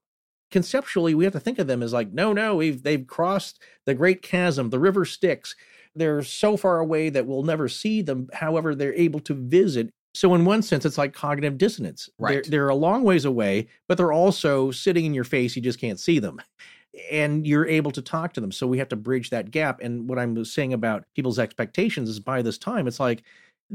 conceptually we have to think of them as like, no, no, we've they've crossed the great chasm, the river Styx. They're so far away that we'll never see them. However, they're able to visit. So in one sense, it's like cognitive dissonance. Right. They're, they're a long ways away, but they're also sitting in your face. You just can't see them. And you're able to talk to them. So we have to bridge that gap. And what I'm saying about people's expectations is by this time, it's like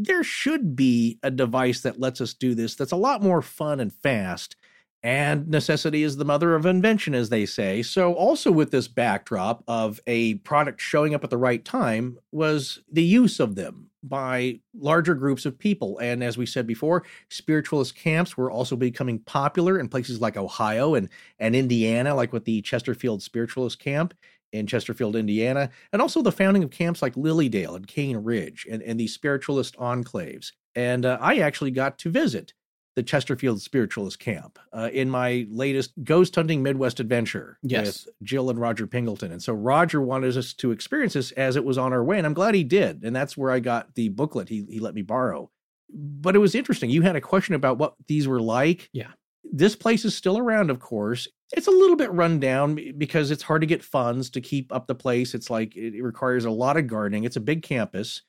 there should be a device that lets us do this that's a lot more fun and fast. And necessity is the mother of invention, as they say. So, also with this backdrop of a product showing up at the right time was the use of them by larger groups of people. And as we said before, spiritualist camps were also becoming popular in places like Ohio and, and Indiana, like with the Chesterfield Spiritualist Camp in Chesterfield, Indiana, and also the founding of camps like Lily Dale and Cane Ridge and, and these spiritualist enclaves. And uh, I actually got to visit the Chesterfield Spiritualist Camp uh, in my latest Ghost Hunting Midwest adventure Yes. with Jill and Roger Pingleton. And so Roger wanted us to experience this as it was on our way, and I'm glad he did. And that's where I got the booklet he, he let me borrow. But it was interesting. You had a question about what these were like. Yeah. This place is still around, of course. It's a little bit run down because it's hard to get funds to keep up the place. It's like it requires a lot of gardening. It's a big campus.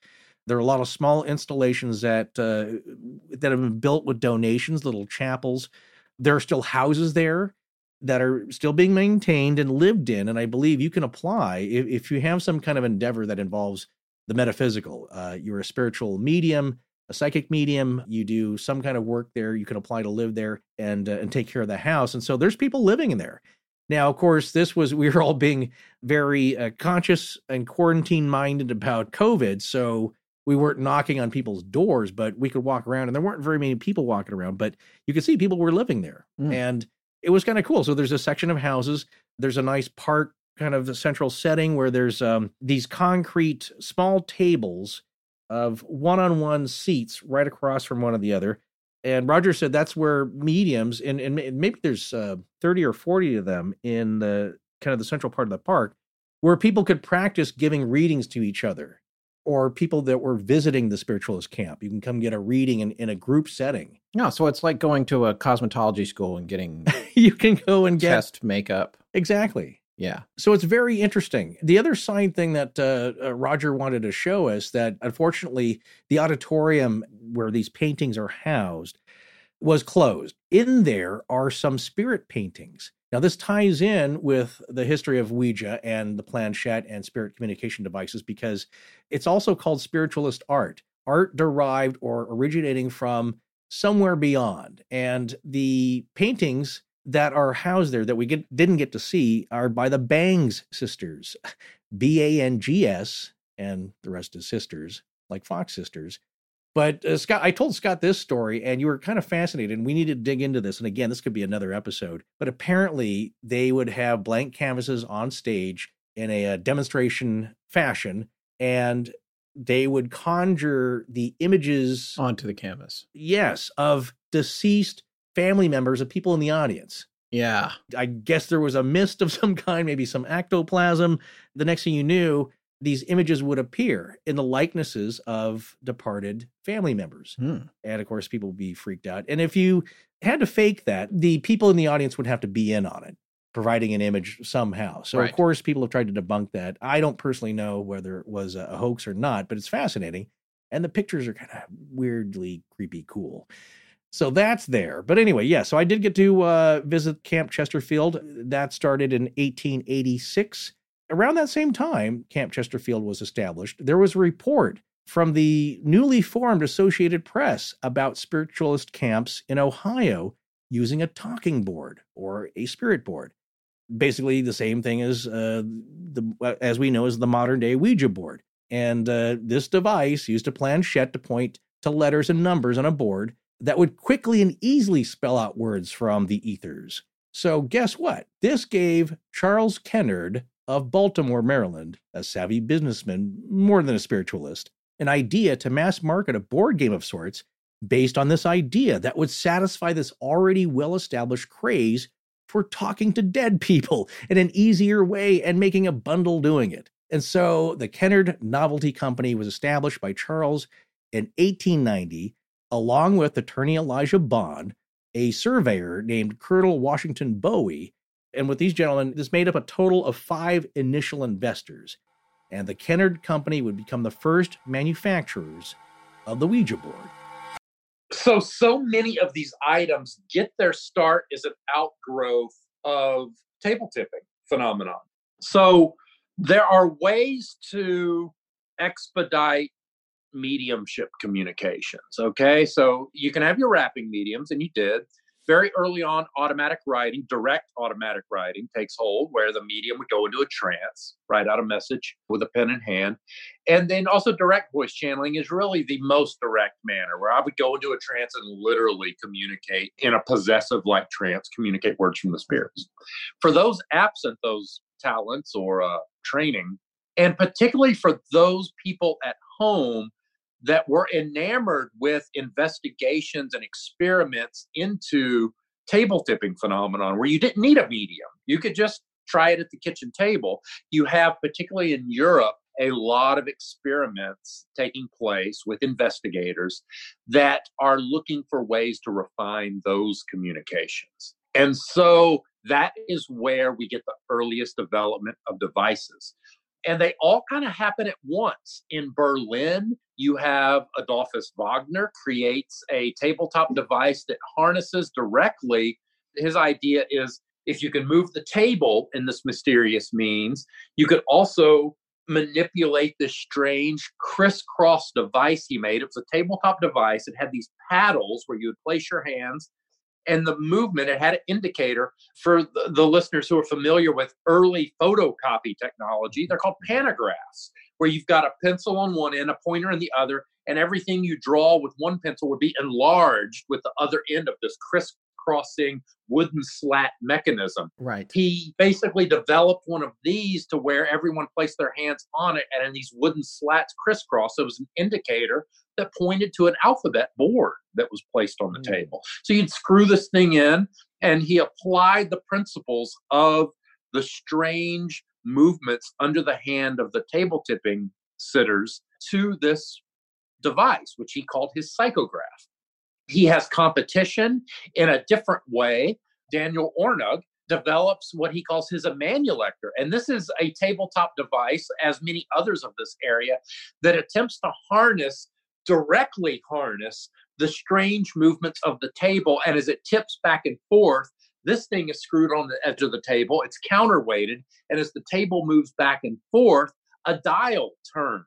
There are a lot of small installations that uh, that have been built with donations, little chapels. There are still houses there that are still being maintained and lived in, and I believe you can apply if, if you have some kind of endeavor that involves the metaphysical. Uh, you're a spiritual medium, a psychic medium. You do some kind of work there. You can apply to live there and uh, and take care of the house. And so there's people living in there. Now, of course, this was we were all being very uh, conscious and quarantine minded about COVID, so we weren't knocking on people's doors, but we could walk around, and there weren't very many people walking around, but you could see people were living there, Mm. and it was kind of cool. So there's a section of houses. There's a nice park, kind of the central setting where there's um, these concrete small tables of one-on-one seats right across from one of the other. And Roger said that's where mediums, and, and maybe there's uh, 30 or 40 of them in the kind of the central part of the park, where people could practice giving readings to each other or people that were visiting the spiritualist camp. You can come get a reading in, in a group setting. No, so it's like going to a cosmetology school and getting you can go and get test makeup. exactly. Yeah. So it's very interesting. The other side thing that uh, uh, Roger wanted to show us that unfortunately the auditorium where these paintings are housed was closed. In there are some spirit paintings. Now, this ties in with the history of Ouija and the planchette and spirit communication devices because it's also called spiritualist art, art derived or originating from somewhere beyond. And the paintings that are housed there that we get, didn't get to see are by the Bangs sisters, B A N G S, and the rest is sisters, like Fox sisters. But uh, Scott, I told Scott this story, and you were kind of fascinated, and we need to dig into this. And again, this could be another episode. But apparently, they would have blank canvases on stage in a, uh demonstration fashion, and they would conjure the images Onto the canvas. yes, of deceased family members of people in the audience. Yeah. I guess there was a mist of some kind, maybe some ectoplasm. The next thing you knew, these images would appear in the likenesses of departed family members. Hmm. And of course, people would be freaked out. And if you had to fake that, the people in the audience would have to be in on it, providing an image somehow. So, Right. of course, people have tried to debunk that. I don't personally know whether it was a hoax or not, but it's fascinating. And the pictures are kind of weirdly creepy cool. So that's there. But anyway, yeah, so I did get to uh, visit Camp Chesterfield. That started in 1886. Around that same time, Camp Chesterfield was established. There was a report from the newly formed Associated Press about spiritualist camps in Ohio using a talking board or a spirit board. Basically, the same thing as uh, the as we know as the modern day Ouija board. And uh, this device used a planchette to point to letters and numbers on a board that would quickly and easily spell out words from the ethers. So, guess what? This gave Charles Kennard of Baltimore, Maryland, a savvy businessman, more than a spiritualist, an idea to mass market a board game of sorts based on this idea that would satisfy this already well established craze for talking to dead people in an easier way and making a bundle doing it. And so the Kennard Novelty Company was established by Charles in 1890, along with attorney Elijah Bond, a surveyor named Colonel Washington Bowie, And with these gentlemen, this made up a total of five initial investors. And the Kennard Company would become the first manufacturers of the Ouija board. So, so many of these items get their start as an outgrowth of table tipping phenomenon. So, there are ways to expedite mediumship communications. Okay. So, you can have your rapping mediums, and you did very early on, automatic writing, direct automatic writing takes hold, where the medium would go into a trance, write out a message with a pen in hand. And then also, direct voice channeling is really the most direct manner, where I would go into a trance and literally communicate in a possessive like trance, communicate words from the spirits. For those absent those talents or uh, training, and particularly for those people at home that were enamored with investigations and experiments into table tipping phenomenon where you didn't need a medium. You could just try it at the kitchen table. You have, particularly in Europe, a lot of experiments taking place with investigators that are looking for ways to refine those communications. And so that is where we get the earliest development of devices and they all kind of happen at once. In Berlin, you have Adolphus Wagner creates a tabletop device that harnesses directly. His idea is if you can move the table in this mysterious means, you could also manipulate this strange crisscross device he made. It was a tabletop device. It had these paddles where you would place your hands and the movement it had an indicator for the, the, listeners who are familiar with early photocopy technology they're called pantographs where you've got a pencil on one end a pointer in the other and everything you draw with one pencil would be enlarged with the other end of this crisscrossing wooden slat mechanism right he basically developed one of these to where everyone placed their hands on it and in these wooden slats crisscross it was an indicator that pointed to an alphabet board that was placed on the mm. table. So you'd screw this thing in, and he applied the principles of the strange movements under the hand of the table tipping sitters to this device, which he called his psychograph. He has competition in a different way. Daniel Ornug develops what he calls his Emmanuelector. And this is a tabletop device, as many others of this area, that attempts to harness directly harness the strange movements of the table. And as it tips back and forth, this thing is screwed on the edge of the table. It's counterweighted. And as the table moves back and forth, a dial turns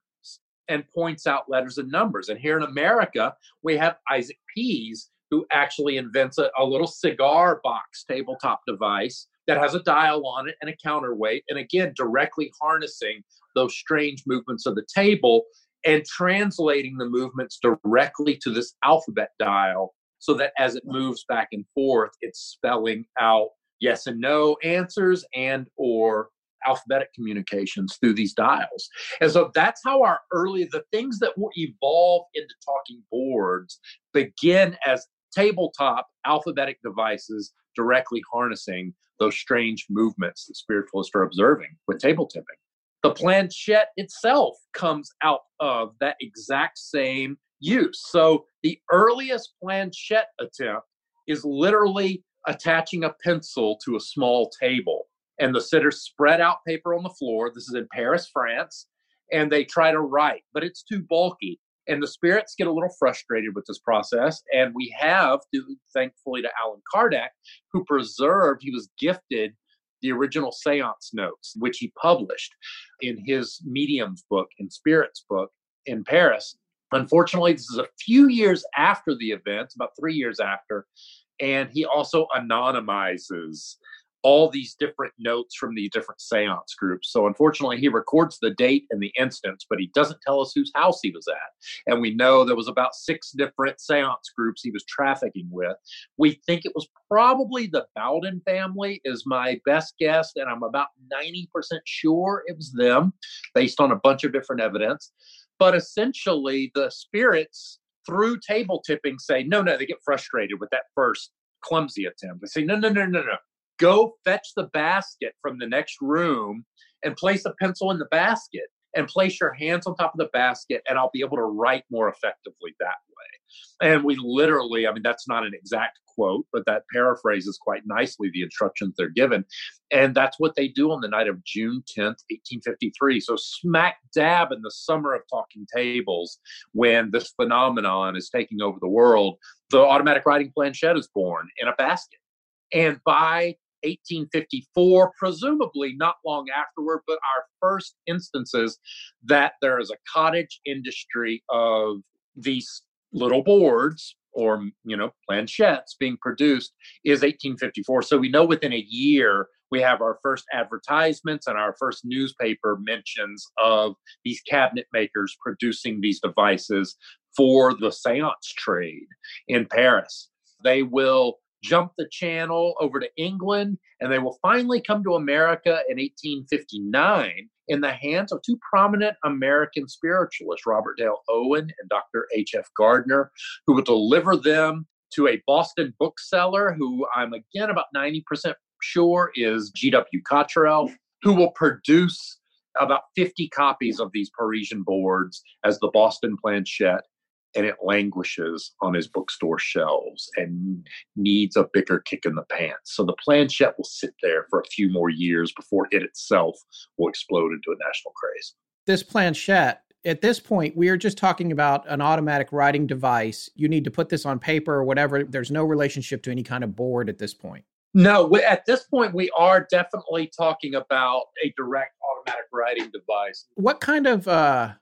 and points out letters and numbers. And here in America, we have Isaac Pease, who actually invents a, a little cigar box tabletop device that has a dial on it and a counterweight. And again, directly harnessing those strange movements of the table and translating the movements directly to this alphabet dial so that as it moves back and forth it's spelling out yes and no answers and or alphabetic communications through these dials. And so that's how our early the things that will evolve into talking boards begin as tabletop alphabetic devices directly harnessing those strange movements that spiritualists are observing with table tipping. The planchette itself comes out of that exact same use. So the earliest planchette attempt is literally attaching a pencil to a small table. And the sitters spread out paper on the floor. This is in Paris, France. And they try to write, but it's too bulky. And the spirits get a little frustrated with this process. And we have, thankfully, to Allan Kardec, who preserved, he was gifted the original seance notes, which he published in his mediums book and spirits book in Paris. Unfortunately, this is a few years after the event, about three years after, and he also anonymizes all these different notes from the different seance groups. So unfortunately, he records the date and the instance, but he doesn't tell us whose house he was at. And we know there was about six different seance groups he was trafficking with. We think it was probably the Bowden family is my best guess, and I'm about 90% sure it was them based on a bunch of different evidence. But essentially, the spirits through table tipping say, no, no, they get frustrated with that first clumsy attempt. They say, no, no, no, no, no go fetch the basket from the next room and place a pencil in the basket. And place your hands on top of the basket, and I'll be able to write more effectively that way. And we literally, I mean, that's not an exact quote, but that paraphrases quite nicely the instructions they're given. And that's what they do on the night of June 10th, 1853. So, smack dab in the summer of talking tables, when this phenomenon is taking over the world, the automatic writing planchette is born in a basket. And by 1854, presumably not long afterward, but our first instances that there is a cottage industry of these little boards or you know planchettes being produced is 1854 so we know within a year we have our first advertisements and our first newspaper mentions of these cabinet makers producing these devices for the seance trade in paris. They will jump the channel over to England, and they will finally come to America in 1859 in the hands of two prominent American spiritualists, Robert Dale Owen and Dr. H.F. Gardner, who will deliver them to a Boston bookseller who I'm again about 90% sure is G.W. Cottrell, who will produce about 50 copies of these Parisian boards as the Boston Planchette and it languishes on his bookstore shelves and needs a bigger kick in the pants. So the planchette will sit there for a few more years before it itself will explode into a national craze. This planchette, at this point, we are just talking about an automatic writing device. You need to put this on paper or whatever. There's no relationship to any kind of board at this point. No, at this point, we are definitely talking about a direct automatic writing device. What kind of uh,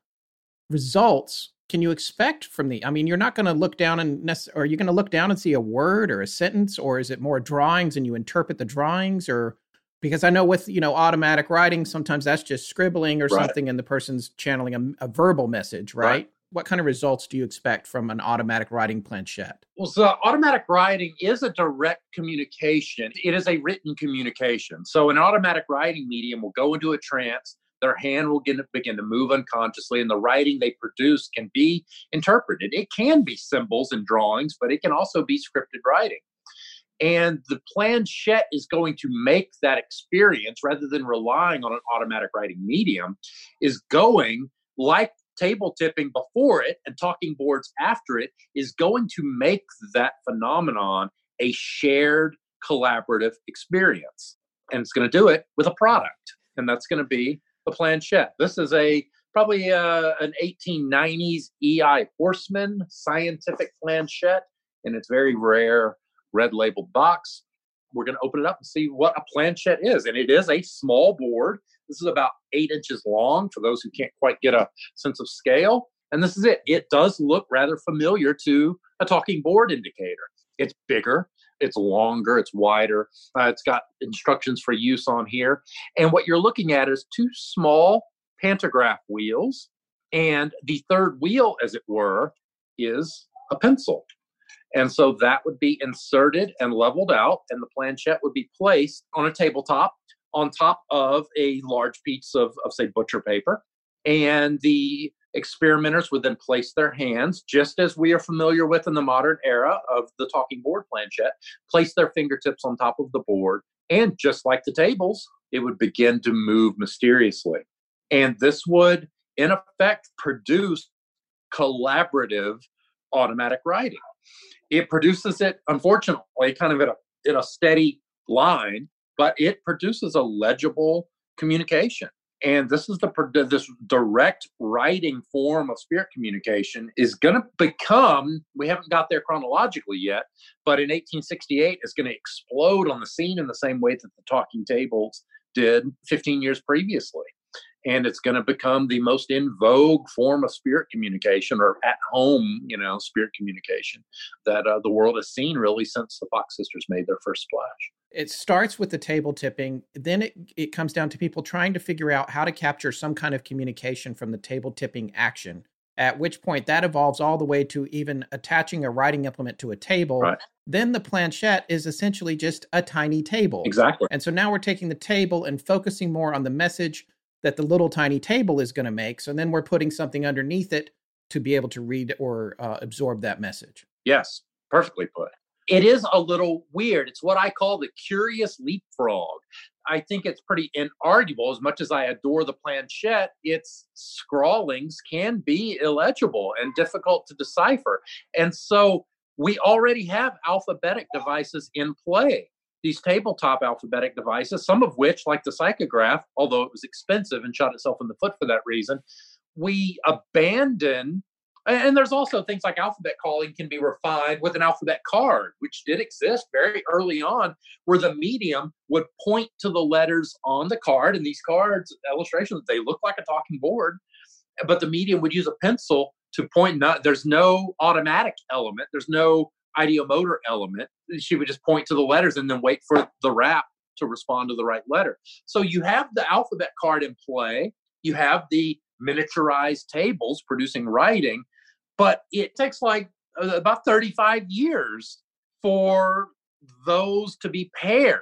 results can you expect from the i mean you're not going to look down and or are you going to look down and see a word or a sentence or is it more drawings and you interpret the drawings or because i know with you know automatic writing sometimes that's just scribbling or right. something and the person's channeling a, a verbal message right? right? what kind of results do you expect from an automatic writing planchette well so automatic writing is a direct communication it is a written communication so an automatic writing medium will go into a trance their hand will begin to, begin to move unconsciously, and the writing they produce can be interpreted. It can be symbols and drawings, but it can also be scripted writing. And the planchette is going to make that experience, rather than relying on an automatic writing medium, is going like table tipping before it and talking boards after it, is going to make that phenomenon a shared collaborative experience. And it's going to do it with a product. And that's going to be the planchette. This is a probably uh, an 1890s EI Horsman scientific planchette in its very rare red labeled box. We're going to open it up and see what a planchette is. And it is a small board. This is about eight inches long for those who can't quite get a sense of scale. And this is it. It does look rather familiar to a talking board indicator. It's bigger, it's longer, it's wider. Uh, it's got instructions for use on here. And what you're looking at is two small pantograph wheels. And the third wheel, as it were, is a pencil. And so that would be inserted and leveled out, and the planchette would be placed on a tabletop on top of a large piece of, of say, butcher paper. And the experimenters would then place their hands, just as we are familiar with in the modern era of the talking board planchette, place their fingertips on top of the board, and just like the tables, it would begin to move mysteriously. And this would, in effect, produce collaborative automatic writing. It produces it, unfortunately, kind of in a, in a steady line, but it produces a legible communication and this is the this direct writing form of spirit communication is going to become we haven't got there chronologically yet but in 1868 it's going to explode on the scene in the same way that the talking tables did 15 years previously. And it's going to become the most in vogue form of spirit communication or at home you know spirit communication that uh, the world has seen really since the fox sisters made their first splash it starts with the table tipping then it, it comes down to people trying to figure out how to capture some kind of communication from the table tipping action at which point that evolves all the way to even attaching a writing implement to a table. Right. then the planchette is essentially just a tiny table. Exactly. And so now we're taking the table and focusing more on the message that the little tiny table is going to make so then we're putting something underneath it to be able to read or uh, absorb that message. Yes perfectly put it is a little weird. It's what I call the curious leapfrog. I think it's pretty inarguable. As much as I adore the planchette, its scrawlings can be illegible and difficult to decipher. And so we already have alphabetic devices in play. These tabletop alphabetic devices, some of which, like the psychograph, although it was expensive and shot itself in the foot for that reason, we abandon and there's also things like alphabet calling can be refined with an alphabet card, which did exist very early on, where the medium would point to the letters on the card. And these cards, illustrations, they look like a talking board, but the medium would use a pencil to point. Not there's no automatic element, there's no ideomotor element. She would just point to the letters and then wait for the rap to respond to the right letter. So you have the alphabet card in play. You have the miniaturized tables producing writing, but it takes like about 35 years for those to be paired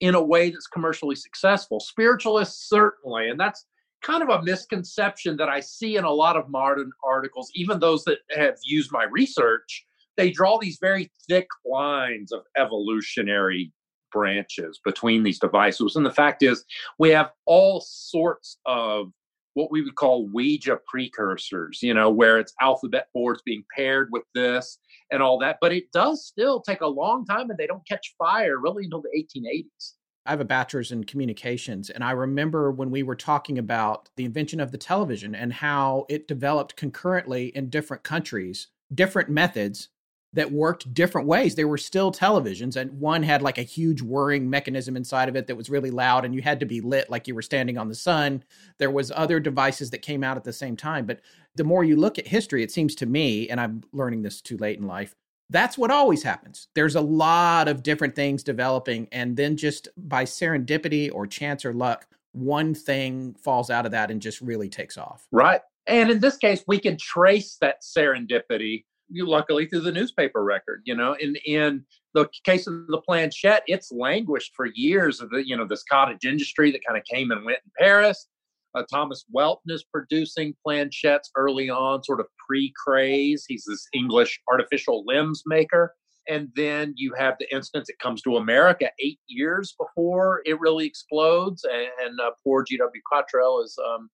in a way that's commercially successful. Spiritualists, certainly, and that's kind of a misconception that I see in a lot of modern articles, even those that have used my research. They draw these very thick lines of evolutionary branches between these devices. And the fact is, we have all sorts of what we would call Ouija precursors, you know, where it's alphabet boards being paired with this and all that. But it does still take a long time and they don't catch fire really until the 1880s. I have a bachelor's in communications, and I remember when we were talking about the invention of the television and how it developed concurrently in different countries, different methods that worked different ways. They were still televisions, and one had like a huge whirring mechanism inside of it that was really loud, and you had to be lit like you were standing on the sun. There was other devices that came out at the same time. But the more you look at history, it seems to me, and I'm learning this too late in life, that's what always happens. There's a lot of different things developing, and then just by serendipity or chance or luck, one thing falls out of that and just really takes off. Right. And in this case, we can trace that serendipity luckily through the newspaper record you know in in the case of the planchette it's languished for years of the you know this cottage industry that kind of came and went in paris. Uh, thomas welton is producing planchettes early on sort of pre-craze. He's this english artificial limbs maker. And then you have the instance it comes to america eight years before it really explodes and, and uh, poor gw cottrell is um,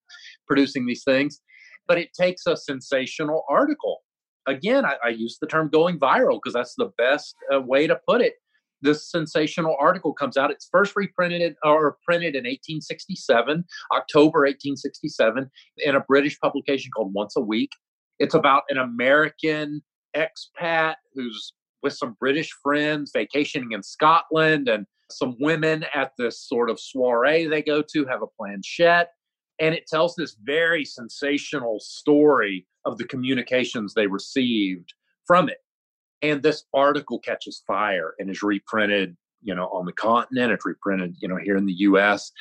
producing these things. But it takes a sensational article again, I, I use the term going viral because that's the best uh, way to put it. This sensational article comes out. It's first reprinted or printed in 1867, October 1867, in a British publication called Once a Week. It's about an American expat who's with some British friends vacationing in Scotland, and some women at this sort of soiree they go to have a planchette. And it tells this very sensational story of the communications they received from it. And this article catches fire and is reprinted, you know, on the continent. It's reprinted, you know, here in the US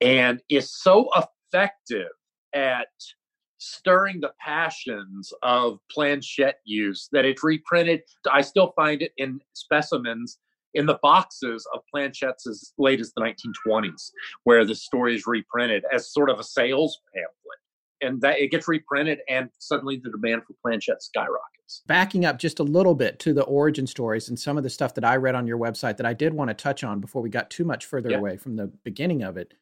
and is so effective at stirring the passions of planchette use that it's reprinted. I still find it in specimens in the boxes of planchettes as late as the 1920s, where the story is reprinted as sort of a sales pamphlet. And that it gets reprinted and suddenly the demand for planchettes skyrockets. Backing up just a little bit to the origin stories and some of the stuff that i read on your website that i did want to touch on before we got too much further yeah. away from the beginning of it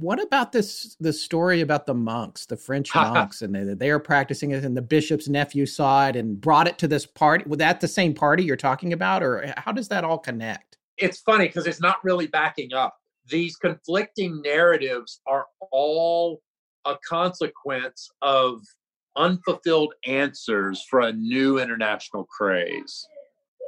what about this the story about the monks the french monks and they, they are practicing it and the bishop's nephew saw it and brought it to this party? Was that the same party you're talking about or how does that all connect? It's funny because it's not really backing up. These conflicting narratives are all a consequence of unfulfilled answers for a new international craze.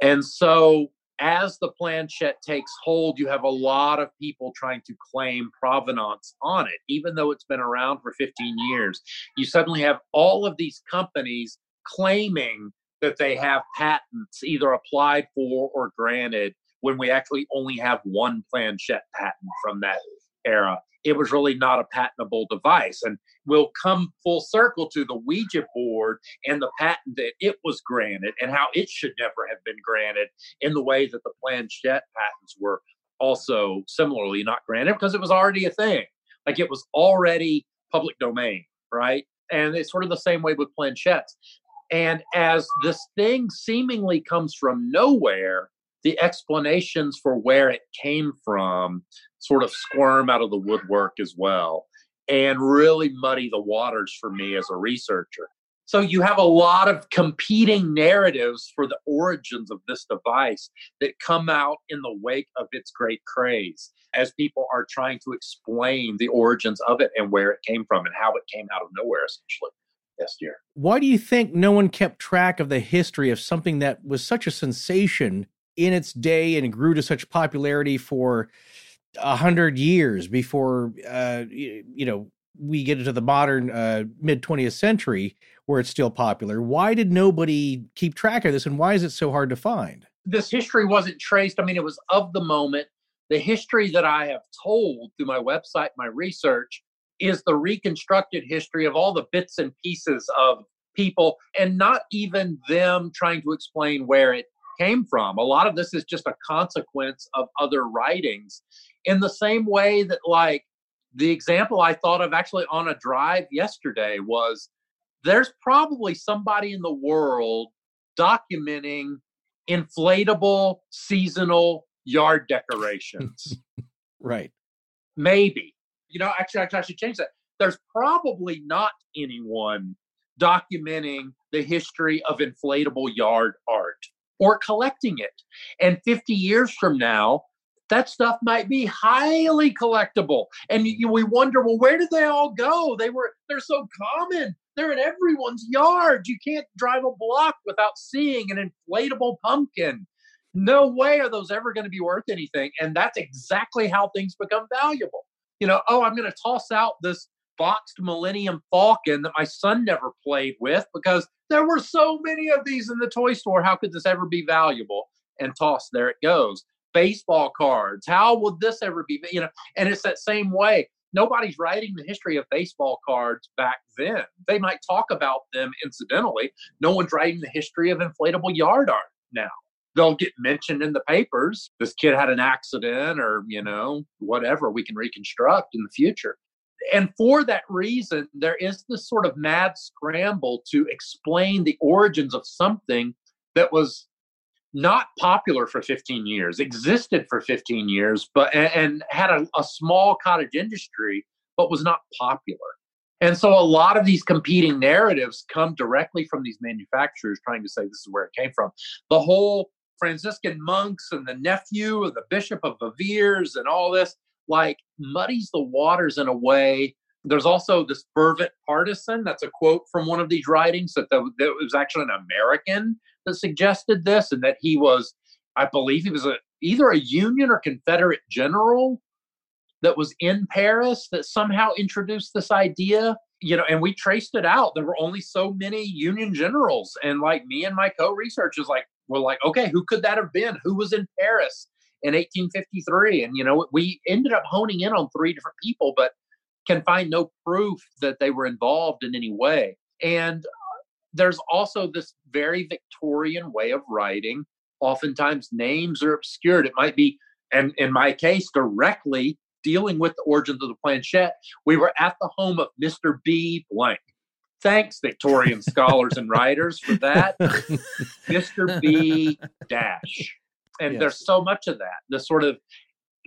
And so, as the planchette takes hold, you have a lot of people trying to claim provenance on it, even though it's been around for 15 years. You suddenly have all of these companies claiming that they have patents either applied for or granted when we actually only have one planchette patent from that era it was really not a patentable device. And we'll come full circle to the Ouija board and the patent that it was granted and how it should never have been granted in the way that the planchette patents were also similarly not granted because it was already a thing. Like it was already public domain, right? And it's sort of the same way with planchettes. And as this thing seemingly comes from nowhere, the explanations for where it came from sort of squirm out of the woodwork as well and really muddy the waters for me as a researcher. So you have a lot of competing narratives for the origins of this device that come out in the wake of its great craze as people are trying to explain the origins of it and where it came from and how it came out of nowhere essentially this year. Why do you think no one kept track of the history of something that was such a sensation in its day and grew to such popularity for a hundred years before uh, you, know we get into the modern uh, mid 20th century where it's still popular. Why did nobody keep track of this and why is it so hard to find? This history wasn't traced. I mean, it was of the moment. The history that I have told through my website, my research, is the reconstructed history of all the bits and pieces of people and not even them trying to explain where it came from. A lot of this is just a consequence of other writings in the same way that, like, the example I thought of actually on a drive yesterday was there's probably somebody in the world documenting inflatable seasonal yard decorations. right. Maybe. You know, actually, I should change that. There's probably not anyone documenting the history of inflatable yard art or collecting it. And 50 years from now, that stuff might be highly collectible. And you, we wonder, well, where did they all go? They were they're so common. They're in everyone's yard. You can't drive a block without seeing an inflatable pumpkin. No way are those ever going to be worth anything. And that's exactly how things become valuable. You know, oh, I'm going to toss out this boxed Millennium Falcon that my son never played with because there were so many of these in the toy store. How could this ever be valuable? And toss, there it goes baseball cards. How would this ever be? You know, and it's that same way. Nobody's writing the history of baseball cards back then. They might talk about them incidentally. No one's writing the history of inflatable yard art now. They'll get mentioned in the papers. This kid had an accident, or, you know, whatever we can reconstruct in the future. And for that reason, there is this sort of mad scramble to explain the origins of something that was not popular for 15 years, existed for 15 years, but and, and had a, a small cottage industry, but was not popular. And so a lot of these competing narratives come directly from these manufacturers trying to say this is where it came from. The whole Franciscan monks and the nephew of the Bishop of Viviers and all this like muddies the waters in a way. There's also this fervent partisan. That's a quote from one of these writings that, the, that was actually an American that suggested this, and that he was, I believe, he was a, either a Union or Confederate general that was in Paris that somehow introduced this idea. You know, and we traced it out. There were only so many Union generals, and like me and my co-researchers, like were like, okay, who could that have been? Who was in Paris in 1853? And you know, we ended up honing in on three different people, but can find no proof that they were involved in any way. And uh, there's also this very Victorian way of writing. Oftentimes, names are obscured. It might be, and in my case, directly dealing with the origins of the planchette. We were at the home of Mr. B. Blank. Thanks, Victorian scholars and writers, for that. Mr. B. Dash. And yes. there's so much of that, the sort of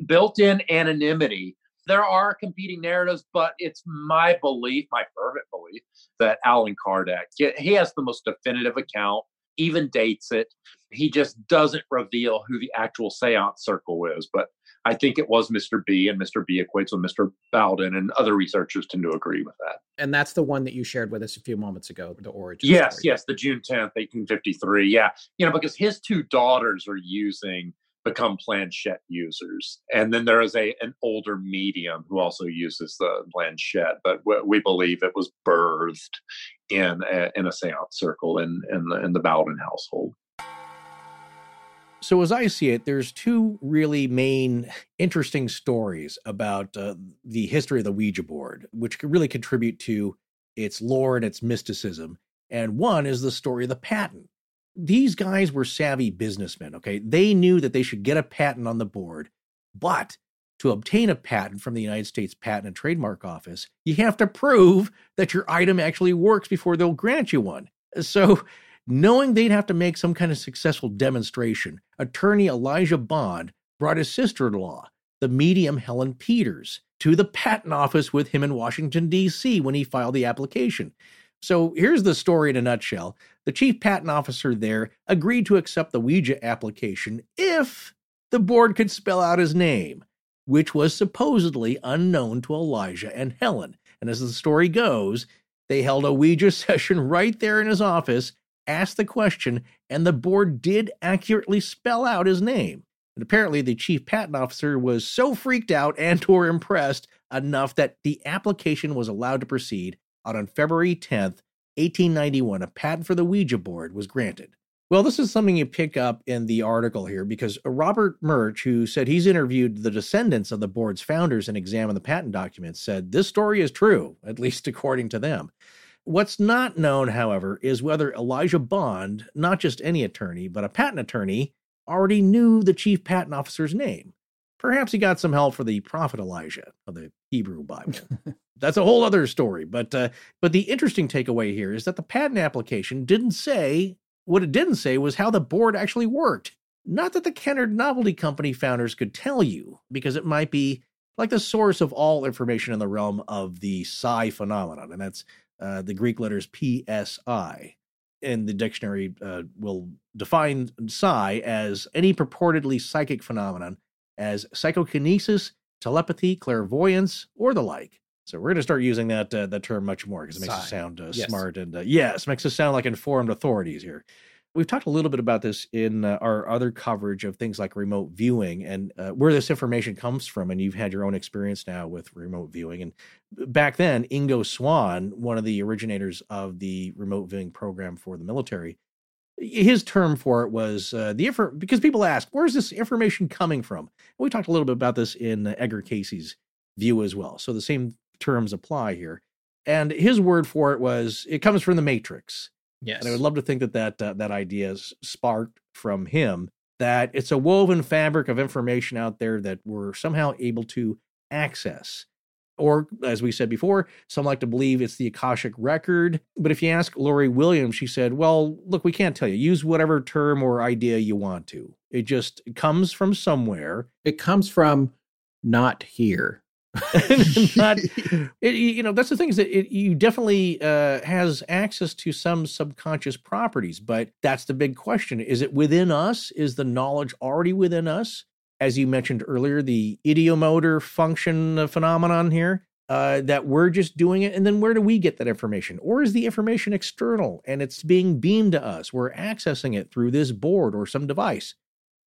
built in anonymity there are competing narratives, but it's my belief, my fervent belief, that Allan Kardec, he has the most definitive account, even dates it. He just doesn't reveal who the actual seance circle is. But I think it was Mr. B, and Mr. B equates with Mr. Bowden, and other researchers tend to agree with that. And that's the one that you shared with us a few moments ago, the origin. Yes, story. yes, the June 10th, 1853. Yeah. You know, because his two daughters are using become planchette users. And then there is a an older medium who also uses the planchette, but we believe it was birthed in a, in a seance circle in in the, in the Bowden household. So as I see it, there's two really main interesting stories about uh, the history of the Ouija board, which could really contribute to its lore and its mysticism. And one is the story of the patent these guys were savvy businessmen, okay? They knew that they should get a patent on the board, but to obtain a patent from the United States Patent and Trademark Office, you have to prove that your item actually works before they'll grant you one. So Knowing they'd have to make some kind of successful demonstration, attorney Elijah Bond brought his sister in law, the medium Helen Peters, to the patent office with him in Washington, D.C. when he filed the application. So here's the story in a nutshell. The chief patent officer there agreed to accept the Ouija application if the board could spell out his name, which was supposedly unknown to Elijah and Helen. And as the story goes, they held a Ouija session right there in his office, asked the question, and the board did accurately spell out his name. And apparently the chief patent officer was so freaked out and or impressed enough that the application was allowed to proceed out on February 10th, 1891, a patent for the Ouija board was granted. Well, this is something you pick up in the article here because Robert Murch, who said he's interviewed the descendants of the board's founders and examined the patent documents, said this story is true, at least according to them. What's not known, however, is whether Elijah Bond, not just any attorney, but a patent attorney, already knew the chief patent officer's name. Perhaps he got some help for the prophet Elijah of the Hebrew Bible. That's a whole other story. But uh, but the interesting takeaway here is that the patent application didn't say what it didn't say was how the board actually worked. Not that the Kennard Novelty Company founders could tell you, because it might be like the source of all information in the realm of the psi phenomenon, and that's uh, the Greek letters PSI. In the dictionary, uh, will define psi as any purportedly psychic phenomenon as psychokinesis, telepathy, clairvoyance, or the like. So we're going to start using that uh, that term much more because it makes us sound uh, yes. smart and uh, yes, makes us sound like informed authorities here. We've talked a little bit about this in uh, our other coverage of things like remote viewing and uh, where this information comes from. And you've had your own experience now with remote viewing. And back then, Ingo Swann, one of the originators of the remote viewing program for the military, his term for it was uh, the info because people ask, where's this information coming from? And we talked a little bit about this in Edgar Cayce's view as well. So the same terms apply here. And his word for it was it comes from the Matrix. Yes. And I would love to think that that, uh, that idea is sparked from him that it's a woven fabric of information out there that we're somehow able to access. Or, as we said before, some like to believe it's the Akashic record. But if you ask Lori Williams, she said, well, look, we can't tell you. Use whatever term or idea you want to. It just comes from somewhere. It comes from not here. not, it, you know, that's the thing is that it, you definitely uh, has access to some subconscious properties, but that's the big question: is it within us? Is the knowledge already within us? As you mentioned earlier, the ideomotor function phenomenon here. Uh, that we're just doing it, and then where do we get that information? Or is the information external and it's being beamed to us? We're accessing it through this board or some device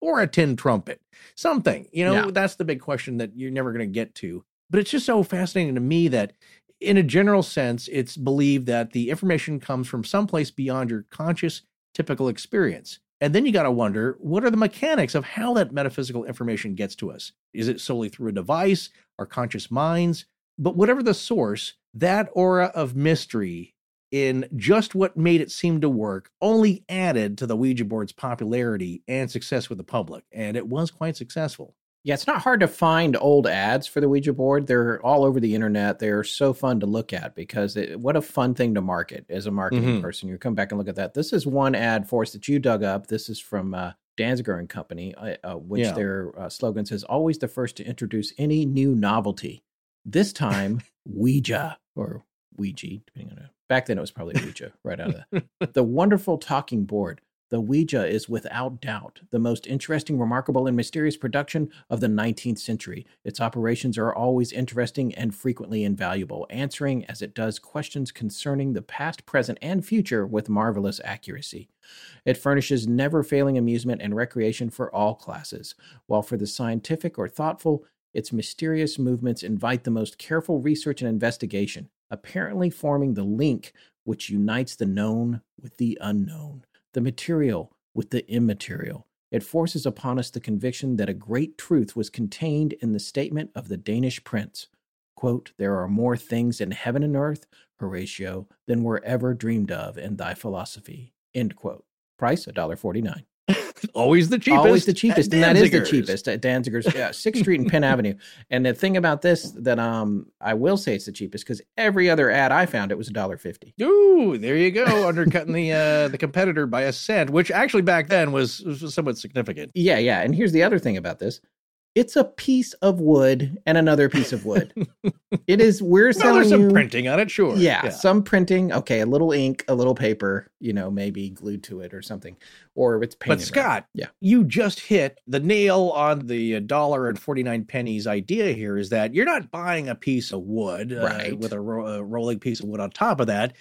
or a tin trumpet, something. You know, yeah. that's the big question that you're never going to get to. But it's just so fascinating to me that, in a general sense, it's believed that the information comes from someplace beyond your conscious, typical experience. And then you got to wonder what are the mechanics of how that metaphysical information gets to us? Is it solely through a device, our conscious minds? But whatever the source, that aura of mystery in just what made it seem to work only added to the Ouija board's popularity and success with the public. And it was quite successful. Yeah, it's not hard to find old ads for the Ouija board. They're all over the internet. They're so fun to look at because it, what a fun thing to market as a marketing mm-hmm. person. You come back and look at that. This is one ad for us that you dug up. This is from uh, Danziger and Company, uh, uh, which yeah. their uh, slogan says, always the first to introduce any new novelty. This time, Ouija or Ouija, depending on it. Back then, it was probably Ouija, right out of the, the wonderful talking board the Ouija is without doubt the most interesting, remarkable, and mysterious production of the 19th century. Its operations are always interesting and frequently invaluable, answering as it does questions concerning the past, present, and future with marvelous accuracy. It furnishes never failing amusement and recreation for all classes, while for the scientific or thoughtful, its mysterious movements invite the most careful research and investigation, apparently forming the link which unites the known with the unknown the material with the immaterial. It forces upon us the conviction that a great truth was contained in the statement of the Danish prince. Quote, there are more things in heaven and earth, Horatio, than were ever dreamed of in thy philosophy. End quote. Price, $1.49. always the cheapest. Always the cheapest, and that is the cheapest at Danziger's, yeah, Sixth Street and Penn Avenue. And the thing about this that um I will say it's the cheapest because every other ad I found it was a dollar fifty. Ooh, there you go, undercutting the uh, the competitor by a cent, which actually back then was, was somewhat significant. Yeah, yeah. And here's the other thing about this: it's a piece of wood and another piece of wood. it is. We're Well, selling there's some you printing on it, sure. Yeah, some printing. Okay, a little ink, a little paper. You know, maybe glued to it or something, or it's painted. But Scott, yeah, you just hit the nail on the uh, dollar and 49 pennies idea here is that you're not buying a piece of wood uh, with a, ro- a rolling piece of wood on top of that.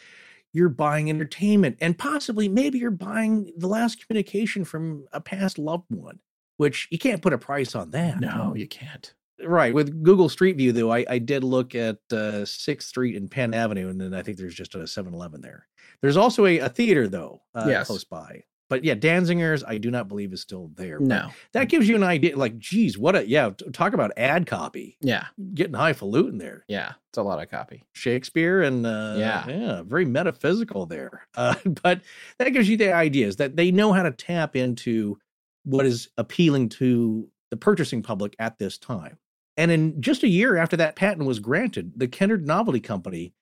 You're buying entertainment and possibly maybe you're buying the last communication from a past loved one, which you can't put a price on that. No, you can't. Right. With Google Street View, though, I, I did look at uh, 6th Street and Penn Avenue, and then I think there's just a 7 Eleven there. There's also a, a theater, though, uh, Yes. close by. But yeah, Danzinger's, I do not believe is still there. No. That gives you an idea. Like, geez, what a, yeah, talk about ad copy. Yeah, Getting highfalutin there. yeah. It's a lot of copy. Shakespeare and uh, Yeah. yeah, very metaphysical there. Uh, but that gives you the ideas that they know how to tap into what is appealing to the purchasing public at this time. And in just a year after that patent was granted, the Kennard Novelty Company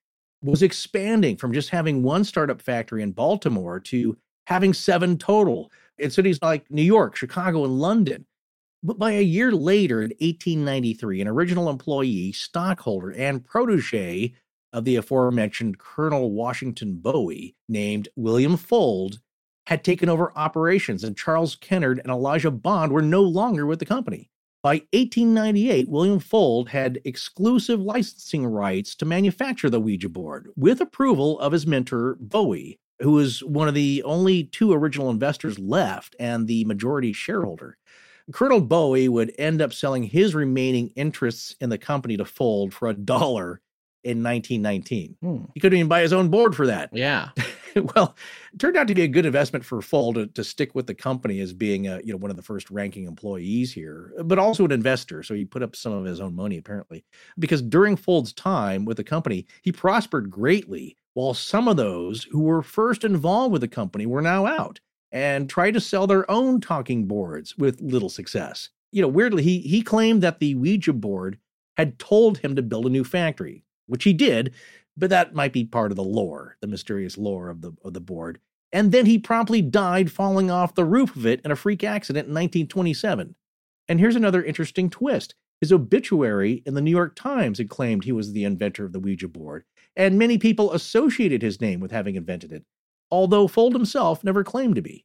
was expanding from just having one startup factory in Baltimore to having seven total in cities like New York, Chicago, and London. But by a year later, in 1893, an original employee, stockholder, and protege of the aforementioned Colonel Washington Bowie, named William Fuld, had taken over operations, and Charles Kennard and Elijah Bond were no longer with the company. By 1898, William Fuld had exclusive licensing rights to manufacture the Ouija board with approval of his mentor, Bowie, who was one of the only two original investors left and the majority shareholder. Colonel Bowie would end up selling his remaining interests in the company to Fuld for a dollar in 1919. Hmm. He couldn't even buy his own board for that. Yeah, well, it turned out to be a good investment for Fuld to, to stick with the company as being a, you know one of the first ranking employees here, but also an investor. So he put up some of his own money apparently, because during Fuld's time with the company, he prospered greatly. While some of those who were first involved with the company were now out and tried to sell their own talking boards with little success. You know, weirdly, he he claimed that the Ouija board had told him to build a new factory, which he did, but that might be part of the lore, the mysterious lore of the of the board. And then he promptly died falling off the roof of it in a freak accident in 1927. And here's another interesting twist. His obituary in the New York Times had claimed he was the inventor of the Ouija board, and many people associated his name with having invented it, although Fuld himself never claimed to be.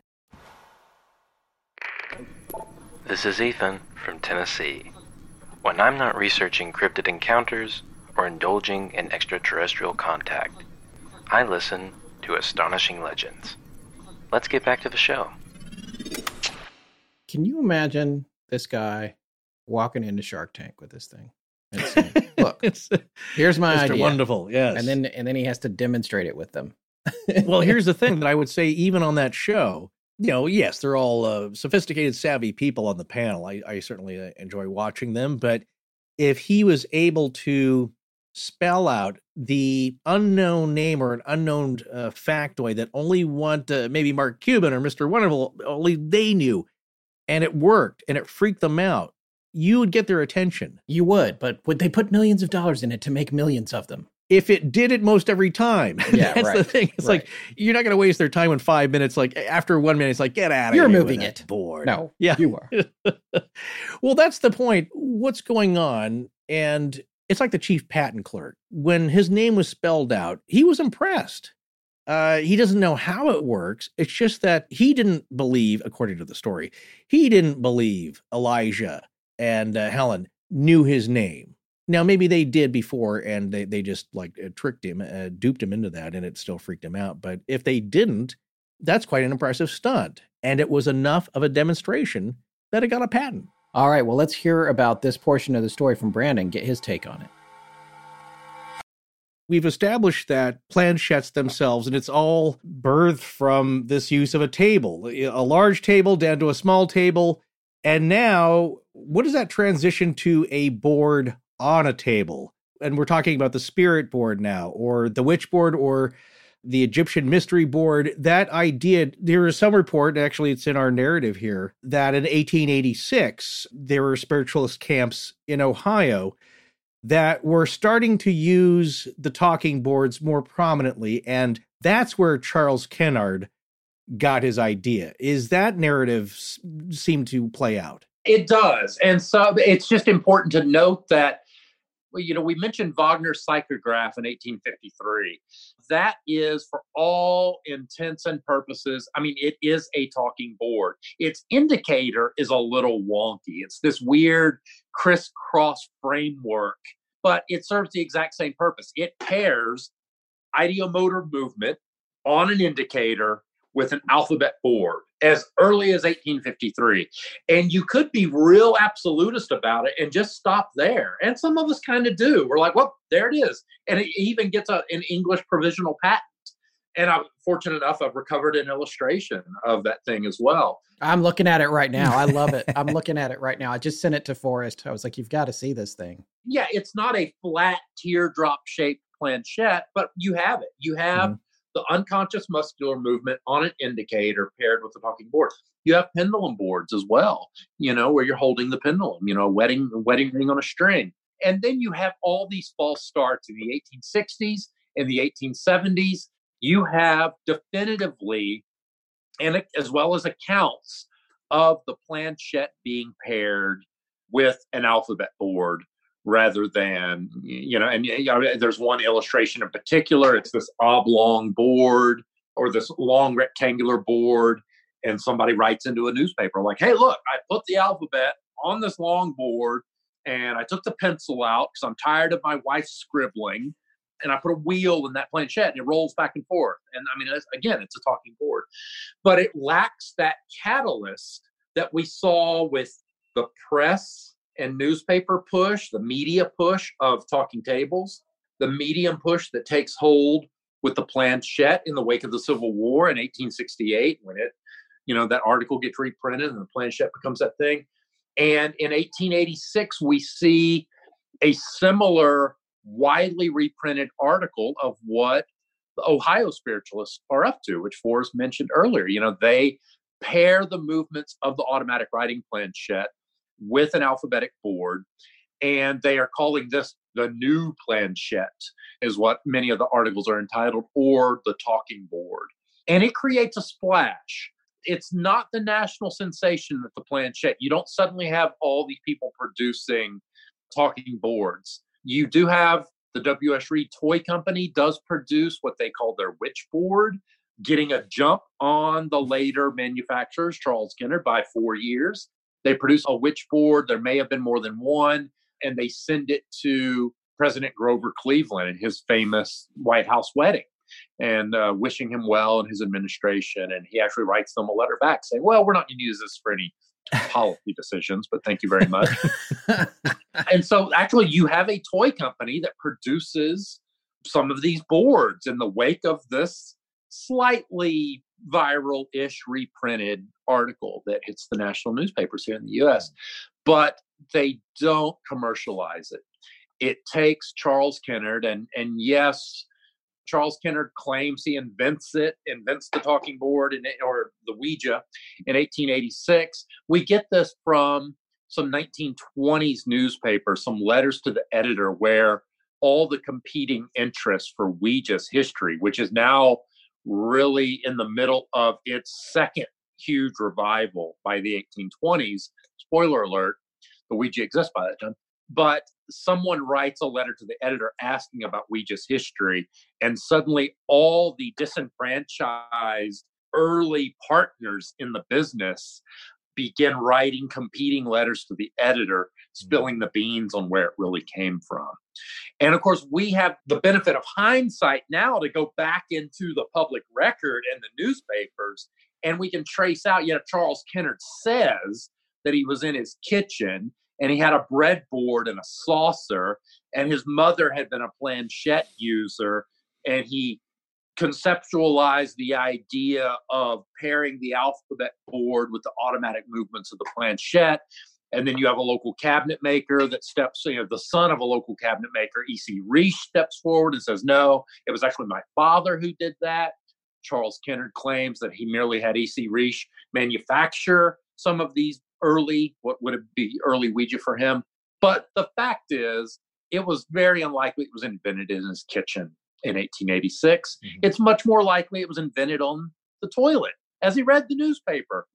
This is Ethan from Tennessee. When I'm not researching cryptid encounters or indulging in extraterrestrial contact, I listen to Astonishing Legends. Let's get back to the show. Can you imagine this guy walking into Shark Tank with this thing? And saying, Look, here's my Mr. idea. Wonderful, yes. And then and then he has to demonstrate it with them. well, here's the thing that I would say, even on that show, you know, yes, they're all uh, sophisticated, savvy people on the panel. I, I certainly uh, enjoy watching them. But if he was able to spell out the unknown name or an unknown uh, factoid that only one, uh, maybe Mark Cuban or Mr. Wonderful, only they knew, and it worked and it freaked them out, you would get their attention. You would, but would they put millions of dollars in it to make millions of them? If it did it most every time. Yeah, That's right, the thing. It's right. like you're not going to waste their time in five minutes. Like after one minute, it's like get out of here. You're here. moving with that it. board. No, Yeah. you are. well, that's the point. What's going on? And it's like the chief patent clerk. When his name was spelled out, he was impressed. Uh, he doesn't know how it works. It's just that he didn't believe, according to the story, he didn't believe Elijah and uh, Helen knew his name. Now, maybe they did before and they, they just like uh, tricked him, uh, duped him into that, and it still freaked him out. But if they didn't, that's quite an impressive stunt. And it was enough of a demonstration that it got a patent. All right, well, let's hear about this portion of the story from Brandon, get his take on it. we've established that planchettes themselves, and it's all birthed from this use of a table, a large table down to a small table. And now, what does that transition to a board on a table? And we're talking about the spirit board now, or the witch board, or the Egyptian mystery board. That idea, there is some report, actually, it's in our narrative here, that in 1886, there were spiritualist camps in Ohio that were starting to use the talking boards more prominently. And that's where Charles Kennard got his idea. Is that narrative seem to play out? It does. And so it's just important to note that, well, you know, we mentioned Wagner's psychograph in 1853. That is, for all intents and purposes, I mean, it is a talking board. Its indicator is a little wonky. It's this weird crisscross framework, but it serves the exact same purpose. It pairs ideomotor movement on an indicator with an alphabet board as early as 1853. And you could be real absolutist about it and just stop there. And some of us kind of do. We're like, well, there it is. And it even gets a, an English provisional patent. And I'm fortunate enough, I've recovered an illustration of that thing as well. I'm looking at it right now. I love it. I'm looking at it right now. I just sent it to Forrest. I was like, you've got to see this thing. Yeah, it's not a flat teardrop shaped planchette, but you have it. You have mm-hmm. The unconscious muscular movement on an indicator paired with the talking board. You have pendulum boards as well, you know, where you're holding the pendulum, you know, a wedding a wedding ring on a string. And then you have all these false starts in the 1860s and the 1870s. You have definitively, and as well as accounts of the planchette being paired with an alphabet board rather than you know and you know, there's one illustration in particular. It's this oblong board or this long rectangular board and somebody writes into a newspaper like hey look i put the alphabet on this long board and i took the pencil out because i'm tired of my wife scribbling and i put a wheel in that planchette and it rolls back and forth. And i mean it's, again it's a talking board. But it lacks that catalyst that we saw with the press and newspaper push, the media push of talking tables, the medium push that takes hold with the planchette in the wake of the Civil War in 1868 when it, you know, that article gets reprinted and the planchette becomes that thing. And in 1886, we see a similar widely reprinted article of what the Ohio spiritualists are up to, which Forrest mentioned earlier. You know, they pair the movements of the automatic writing planchette with an alphabetic board, and they are calling this the new planchette, is what many of the articles are entitled, or the talking board. And it creates a splash. It's not the national sensation that the planchette, you don't suddenly have all these people producing talking boards. You do have the W.S. Reed Toy Company does produce what they call their witch board, getting a jump on the later manufacturers, Charles Kennard, by four years. They produce a witch board. There may have been more than one, and they send it to President Grover Cleveland in his famous White House wedding and uh, wishing him well in his administration. And he actually writes them a letter back saying, Well, we're not going to use this for any policy decisions, but thank you very much. and so, actually, you have a toy company that produces some of these boards in the wake of this slightly viral ish reprinted article that hits the national newspapers here in the US, but they don't commercialize it. It takes Charles Kennard, and, and yes, Charles Kennard claims he invents it, invents the talking board in, or the Ouija in 1886. We get this from some 1920s newspaper, some letters to the editor where all the competing interests for Ouija's history, which is now really in the middle of its second huge revival by the 1820s. Spoiler alert, the Ouija exists by that time. But someone writes a letter to the editor asking about Ouija's history, and suddenly all the disenfranchised early partners in the business begin writing competing letters to the editor, spilling the beans on where it really came from. And of course, we have the benefit of hindsight now to go back into the public record and the newspapers, and we can trace out. Yet Charles Kennard says that he was in his kitchen and he had a breadboard and a saucer, and his mother had been a planchette user, and he conceptualized the idea of pairing the alphabet board with the automatic movements of the planchette. And then you have a local cabinet maker that steps, you know, the son of a local cabinet maker, E.C. Reiche, steps forward and says, No, it was actually my father who did that. Charles Kennard claims that he merely had E.C. Reiche manufacture some of these early, what would it be, early Ouija for him. But the fact is, it was very unlikely it was invented in his kitchen in 1886. Mm-hmm. It's much more likely it was invented on the toilet as he read the newspaper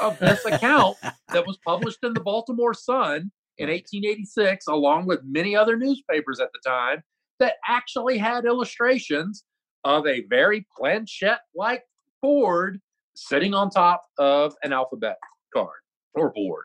of this account that was published in the Baltimore Sun in 1886, along with many other newspapers at the time, that actually had illustrations of a very planchette like board sitting on top of an alphabet card or board.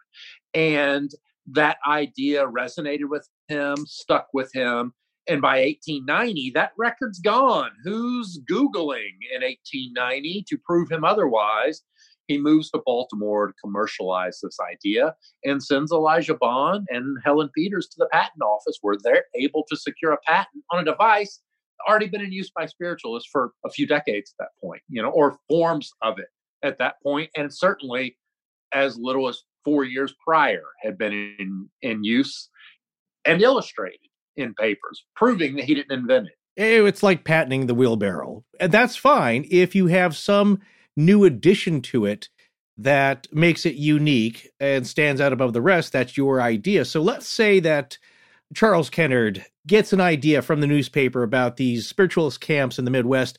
And that idea resonated with him, stuck with him. And by 1890, that record's gone. Who's Googling in 1890 to prove him otherwise? He moves to Baltimore to commercialize this idea and sends Elijah Bond and Helen Peters to the patent office where they're able to secure a patent on a device already been in use by spiritualists for a few decades at that point, you know, or forms of it at that point, and certainly as little as four years prior had been in, in use and illustrated in papers, proving that he didn't invent it. It's like patenting the wheelbarrow. And that's fine if you have some new addition to it that makes it unique and stands out above the rest. That's your idea. So let's say that Charles Kennard gets an idea from the newspaper about these spiritualist camps in the Midwest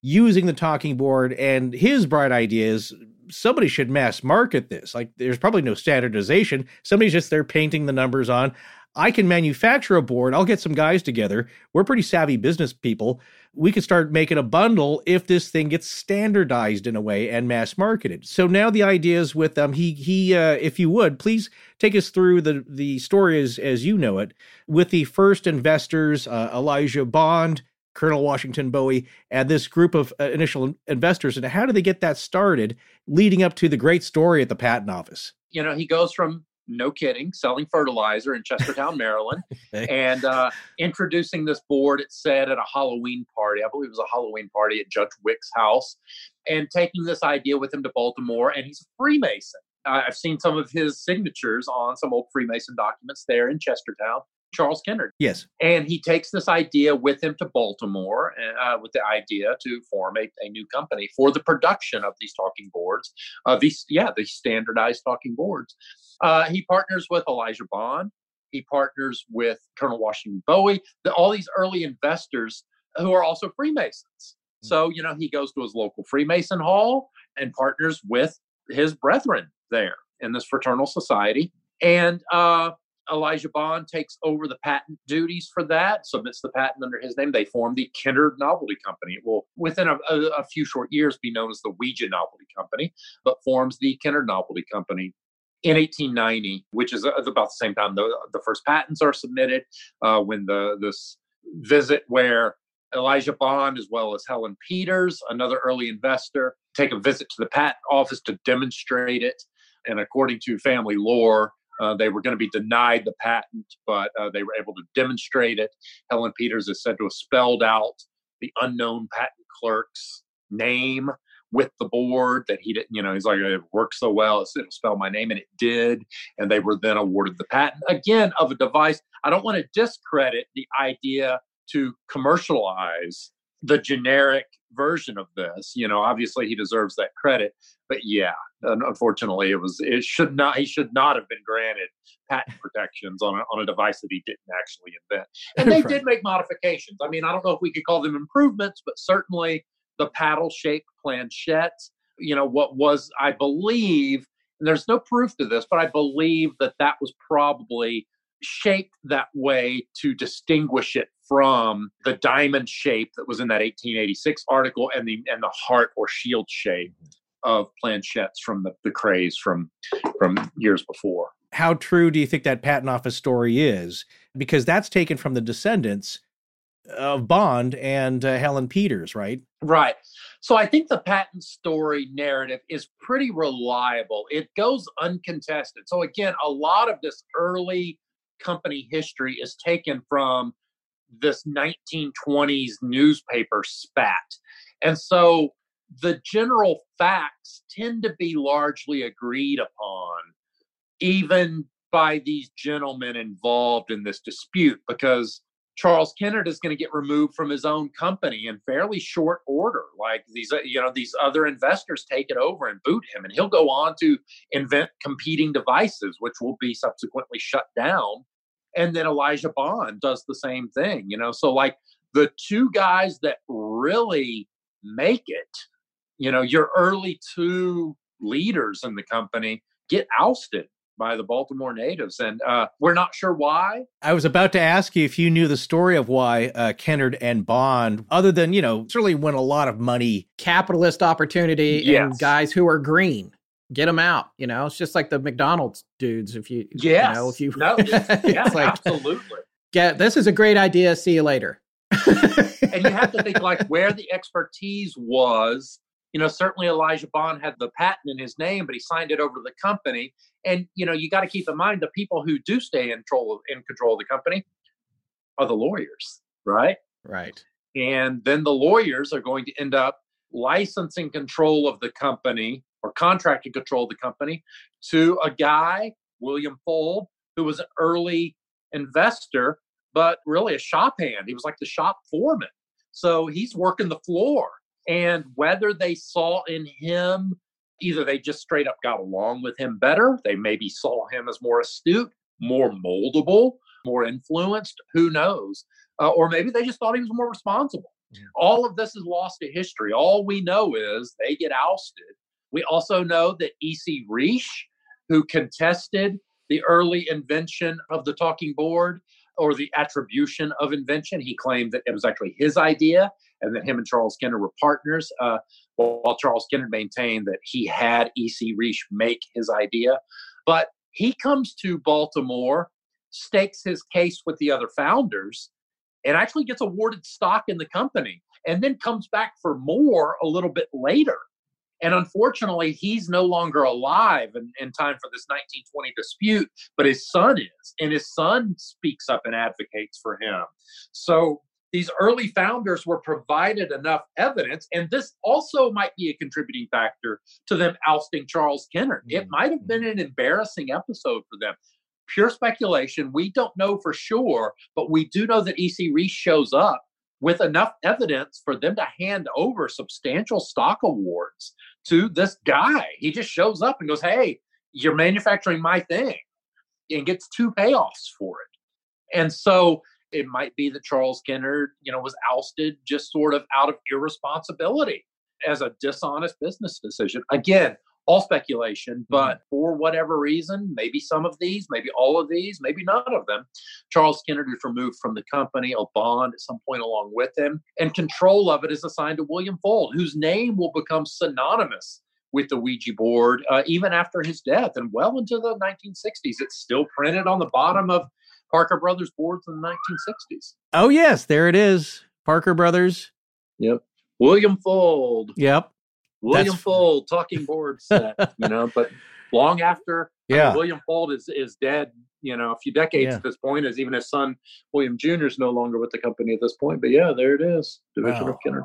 using the talking board, and his bright idea is somebody should mass market this. Like, there's probably no standardization. Somebody's just there painting the numbers on. I can manufacture a board. I'll get some guys together. We're pretty savvy business people. We could start making a bundle if this thing gets standardized in a way and mass marketed. So now the idea is with. Um, he he. Uh, if you would please take us through the the story as as you know it with the first investors, uh, Elijah Bond, Colonel Washington Bowie, and this group of uh, initial investors, and how do they get that started, leading up to the great story at the patent office? You know, he goes from no kidding, selling fertilizer in Chestertown, Maryland, and uh, introducing this board, it said, at a Halloween party. I believe it was a Halloween party at Judge Wick's house, and taking this idea with him to Baltimore. And he's a Freemason. Uh, I've seen some of his signatures on some old Freemason documents there in Chestertown. Charles Kennard. Yes. And he takes this idea with him to Baltimore uh, with the idea to form a, a, new company for the production of these talking boards, uh, these, yeah, these standardized talking boards. Uh, he partners with Elijah Bond. He partners with Colonel Washington Bowie, the, all these early investors who are also Freemasons. Mm-hmm. So, you know, he goes to his local Freemason hall and partners with his brethren there in this fraternal society. And uh, Elijah Bond takes over the patent duties for that, submits the patent under his name. They form the Kennard Novelty Company. It will, within a, a, a few short years, be known as the Ouija Novelty Company, but forms the Kennard Novelty Company in 1890, which is about the same time the, the first patents are submitted. Uh, when the this visit where Elijah Bond, as well as Helen Peters, another early investor, take a visit to the patent office to demonstrate it. And according to family lore, uh, they were going to be denied the patent, but uh, they were able to demonstrate it. Helen Peters is said to have spelled out the unknown patent clerk's name with the board that he didn't, you know, he's like, it works so well, it'll spell my name, and it did. And they were then awarded the patent again of a device. I don't want to discredit the idea to commercialize the generic version of this. You know, obviously he deserves that credit, but yeah, unfortunately, it was it should not he should not have been granted patent protections on a, on a device that he didn't actually invent. And they right. did make modifications. I mean, I don't know if we could call them improvements, but certainly the paddle shaped planchette. You know, what was I believe, and there's no proof to this, but I believe that that was probably shaped that way to distinguish it from the diamond shape that was in that 1886 article and the and the heart or shield shape mm-hmm. of planchettes from the, the craze from from years before. How true do you think that patent office story is? Because that's taken from the descendants of Bond and uh, Helen Peters, right? Right. So I think the patent story narrative is pretty reliable. It goes uncontested. So again, a lot of this early company history is taken from this 1920s newspaper spat. And so the general facts tend to be largely agreed upon, even by these gentlemen involved in this dispute, because Charles Kennard is going to get removed from his own company in fairly short order. Like these, uh, you know, these other investors take it over and boot him, and he'll go on to invent competing devices, which will be subsequently shut down and then Elijah Bond does the same thing, you know. So like the two guys that really make it, you know, your early two leaders in the company get ousted by the Baltimore natives, and uh, we're not sure why. I was about to ask you if you knew the story of why uh, Kennard and Bond, other than you know, certainly won a lot of money, capitalist opportunity, yes. and guys who are green get them out. You know, it's just like the McDonald's dudes. If you, yes. you know, if you, no, yeah, like, absolutely. Get this is a great idea. See you later. and you have to think like where the expertise was. You know, certainly Elijah Bond had the patent in his name, but he signed it over to the company. And you know, you got to keep in mind the people who do stay in control of, in control of the company are the lawyers, right? Right. And then the lawyers are going to end up licensing control of the company or contracted control of the company to a guy, William Fuld, who was an early investor, but really a shop hand. He was like the shop foreman. So he's working the floor. And whether they saw in him, either they just straight up got along with him better, they maybe saw him as more astute, more moldable, more influenced, who knows? Uh, or maybe they just thought he was more responsible. Yeah. All of this is lost to history. All we know is they get ousted we also know that E.C. Reiche, who contested the early invention of the talking board or the attribution of invention, he claimed that it was actually his idea and that him and Charles Skinner were partners, uh, while Charles Skinner maintained that he had E.C. Reiche make his idea. But he comes to Baltimore, stakes his case with the other founders, and actually gets awarded stock in the company, and then comes back for more a little bit later. And unfortunately, he's no longer alive in, in, time for this 1920 dispute, but his son is. And his son speaks up and advocates for him. So these early founders were provided enough evidence, and this also might be a contributing factor to them ousting Charles Kennard. Mm-hmm. It might have been an embarrassing episode for them. Pure speculation. We don't know for sure, but we do know that E.C. Reiche shows up with enough evidence for them to hand over substantial stock awards to this guy. He just shows up and goes, Hey, you're manufacturing my thing and gets two payoffs for it. And so it might be that Charles Kennard, you know, was ousted just sort of out of irresponsibility as a dishonest business decision. Again, all speculation, mm-hmm. but for whatever reason, maybe some of these, maybe all of these, maybe none of them, Charles Kennard is removed from the company, a bond at some point along with him, and control of it is assigned to William Fuld, whose name will become synonymous with the Ouija board uh, even after his death and well into the 1960s. It's still printed on the bottom of Parker Brothers boards in the 1960s. Oh, yes, there it is. Parker Brothers. Yep. William Fuld. Yep. William That's... Fuld talking board set, you know, but long after yeah. I mean, William Fuld is is dead, you know, a few decades yeah. at this point, as even his son William Jr. is no longer with the company at this point. But yeah, there it is. Division wow. of Kennard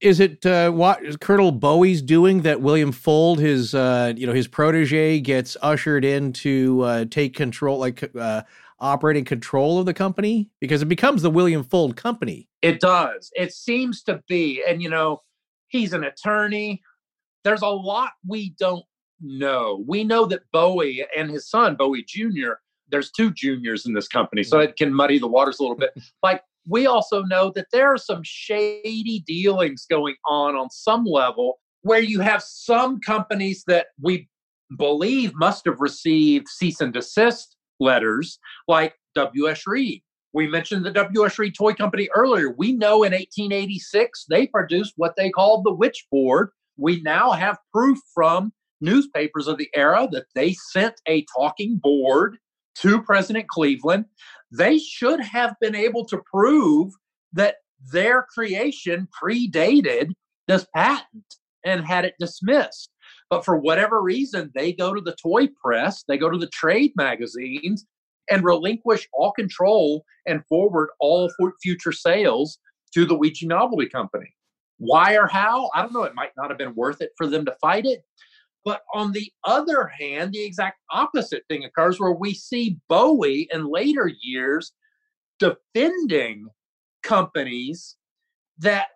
Is it uh, what is Colonel Bowie's doing that William Fuld, his uh, you know his protege, gets ushered in to uh, take control? Like uh, operating control of the company? Because it becomes the William Fuld Company. It does. It seems to be. And, you know, he's an attorney. There's a lot we don't know. We know that Bowie and his son, Bowie Jr., there's two juniors in this company, so it can muddy the waters a little bit. Like, we also know that there are some shady dealings going on on some level where you have some companies that we believe must have received cease and desist letters, like W.S. Reed. We mentioned the W.S. Reed Toy Company earlier. We know in 1886 they produced what they called the Witchboard. We now have proof from newspapers of the era that they sent a talking board to President Cleveland. They should have been able to prove that their creation predated this patent and had it dismissed. But for whatever reason, they go to the toy press, they go to the trade magazines, and relinquish all control and forward all future sales to the Ouija Novelty Company. Why or how? I don't know. It might not have been worth it for them to fight it. But on the other hand, the exact opposite thing occurs where we see Bowie in later years defending companies that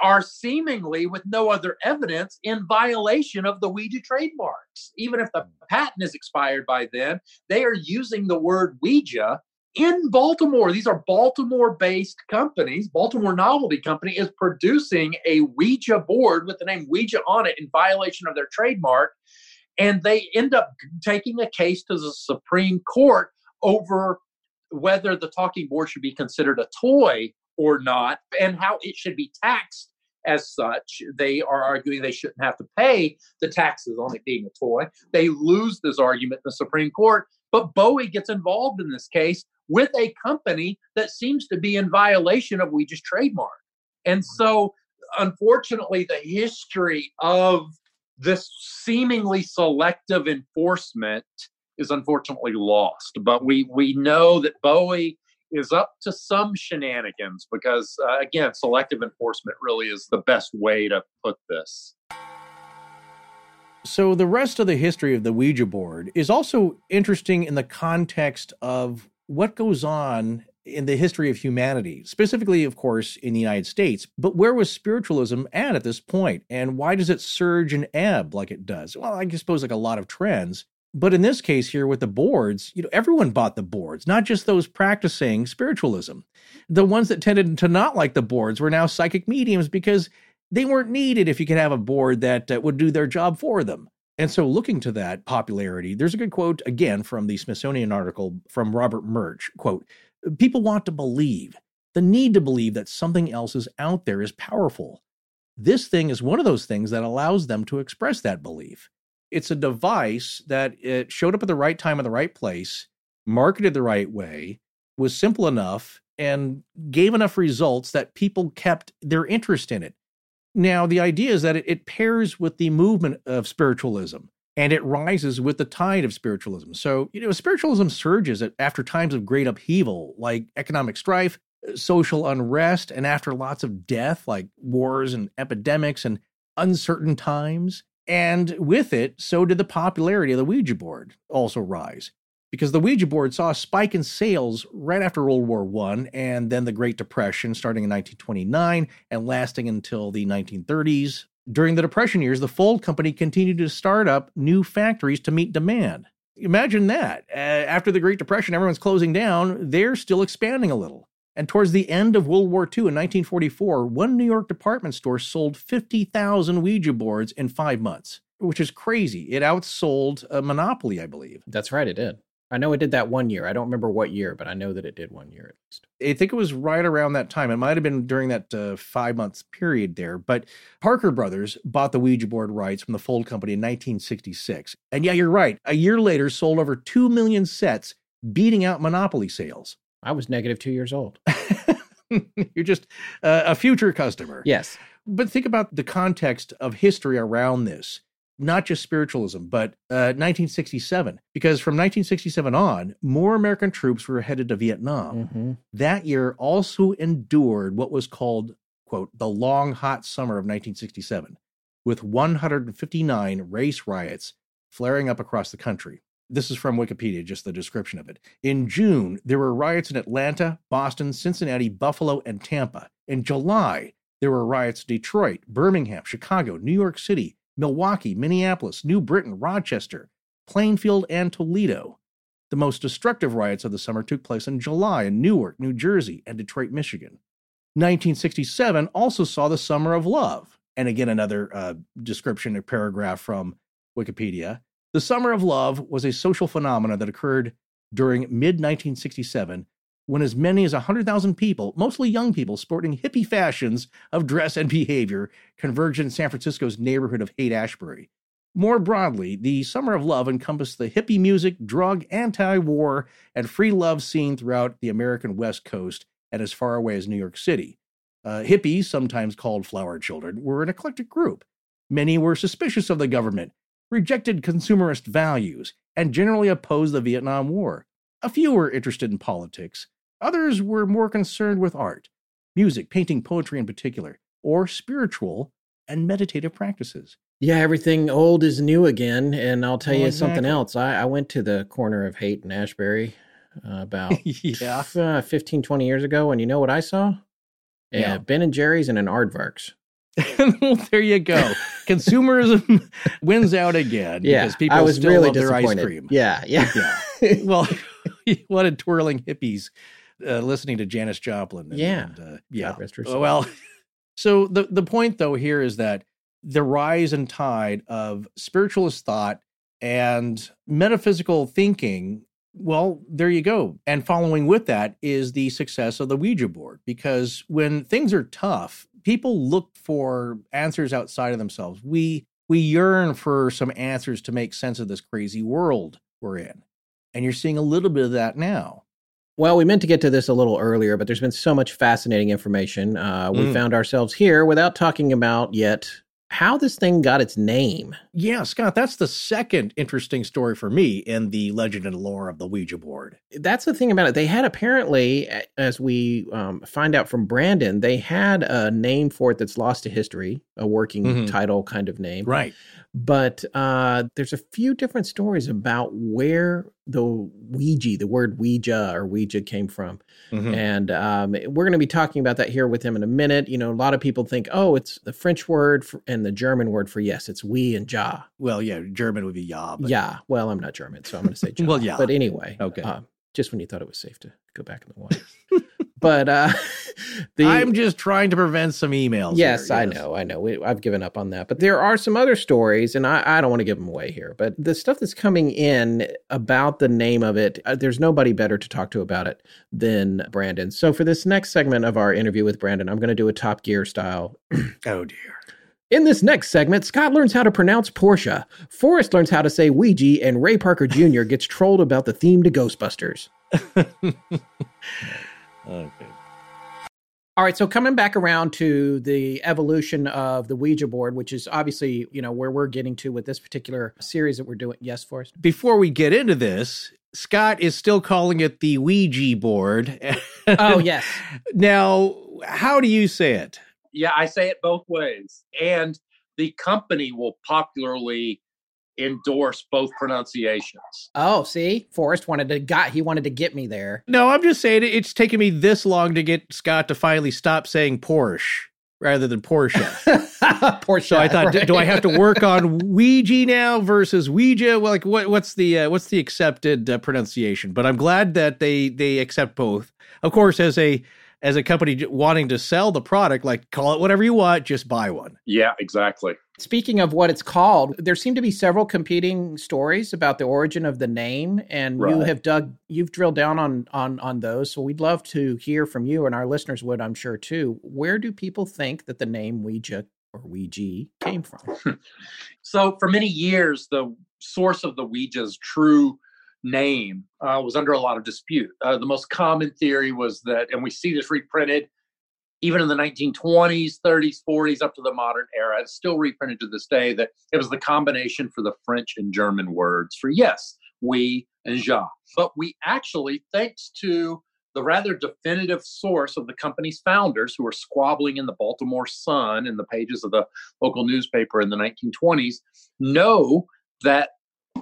are seemingly, with no other evidence, in violation of the Ouija trademarks. Even if the patent is expired by then, they are using the word Ouija in Baltimore. These are Baltimore based companies. Baltimore Novelty Company is producing a Ouija board with the name Ouija on it in violation of their trademark. And they end up taking a case to the Supreme Court over whether the talking board should be considered a toy or not and how it should be taxed as such. They are arguing they shouldn't have to pay the taxes on it being a toy. They lose this argument in the Supreme Court, but Bowie gets involved in this case with a company that seems to be in violation of Ouija's trademark. And mm-hmm. so, unfortunately, the history of this seemingly selective enforcement is unfortunately lost. But we we know that Bowie is up to some shenanigans because, uh, again, selective enforcement really is the best way to put this. So, the rest of the history of the Ouija board is also interesting in the context of what goes on in the history of humanity, specifically, of course, in the United States. But where was spiritualism at at this point, and why does it surge and ebb like it does? Well, I suppose like a lot of trends. But in this case here with the boards, you know, everyone bought the boards, not just those practicing spiritualism. The ones that tended to not like the boards were now psychic mediums because they weren't needed if you could have a board that uh, would do their job for them. And so, looking to that popularity, there's a good quote again from the Smithsonian article from Robert Murch. Quote, people want to believe. The need to believe that something else is out there is powerful. This thing is one of those things that allows them to express that belief it's a device that it showed up at the right time in the right place, marketed the right way, was simple enough, and gave enough results that people kept their interest in it. Now, the idea is that it, it pairs with the movement of spiritualism and it rises with the tide of spiritualism. So, you know, spiritualism surges after times of great upheaval, like economic strife, uh, social unrest, and after lots of death, like wars and epidemics and uncertain times. And with it, so did the popularity of the Ouija board also rise. Because the Ouija board saw a spike in sales right after World War I and then the Great Depression starting in 1929 and lasting until the 1930s. During the Depression years, the Fuld Company continued to start up new factories to meet demand. Imagine that. Uh, after the Great Depression, everyone's closing down, they're still expanding a little. And towards the end of World War II in 1944, one New York department store sold 50,000 Ouija boards in five months, which is crazy. It outsold a monopoly, I believe. That's right, it did. I know it did that one year. I don't remember what year, but I know that it did one year at least. I think it was right around that time. It might have been during that uh, five months period there. But Parker Brothers bought the Ouija board rights from the Fuld Company in 1966. And yeah, you're right. A year later, sold over 2 million sets, beating out Monopoly sales. I was negative two years old. You're just uh, a future customer. Yes. But think about the context of history around this, not just spiritualism, but uh, 1967. Because from 1967 on, more American troops were headed to Vietnam. Mm-hmm. That year also endured what was called, quote, the long hot summer of 1967, with 159 race riots flaring up across the country. This is from Wikipedia, just the description of it. In June, there were riots in Atlanta, Boston, Cincinnati, Buffalo, and Tampa. In July, there were riots in Detroit, Birmingham, Chicago, New York City, Milwaukee, Minneapolis, New Britain, Rochester, Plainfield, and Toledo. The most destructive riots of the summer took place in July in Newark, New Jersey, and Detroit, Michigan. 1967 also saw the Summer of Love. And again, another uh, description, a paragraph from Wikipedia. The Summer of Love was a social phenomenon that occurred during mid 1967 when as many as 100,000 people, mostly young people sporting hippie fashions of dress and behavior, converged in San Francisco's neighborhood of Haight Ashbury. More broadly, the Summer of Love encompassed the hippie music, drug, anti war, and free love scene throughout the American West Coast and as far away as New York City. Uh, hippies, sometimes called flower children, were an eclectic group. Many were suspicious of the government, rejected consumerist values, and generally opposed the Vietnam War. A few were interested in politics. Others were more concerned with art, music, painting, poetry in particular, or spiritual and meditative practices. Yeah, everything old is new again. And I'll tell Oh, you exactly. something else. I, I went to the corner of Haight and Ashbury uh, about yeah. uh, 15, 20 years ago. And you know what I saw? Yeah. Uh, Ben and Jerry's and an Aardvarks. well, there you go. Consumerism wins out again Yeah, because people I was still really love their ice cream. Yeah, yeah. Yeah. well, what a twirling hippies uh, listening to Janis Joplin. and- Yeah. and, uh, yeah. rest her soul. Well, so the the point though here is that the rise and tide of spiritualist thought and metaphysical thinking. Well, there you go. And following with that is the success of the Ouija board because when things are tough, people look for answers outside of themselves. We we yearn for some answers to make sense of this crazy world we're in. And you're seeing a little bit of that now. Well, we meant to get to this a little earlier, but there's been so much fascinating information. Uh, we Mm. found ourselves here without talking about yet how this thing got its name. Yeah, Scott, that's the second interesting story for me in the legend and lore of the Ouija board. That's the thing about it. They had apparently, as we um, find out from Brandon, they had a name for it that's lost to history, a working Mhm. title kind of name. Right. But uh, there's a few different stories about where the Ouija, the word Ouija or Ouija came from. Mhm. And um, we're going to be talking about that here with him in a minute. You know, a lot of people think, oh, it's the French word for, and the German word for yes, it's we and ja. Well, yeah, German would be ja. But Yeah. Well, I'm not German, so I'm going to say ja. Well, yeah. But anyway, Okay. uh, just when you thought it was safe to go back in the water. but uh, the I'm just trying to prevent some emails. Yes, here, I know, I know. We, I've given up on that, but there are some other stories, and I, I don't want to give them away here. But the stuff that's coming in about the name of it, uh, there's nobody better to talk to about it than Brandon. So for this next segment of our interview with Brandon, I'm going to do a Top Gear style. Oh dear. In this next segment, Scott learns how to pronounce Porsche, Forrest learns how to say Ouija, and Ray Parker Jr. gets trolled about the theme to Ghostbusters. Okay. All right, so coming back around to the evolution of the Ouija board, which is obviously, you know, where we're getting to with this particular series that we're doing. Yes, Forrest? Before we get into this, Scott is still calling it the Ouija board. Oh, yes. Now, how do you say it? Yeah, I say it both ways. And the company will popularly endorse both pronunciations. Oh, see, Forrest wanted to got he wanted to get me there. No, I'm just saying it- it's taken me this long to get Scott to finally stop saying Porsche rather than Porsche. Porsche. So I thought, do- right? do I have to work on Ouija now versus Ouija? Well, like what, what's the uh, what's the accepted uh, pronunciation? But I'm glad that they they accept both. Of course, as a as a company wanting to sell the product, like call it whatever you want, just buy one. Yeah, exactly. Speaking of what it's called, there seem to be several competing stories about the origin of the name, and you have dug, you've drilled down on on on those. So we'd love to hear from you, and our listeners would, I'm sure, too. Where do people think that the name Ouija or Ouija came from? So for many years, the source of the Ouija's true name uh, was under a lot of dispute. Uh, the most common theory was that, and we see this reprinted even in the 1920s, 30s, 40s, up to the modern era. It's still reprinted to this day that it was the combination for the French and German words for yes, we and ja. But we actually, thanks to the rather definitive source of the company's founders who were squabbling in the Baltimore Sun in the pages of the local newspaper in the 1920s, know that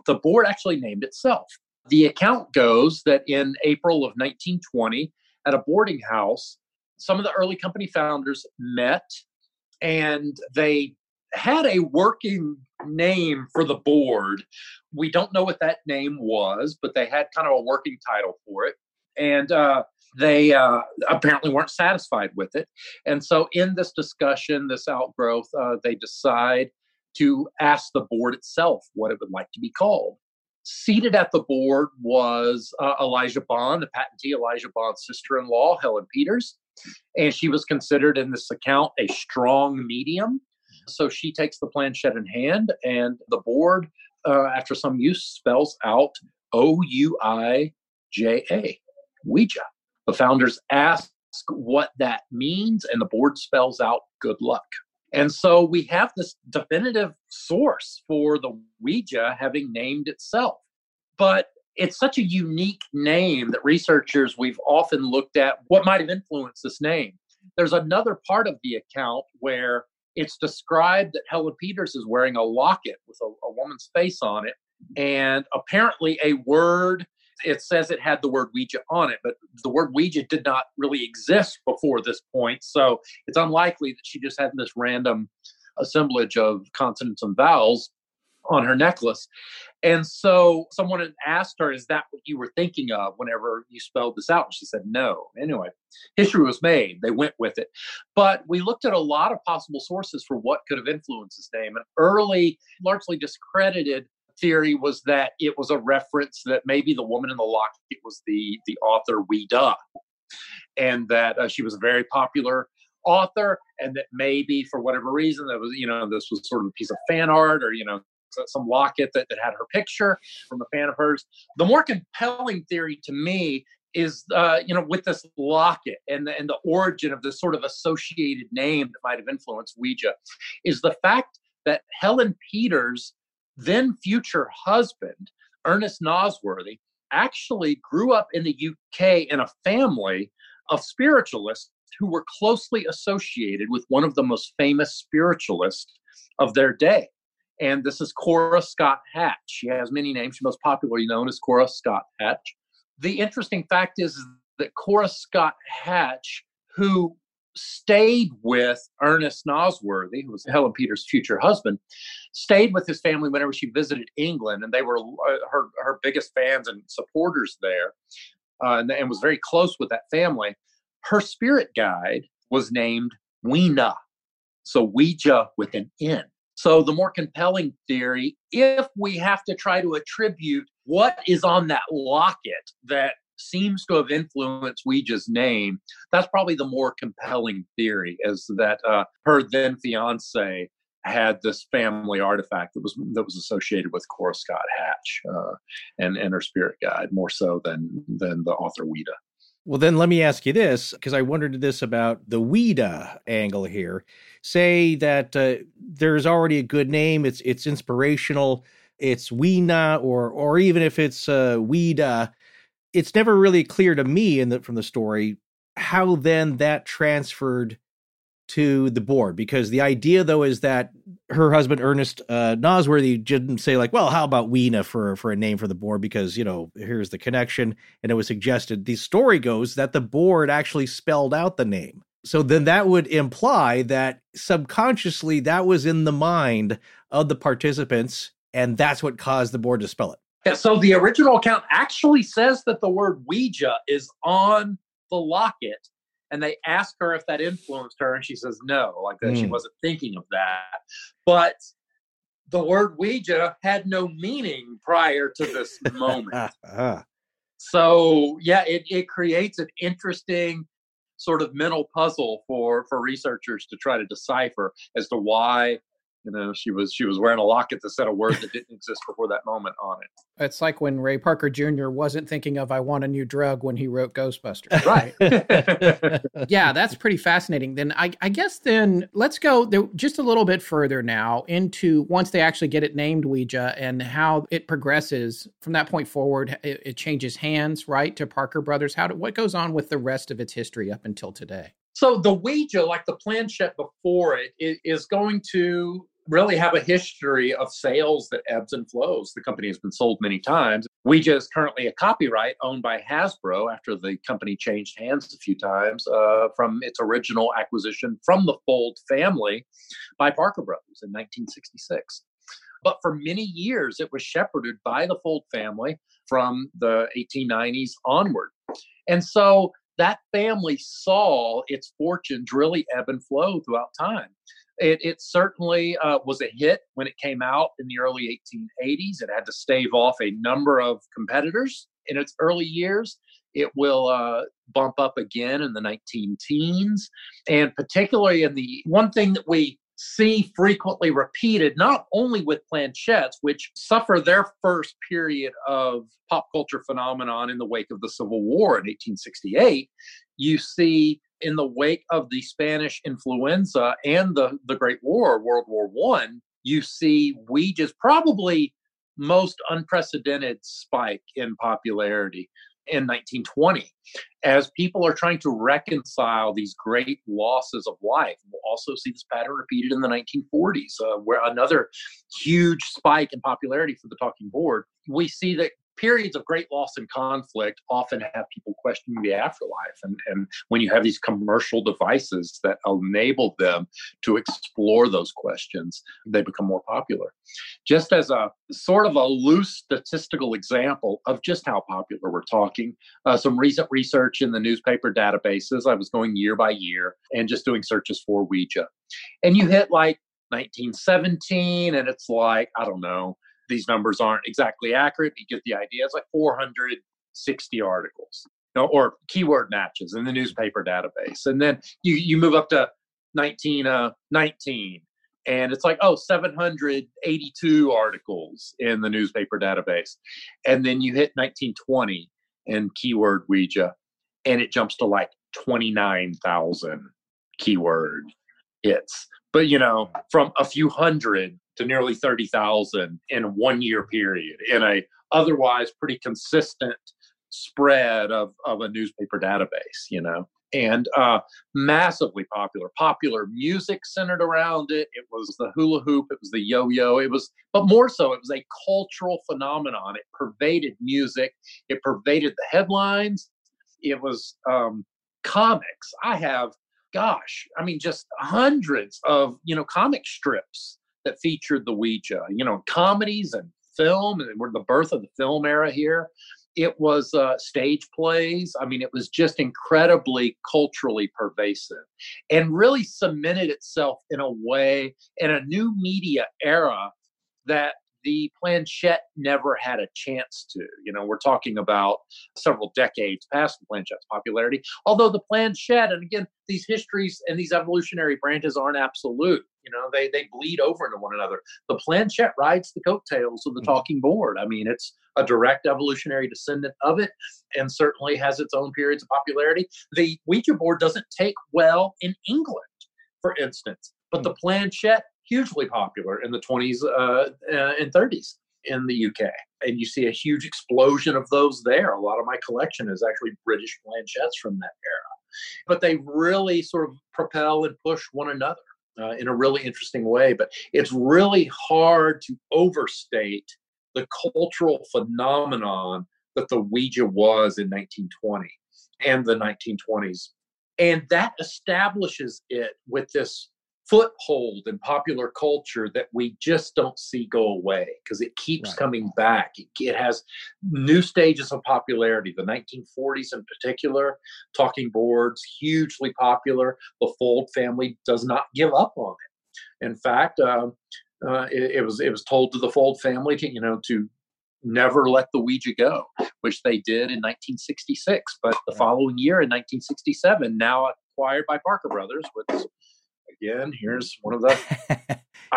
the board actually named itself. The account goes that in April of 1920, at a boarding house, some of the early company founders met and they had a working name for the board. We don't know what that name was, but they had kind of a working title for it. And uh, they uh, apparently weren't satisfied with it. And so, in this discussion, this outgrowth, uh, they decide to ask the board itself what it would like to be called. Seated at the board was uh, Elijah Bond, the patentee Elijah Bond's sister in law, Helen Peters. And she was considered in this account a strong medium. So she takes the planchette in hand, and the board, uh, after some use, spells out O U I J A, Ouija. The founders ask what that means, and the board spells out good luck. And so we have this definitive source for the Ouija having named itself. But it's such a unique name that researchers we've often looked at what might have influenced this name. There's another part of the account where it's described that Helen Peters is wearing a locket with a, a woman's face on it, and apparently a word it says it had the word Ouija on it, but the word Ouija did not really exist before this point. So it's unlikely that she just had this random assemblage of consonants and vowels on her necklace. And so someone asked her, Is that what you were thinking of whenever you spelled this out? And she said, No. Anyway, history was made. They went with it. But we looked at a lot of possible sources for what could have influenced this name. An early, largely discredited theory was that it was a reference that maybe the woman in the locket was the the author Ouida, and that uh, she was a very popular author, and that maybe for whatever reason that was you know this was sort of a piece of fan art or you know some locket that, that had her picture from a fan of hers. The more compelling theory to me is uh, you know with this locket and the, and the origin of this sort of associated name that might have influenced Ouija is the fact that Helen Peters then future husband, Ernest Nosworthy, actually grew up in the UK in a family of spiritualists who were closely associated with one of the most famous spiritualists of their day. And this is Cora Scott Hatch. She has many names. She's most popularly known as Cora Scott Hatch. The interesting fact is that Cora Scott Hatch, who stayed with Ernest Nosworthy, who was Helen Peters' future husband, stayed with his family whenever she visited England, and they were uh, her her biggest fans and supporters there, uh, and, and, was very close with that family. Her spirit guide was named Weena, so Ouija with an N. So the more compelling theory, if we have to try to attribute what is on that locket that seems to have influenced Ouija's name, that's probably the more compelling theory, is that uh, her then fiance had this family artifact that was that was associated with Cora Scott Hatch uh, and and her spirit guide more so than than the author Ouida. Well, then let me ask you this because I wondered this about the Ouida angle here. Say that uh, there's already a good name; it's it's inspirational. It's Weena, or or even if it's uh, Ouida, it's never really clear to me in the from the story how then that transferred to the board because the idea though is that her husband Ernest uh, Nosworthy didn't say like, well, how about Weena for for a name for the board because you know here's the connection, and it was suggested. The story goes that the board actually spelled out the name, so then that would imply that subconsciously that was in the mind of the participants, and that's what caused the board to spell it. Yeah, so the original account actually says that the word Ouija is on the locket, and they ask her if that influenced her, and she says no, like that mm. she hmm. wasn't thinking of that. But the word Ouija had no meaning prior to this moment. uh-huh. So yeah, it, it creates an interesting sort of mental puzzle for for researchers to try to decipher as to why you know she was she was wearing a locket that said a word that didn't exist before that moment on it. It's like when ray parker jr wasn't thinking of i want a new drug when he wrote ghostbusters. Right. Yeah that's pretty fascinating. Then I, I, guess then let's go there just a little bit further now into once they actually get it named ouija and how it progresses. From that point forward it, it changes hands right to parker brothers. How do, what goes on with the rest of its history up until today? So the Ouija, like the planchette before it, is going to really have a history of sales that ebbs and flows. The company has been sold many times. We just currently a copyright owned by Hasbro after the company changed hands a few times uh, from its original acquisition from the Fuld family by Parker Brothers in 1966. But for many years, it was shepherded by the Fuld family from the 1890s onward. And so that family saw its fortunes really ebb and flow throughout time. It, it certainly uh, was a hit when it came out in the early 1880s. It had to stave off a number of competitors in its early years. It will uh, bump up again in the 19 teens. And particularly in the one thing that we see frequently repeated, not only with planchettes, which suffer their first period of pop culture phenomenon in the wake of the Civil War in 1868, you see in the wake of the Spanish influenza and the, the Great War, World War One, you see Ouija's probably most unprecedented spike in popularity in 1920 as people are trying to reconcile these great losses of life. We'll also see this pattern repeated in the 1940s, uh, where another huge spike in popularity for the talking board. We see that periods of great loss and conflict often have people questioning the afterlife. And, and when you have these commercial devices that enable them to explore those questions, they become more popular. Just as a sort of a loose statistical example of just how popular we're talking, uh, some recent research in the newspaper databases, I was going year by year and just doing searches for Ouija. And you hit like 1917, and it's like, I don't know, these numbers aren't exactly accurate. You get the idea. It's like 460 articles or keyword matches in the newspaper database. And then you, you move up to 1919 uh, and it's like, oh, 782 articles in the newspaper database. And then you hit 1920 and keyword Ouija and it jumps to like 29,000 keyword hits. But, you know, from a few hundred to nearly 30,000 in a one year period in a otherwise pretty consistent spread of, of a newspaper database, you know, and uh, massively popular. Popular music centered around it. It was the hula hoop, it was the yo yo, it was, but more so, it was a cultural phenomenon. It pervaded music, it pervaded the headlines, it was um, comics. I have gosh, I mean, just hundreds of you know comic strips that featured the Ouija, you know, comedies and film, and we're the birth of the film era here. It was uh, stage plays. I mean, it was just incredibly culturally pervasive and really cemented itself in a way in a new media era that the planchette never had a chance to. You know, we're talking about several decades past the planchette's popularity. Although the planchette, and again, these histories and these evolutionary branches aren't absolute. You know, they they bleed over into one another. The planchette rides the coattails of the mm-hmm. talking board. I mean, it's a direct evolutionary descendant of it, and certainly has its own periods of popularity. The Ouija board doesn't take well in England, for instance, but the mm. planchette hugely popular in the 20s uh, uh and 30s in the UK. And you see a huge explosion of those there. A lot of my collection is actually British planchettes from that era. But they really sort of propel and push one another uh, in a really interesting way. But it's really hard to overstate the cultural phenomenon that the Ouija was in 1920 and the 1920s. And that establishes it with this foothold in popular culture that we just don't see go away because it keeps right. coming back. It, it, has new stages of popularity. The 1940s, in particular, talking boards, hugely popular. The Fuld family does not give up on it. In fact, uh, uh, it, it, was it was told to the Fuld family to you know to never let the Ouija go, which they did in 1966. But the following year, in 1967, now acquired by Parker Brothers, which again, here's one of the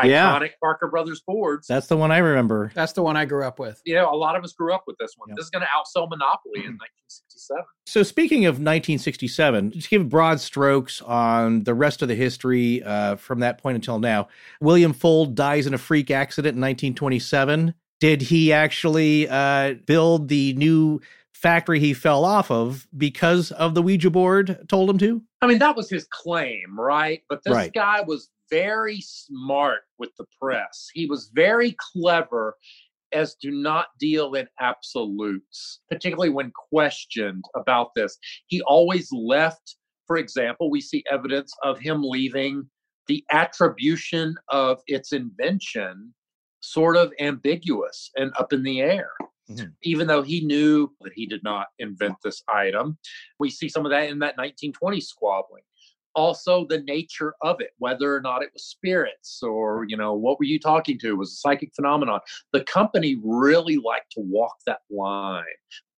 yeah. iconic Parker Brothers boards. That's the one I remember. That's the one I grew up with. You know, a lot of us grew up with this one. Yep. This is going to outsell Monopoly in 1967. So, speaking of 1967, just give broad strokes on the rest of the history uh, from that point until now. William Fuld dies in a freak accident in 1927. Did he actually uh, build the new factory he fell off of because of the Ouija board told him to? I mean, that was his claim, right? But this right. guy was very smart with the press. He was very clever as to not deal in absolutes, particularly when questioned about this. He always left, for example, we see evidence of him leaving the attribution of its invention sort of ambiguous and up in the air. Mm-hmm. Even though he knew that he did not invent this item, we see some of that in that 1920 squabbling. Also the nature of it whether or not it was spirits or you know what were you talking to? Was a psychic phenomenon? The company really liked to walk that line.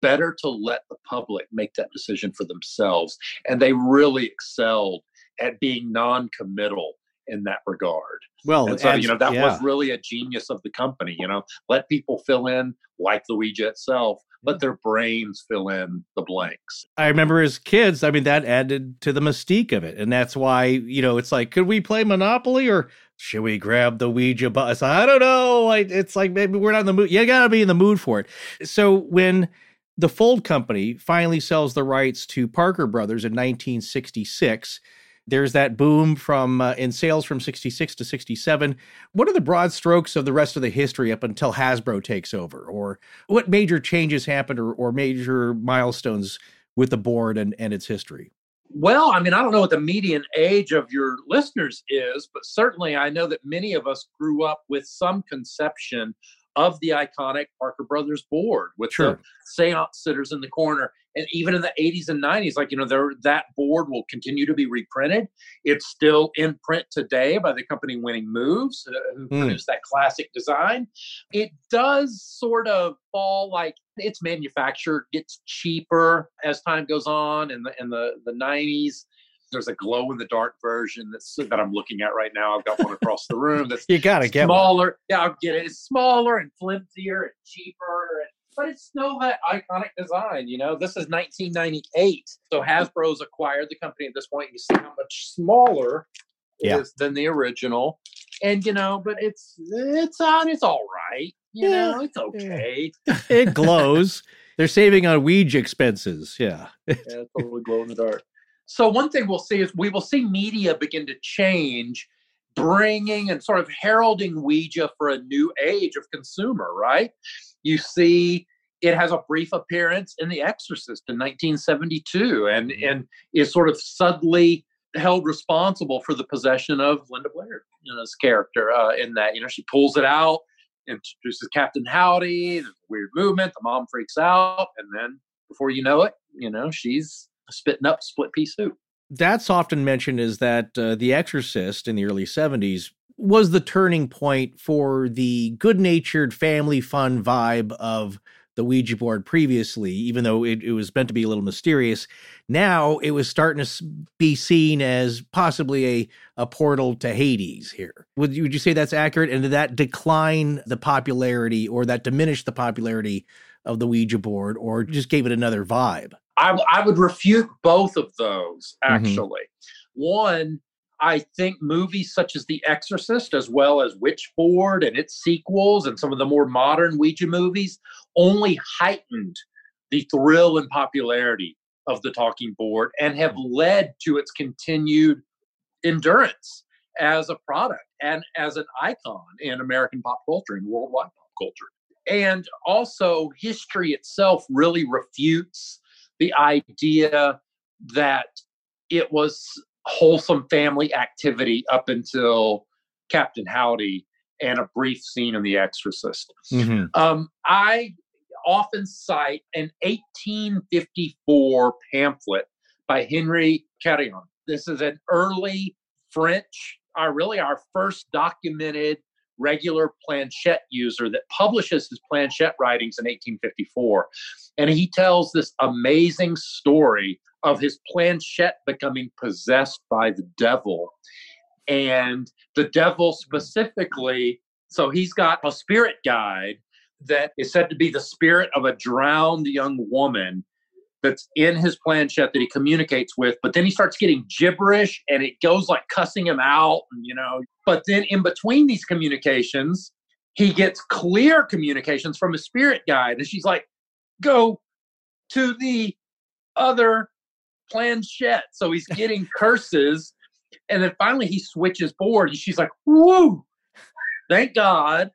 Better to let the public make that decision for themselves and they really excelled at being non-committal in that regard. Well, and so you know that yeah. was really a genius of the company. You know, let people fill in like the Ouija itself, let their brains fill in the blanks. I remember as kids, I mean, that added to the mystique of it, and that's why you know it's like, could we play Monopoly or should we grab the Ouija bus? I don't know. Like, it's like maybe we're not in the mood. You got to be in the mood for it. So when the Fuld Company finally sells the rights to Parker Brothers in 1966 there's that boom from uh, in sales from 66 to 67. What are the broad strokes of the rest of the history up until Hasbro takes over? Or what major changes happened or, or major milestones with the board and, and its history? Well, I mean, I don't know what the median age of your listeners is, but certainly I know that many of us grew up with some conception of the iconic Parker Brothers board with sure. the seance sitters in the corner. And even in the 80s and 90s, like, you know, there, that board will continue to be reprinted. It's still in print today by the company Winning Moves, uh, who mm. produced that classic design. It does sort of fall like its manufactured gets cheaper as time goes on in the, in the, the 90s there's a glow in the dark version that's that I'm looking at right now. I've got one across the room that's you gotta get smaller. One. Yeah, I'll get it. It's smaller and flimsier and cheaper, and, but it's still that iconic design. You know, this is 1998, so Hasbro's acquired the company at this point. You see how much smaller it yeah. is than the original, and you know, but it's it's on. It's all right. You yeah. know, it's okay. it glows. They're saving on Ouija expenses. Yeah. yeah, totally glow in the dark. So one thing we'll see is we will see media begin to change, bringing and sort of heralding Ouija for a new age of consumer. Right? You see, it has a brief appearance in The Exorcist in 1972, and mm-hmm. and is sort of subtly held responsible for the possession of Linda Blair, you know, this character uh, in that. You know, she pulls it out, introduces Captain Howdy. There's a weird movement. The mom freaks out, and then before you know it, you know, she's spitting up split pea soup. That's often mentioned is that uh, The Exorcist in the early 70s was the turning point for the good natured family fun vibe of the Ouija board previously, even though it, it, was meant to be a little mysterious. Now it was starting to be seen as possibly a, a portal to Hades here. Would you, would you say that's accurate? And did that decline the popularity or that diminish the popularity of the Ouija board or just gave it another vibe? I, I would refute both of those, mm-hmm. actually. Mm-hmm. One, I think movies such as The Exorcist, as well as Witchboard and its sequels and some of the more modern Ouija movies, only heightened the thrill and popularity of the talking board and have led to its continued endurance as a product and as an icon in American pop culture and worldwide pop culture. And also, history itself really refutes the idea that it was wholesome family activity up until Captain Howdy and a brief scene in The Exorcist. Mm-hmm. Um, I often cite an 1854 pamphlet by Henry Carillon. This is an early French, uh, really our first documented regular planchette user that publishes his planchette writings in 1854. And he tells this amazing story of his planchette becoming possessed by the devil. And the devil specifically, so he's got a spirit guide that is said to be the spirit of a drowned young woman that's in his planchette that he communicates with, but then he starts getting gibberish and it goes like cussing him out, and, you know. But then in between these communications, he gets clear communications from a spirit guide, and she's like, "Go to the other planchette." So he's getting curses And then finally he switches board and she's like, whoo, thank God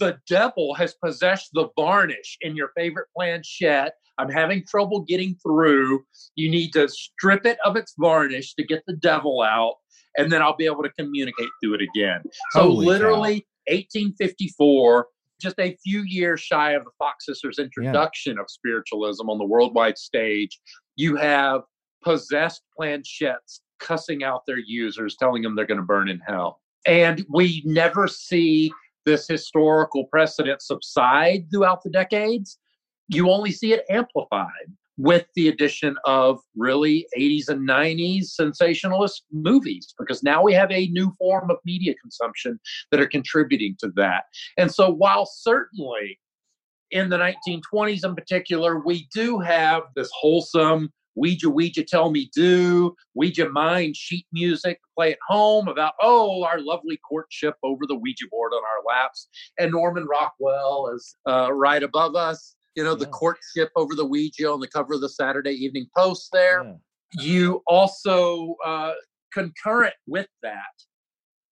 the devil has possessed the varnish in your favorite planchette. I'm having trouble getting through. You need to strip it of its varnish to get the devil out, and then I'll be able to communicate through it again. So, Holy literally, 1854, just a few years shy of the Fox Sisters' introduction of spiritualism on the worldwide stage, you have possessed planchettes cussing out their users, telling them they're going to burn in hell. And we never see this historical precedent subside throughout the decades. You only see it amplified with the addition of really 80s and 90s sensationalist movies, because now we have a new form of media consumption that are contributing to that. And so, while certainly in the 1920s in particular, we do have this wholesome Ouija, Ouija, tell me do, Ouija mind sheet music, play at home about, oh, our lovely courtship over the Ouija board on our laps. And Norman Rockwell is uh, right above us, you know, the courtship over the Ouija on the cover of the Saturday Evening Post there. You also, uh, concurrent with that,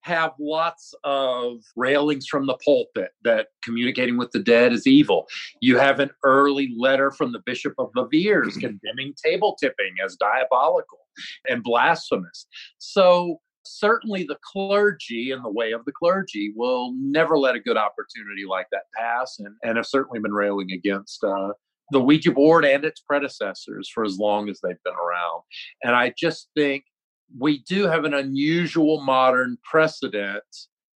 have lots of railings from the pulpit that communicating with the dead is evil. You have an early letter from the Bishop of Viviers condemning table tipping as diabolical and blasphemous. So, certainly the clergy and the way of the clergy will never let a good opportunity like that pass and, and have certainly been railing against uh, the Ouija board and its predecessors for as long as they've been around. And I just think we do have an unusual modern precedent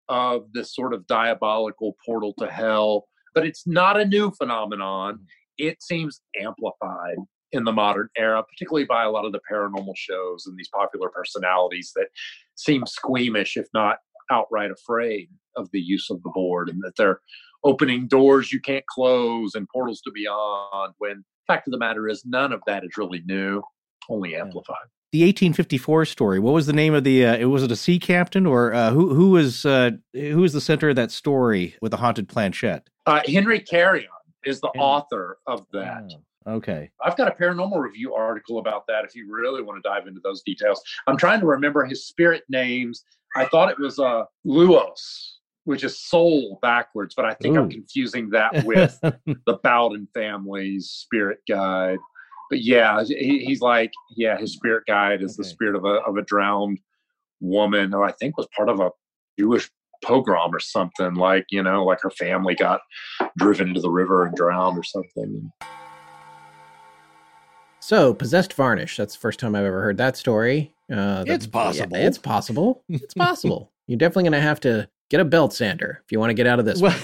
of this sort of diabolical portal to hell, but it's not a new phenomenon. It seems amplified in the modern era, particularly by a lot of the paranormal shows and these popular personalities that seem squeamish, if not outright afraid of the use of the board, and that they're opening doors you can't close and portals to beyond. When fact of the matter is, none of that is really new, only amplified the 1854 story. What was the name of the? Uh, was it a sea captain or uh, who? Who was uh, who was the center of that story with the haunted planchette? Uh, Henry Carrion is the author of that. Oh, okay, I've got a paranormal review article about that. If you really want to dive into those details, I'm trying to remember his spirit names. I thought it was uh, Luos, which is soul backwards, but I think Ooh. I'm confusing that with the Bowden family's spirit guide but yeah, he, he's like, yeah, his spirit guide is okay. the spirit of a of a drowned woman who I think was part of a Jewish pogrom or something. Like you know, like her family got driven into the river and drowned or something. So, possessed varnish. That's the first time I've ever heard that story. Uh, it's possible. Yeah, it's possible. It's possible. You're definitely going to have to get a belt sander if you want to get out of this. Well,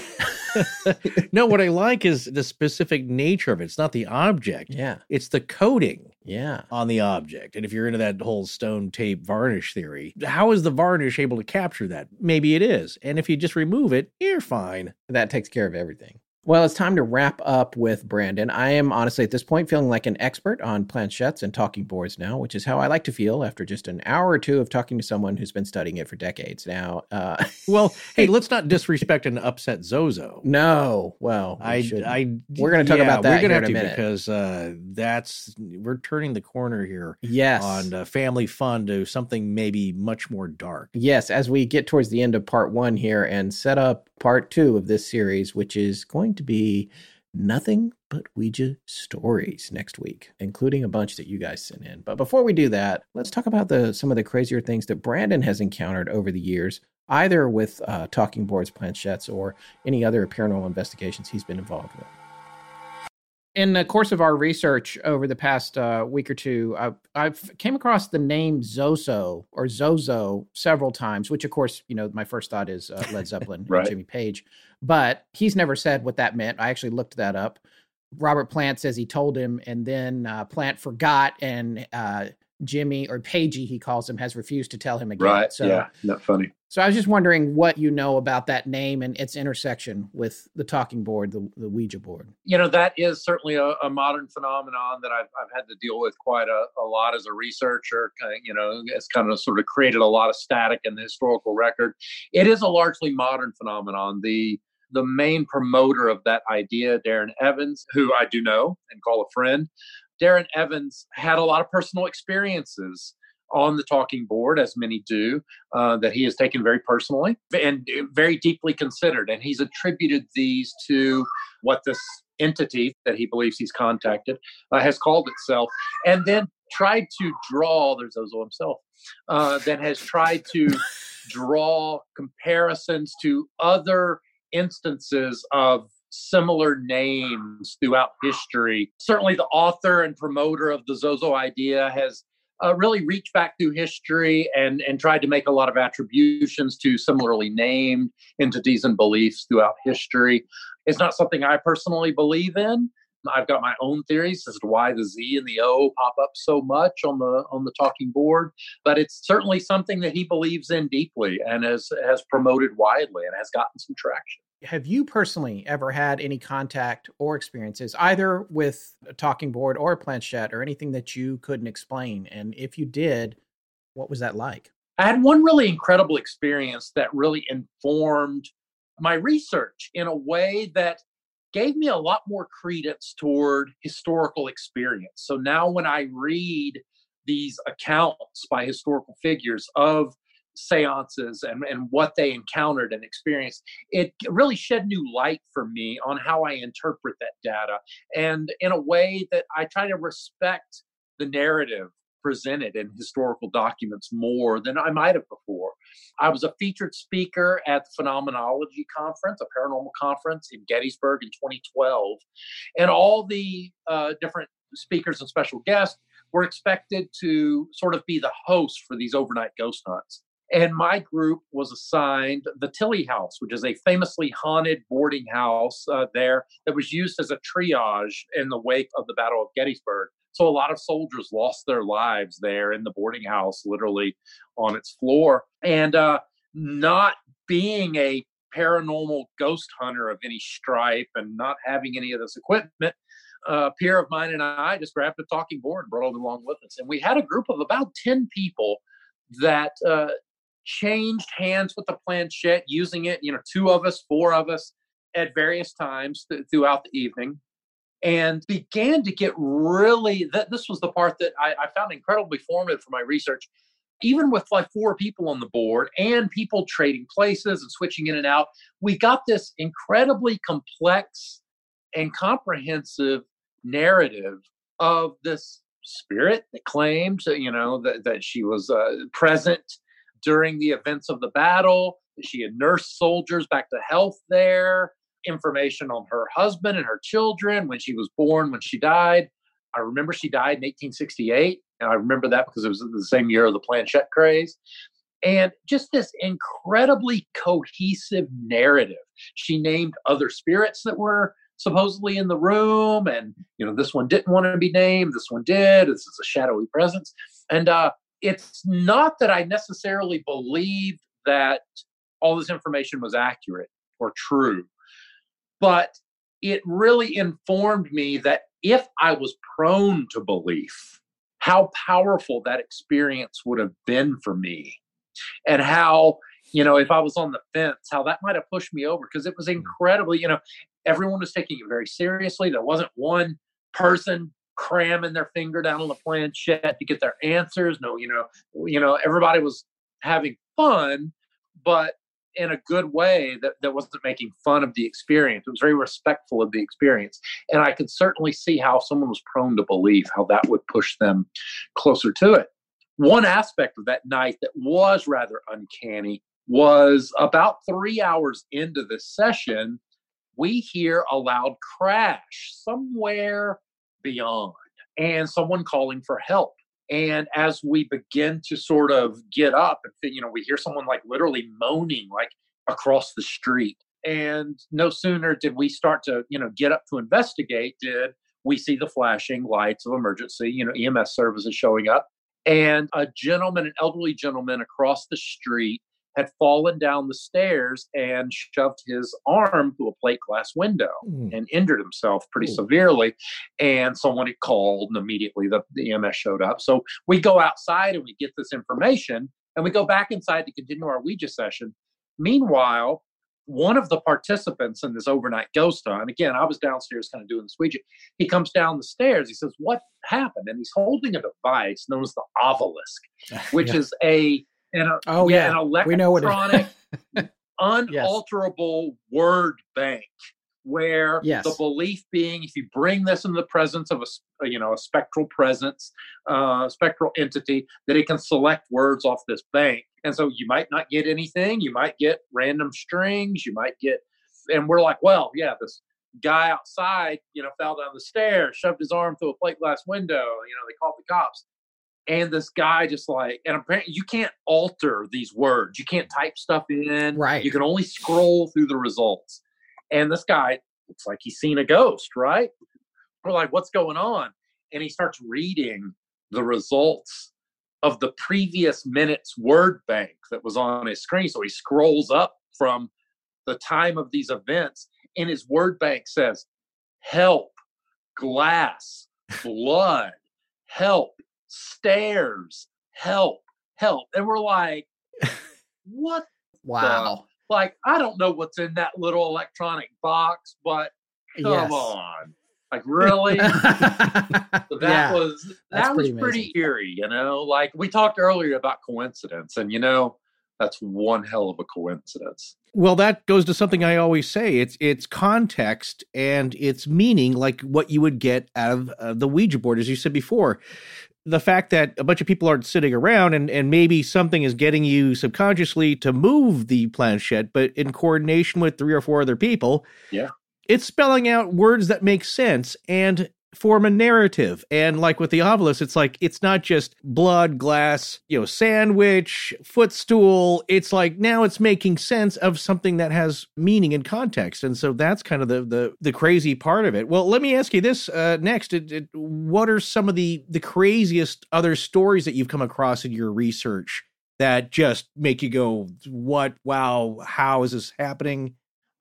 no, what I like is the specific nature of it. It's not the object. Yeah. It's the coating. Yeah. On the object. And if you're into that whole stone tape varnish theory, how is the varnish able to capture that? Maybe it is. And if you just remove it, you're fine. That takes care of everything. Well, it's time to wrap up with Brandon. I am honestly at this point feeling like an expert on planchettes and talking boards now, which is how I like to feel after just an hour or two of talking to someone who's been studying it for decades now. Uh, well, hey, let's not disrespect and upset Zozo. No, well, we I, I, we're going to talk yeah, about that. We're going to because uh, that's we're turning the corner here. Yes, on uh, family fun to something maybe much more dark. Yes, as we get towards the end of part one here and set up part two of this series, which is going to be nothing but Ouija stories next week, including a bunch that you guys sent in. But before we do that, let's talk about the some of the crazier things that Brandon has encountered over the years, either with uh, talking boards, planchettes, or any other paranormal investigations he's been involved with in the course of our research over the past uh, week or two, I've, I've, came across the name Zoso or Zozo several times. Which, of course, you know, my first thought is uh, Led Zeppelin right. and Jimmy Page, but he's never said what that meant. I actually looked that up. Robert Plant says he told him, and then uh, Plant forgot, and uh, Jimmy or Pagey, he calls him, has refused to tell him again. Right. So, yeah. Not funny. So I was just wondering what you know about that name and its intersection with the talking board, the, the Ouija board. You know, that is certainly a, a modern phenomenon that I've, I've had to deal with quite a, a lot as a researcher. You know, it's kind of sort of created a lot of static in the historical record. It is a largely modern phenomenon. The the main promoter of that idea, Darren Evans, who I do know and call a friend, Darren Evans had a lot of personal experiences on the talking board, as many do, uh, that he has taken very personally and very deeply considered. And he's attributed these to what this entity that he believes he's contacted uh, has called itself, and then tried to draw, there's Ozo himself, uh, that has tried to draw comparisons to other instances of similar names throughout history. Certainly, the author and promoter of the Zozo idea has uh, really reached back through history and, and tried to make a lot of attributions to similarly named entities and beliefs throughout history. It's not something I personally believe in. I've got my own theories as to why the Z and the O pop up so much on the on the talking board, but it's certainly something that he believes in deeply and has has promoted widely and has gotten some traction. Have you personally ever had any contact or experiences either with a talking board or a planchette or anything that you couldn't explain? And if you did, what was that like? I had one really incredible experience that really informed my research in a way that gave me a lot more credence toward historical experience. So now when I read these accounts by historical figures of seances and, and what they encountered and experienced, it really shed new light for me on how I interpret that data. And in a way that I try to respect the narrative presented in historical documents more than I might have before. I was a featured speaker at the Phenomenology Conference, a paranormal conference in Gettysburg in 2012. And all the uh, different speakers and special guests were expected to sort of be the host for these overnight ghost hunts. And my group was assigned the Tillie House, which is a famously haunted boarding house uh, there that was used as a triage in the wake of the Battle of Gettysburg. So a lot of soldiers lost their lives there in the boarding house, literally on its floor. And uh, not being a paranormal ghost hunter of any stripe and not having any of this equipment, a peer of mine and I just grabbed a talking board and brought it along with us. And we had a group of about 10 people that uh, changed hands with the planchette, using it, you know, two of us, four of us at various times th- throughout the evening, and began to get really, that this was the part that I, I found incredibly formative for my research. Even with like four people on the board and people trading places and switching in and out, we got this incredibly complex and comprehensive narrative of this spirit that claimed, you know, that, that she was uh, present during the events of the battle. She had nursed soldiers back to health there, information on her husband and her children, when she was born, when she died. I remember she died in 1868, and I remember that because it was the same year of the planchette craze. And just this incredibly cohesive narrative. She named other spirits that were supposedly in the room, and you know, this one didn't want to be named, this one did. This is a shadowy presence. And uh, it's not that I necessarily believed that all this information was accurate or true, but it really informed me that if I was prone to belief, how powerful that experience would have been for me, and how, you know, if I was on the fence, how that might have pushed me over because it was mm. incredibly, you know, everyone was taking it very seriously. There wasn't one person cramming their finger down on the planchette to get their answers. No, you know, you know, everybody was having fun, but in a good way that, that wasn't making fun of the experience. It was very respectful of the experience. And I could certainly see how someone was prone to believe, how that would push them closer to it. One aspect of that night that was rather uncanny was about three hours into the session, we hear a loud crash somewhere beyond and someone calling for help. And as we begin to sort of get up and, you know, we hear someone like literally moaning like across the street. And no sooner did we start to, you know, get up to investigate, did we see the flashing lights of emergency, you know, EMS services showing up. And a gentleman, an elderly gentleman across the street had fallen down the stairs and shoved his arm through a plate glass window mm. and injured himself pretty Ooh. severely. And someone had called, and immediately the, the EMS showed up. So we go outside and we get this information, and we go back inside to continue our Ouija session. Meanwhile, one of the participants in this overnight ghost hunt, again, I was downstairs kind of doing the Ouija. He comes down the stairs. He says, What happened? And he's holding a device known as the obelisk, which Yeah. is a, an, Oh, yeah. an We know what it- electronic, unalterable word bank where Yes. the belief being if you bring this in the presence of a a, you know a spectral presence uh spectral entity that it can select words off this bank. And so you might not get anything. You might get random strings. You might get and we're like well yeah this guy outside you know fell down the stairs shoved his arm through a plate glass window you know they called the cops and this guy just like and apparently you can't alter these words. You can't type stuff in. Right. you can only scroll through the results. And this guy looks like he's seen a ghost right? We're like what's going on? And he starts reading the results of the previous minute's word bank that was on his screen. So he scrolls up from the time of these events and his word bank says help glass blood help stairs help help and we're like what Wow. the- like i don't know what's in that little electronic box but come Yes. on like really that Yeah, was that's that was pretty pretty eerie you know like we talked earlier about coincidence and you know that's one hell of a coincidence Well, that goes to something I always say. It's it's context and it's meaning, like what you would get out of uh, the Ouija board, as you said before. The fact that a bunch of people aren't sitting around and, and maybe something is getting you subconsciously to move the planchette, but in coordination with three or four other people, yeah. it's spelling out words that make sense and form a narrative. And like with the obelisk, it's like it's not just blood, glass, you know, sandwich, footstool. It's like now it's making sense of something that has meaning and context. And so that's kind of the the, the crazy part of it. Well, let me ask you this uh, next: it, it, What are some of the the craziest other stories that you've come across in your research? That just make you go, what? Wow, how is this happening?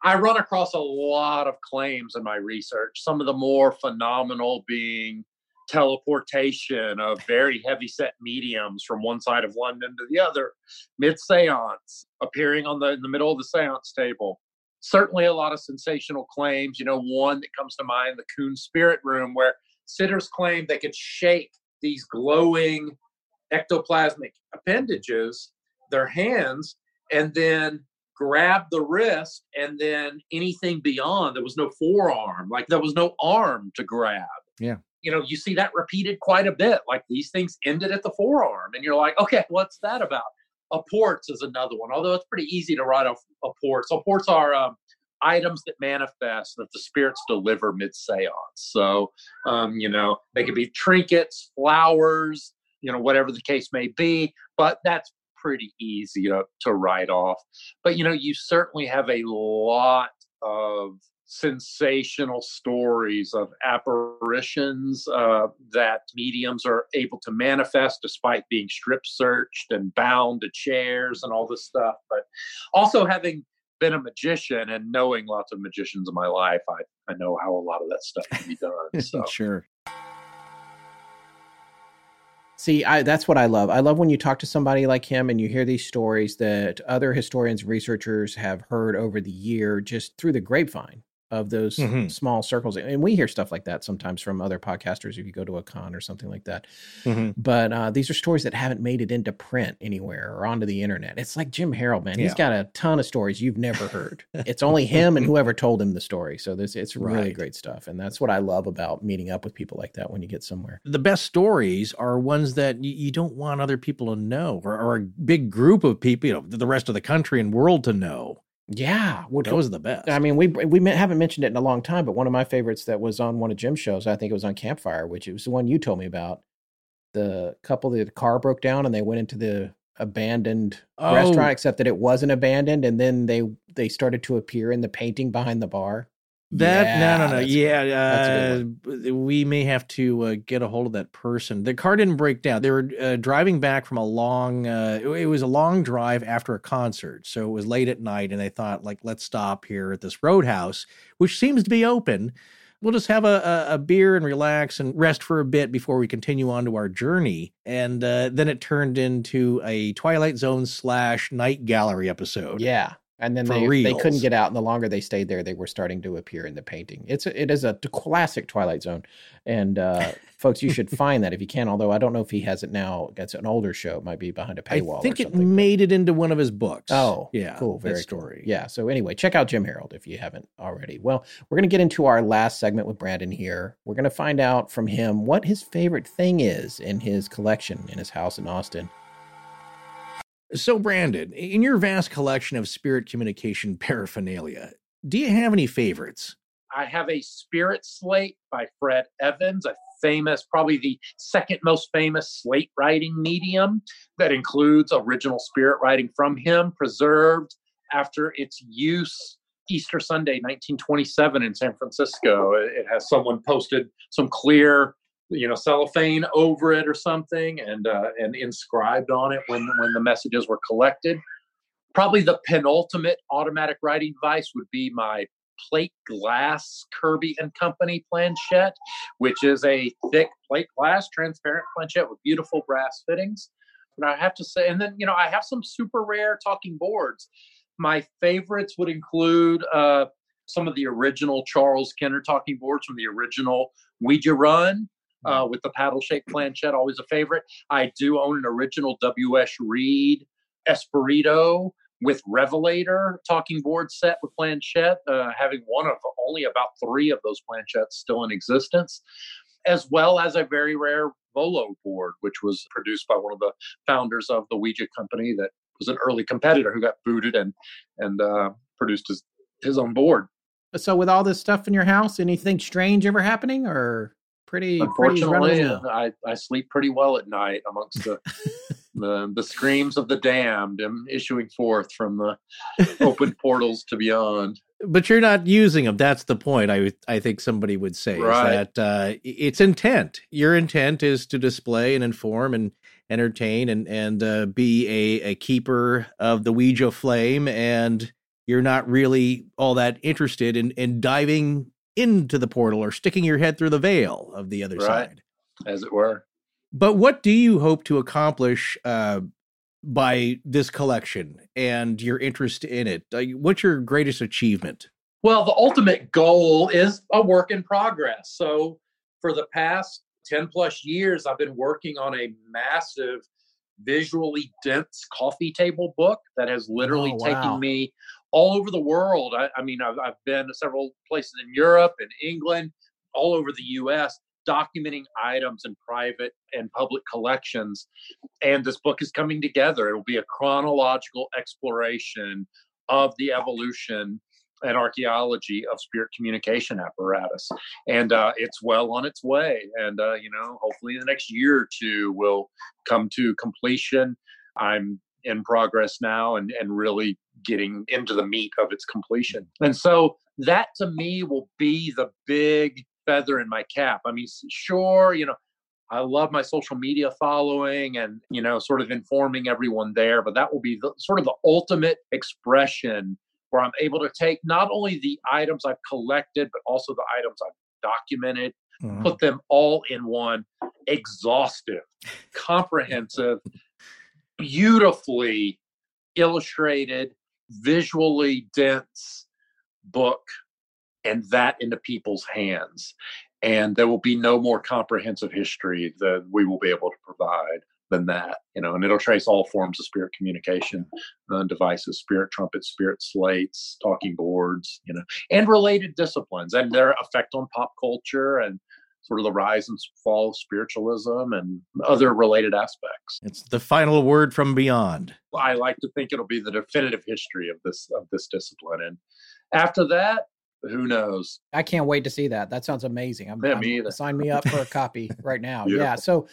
I run across a lot of claims in my research, some of the more phenomenal being teleportation of very heavy set mediums from one side of London to the other, mid seance, appearing on the in the middle of the seance table. Certainly a lot of sensational claims. You know, one that comes to mind, the Koons Spirit Room, where sitters claim they could shake these glowing ectoplasmic appendages, their hands, and then grab the wrist and then anything beyond there was no forearm like there was no arm to grab. Yeah. you know you see that repeated quite a bit like these things ended at the forearm and you're like okay what's that about? A ports is another one although it's pretty easy to write a, a port. So ports are um, items that manifest that the spirits deliver mid-seance. So um, you know they could be trinkets flowers you know whatever the case may be but that's pretty easy to, to write off but you know you certainly have a lot of sensational stories of apparitions uh, that mediums are able to manifest despite being strip searched and bound to chairs and all this stuff but also having been a magician and knowing lots of magicians in my life i, I know how a lot of that stuff can be done so sure See, I, that's what I love. I love when you talk to somebody like him and you hear these stories that other historians, and researchers have heard over the year just through the grapevine of those Mhm. small circles. And we hear stuff like that sometimes from other podcasters if you go to a con or something like that. Mhm. But uh, these are stories that haven't made it into print anywhere or onto the internet. It's like Jim Harold, man. He's Yeah. got a ton of stories you've never heard. it's only him and whoever told him the story. So this it's really Right. great stuff. And that's what I love about meeting up with people like that when you get somewhere. the best stories are ones that you, you don't want other people to know or, or a big group of people, you know, the rest of the country and world to know. Yeah, well, Those are the best. I mean, we we haven't mentioned it in a long time, but one of my favorites that was on one of Jim's shows, I think it was on Campfire, which it was the one you told me about. The couple, the car broke down and they went into the abandoned Oh. restaurant, except that it wasn't abandoned, and then they they started to appear in the painting behind the bar. That no no no yeah that's a good uh, we may have to uh, get a hold of that person. The car didn't break down. They were uh, driving back from a long. Uh, it, it was a long drive after a concert, so it was late at night, and they thought like let's stop here at this roadhouse, which seems to be open. We'll just have a, a, a beer and relax and rest for a bit before we continue on to our journey. And uh, then it turned into a Twilight Zone slash Night Gallery episode. Yeah, and then they, they couldn't get out and the longer they stayed there they were starting to appear in the painting it's a, it is a classic twilight zone and uh folks you should find that if you can although i don't know if he has it now it's an older show it might be behind a paywall I think it made it into one of his books. Oh, yeah, cool. Very story. Cool. Yeah. So anyway, check out Jim Harold if you haven't already. Well, we're going to get into our last segment with Brandon here. We're going to find out from him what his favorite thing is in his collection in his house in Austin. So, Brandon, in your vast collection of spirit communication paraphernalia, do you have any favorites? I have a Spirit Slate by Fred Evans, a famous, probably the second most famous slate writing medium that includes original spirit writing from him, preserved after its use Easter Sunday, 1927, in San Francisco. It has someone posted some clear, you know, cellophane over it or something, and uh, and inscribed on it when when the messages were collected. Probably the penultimate automatic writing device would be my plate glass Kirby and Company planchette, which is a thick plate glass transparent planchette with beautiful brass fittings. And I have to say, and then you know, I have some super rare talking boards. My favorites would include uh, some of the original Charles Kennard talking boards from the original Ouija Run. Uh, with the paddle shaped planchette, always a favorite. I do own an original W.S. Reed Espirito with Revelator talking board set with planchette, uh, having one of only about three of those planchettes still in existence, as well as a very rare Volo board, which was produced by one of the founders of the Ouija company that was an early competitor who got booted and and uh, produced his his own board. So, with all this stuff in your house, anything strange ever happening or pretty, pretty Unfortunately, run-of-the-mill? I, I sleep pretty well at night amongst the the, the screams of the damned and issuing forth from the open portals to beyond. But you're not using them. That's the point. I I think somebody would say Right. is that uh, it's intent. Your intent is to display and inform and entertain and and uh, be a, a keeper of the Ouija flame, and you're not really all that interested in in diving into the portal or sticking your head through the veil of the other Right. side. as it were. But what do you hope to accomplish uh, by this collection and your interest in it? What's your greatest achievement? Well, the ultimate goal is a work in progress. So, for the past 10 plus years, I've been working on a massive, visually dense coffee table book that has literally Oh, wow. taken me all over the world. I, I mean, I've, I've been to several places in Europe and England, all over the US, documenting items in private and public collections. And this book is coming together. It'll be a chronological exploration of the evolution and archaeology of spirit communication apparatus. And uh, it's well on its way. And, uh, you know, hopefully in the next year or two will come to completion. I'm in progress now and, and really getting into the meat of its completion. Mm-hmm. And so that to me will be the big feather in my cap. I mean, sure, you know, I love my social media following and, you know, sort of informing everyone there, but that will be the, sort of the ultimate expression where I'm able to take not only the items I've collected, but also the items I've documented, mm-hmm. put them all in one exhaustive, comprehensive, beautifully illustrated, visually dense book, and that into people's hands. And there will be no more comprehensive history that we will be able to provide than that, you know, and it'll trace all forms of spirit communication uh, devices, spirit trumpets, spirit slates, talking boards, you know, and related disciplines and their effect on pop culture and sort of the rise and fall of spiritualism and other related aspects. It's the final word from beyond. I like to think it'll be the definitive history of this of this discipline, and after that, who knows? I can't wait to see that. That sounds amazing. I'm, Yeah, I'm- me either. sign me up for a copy right now. Beautiful. Yeah. So,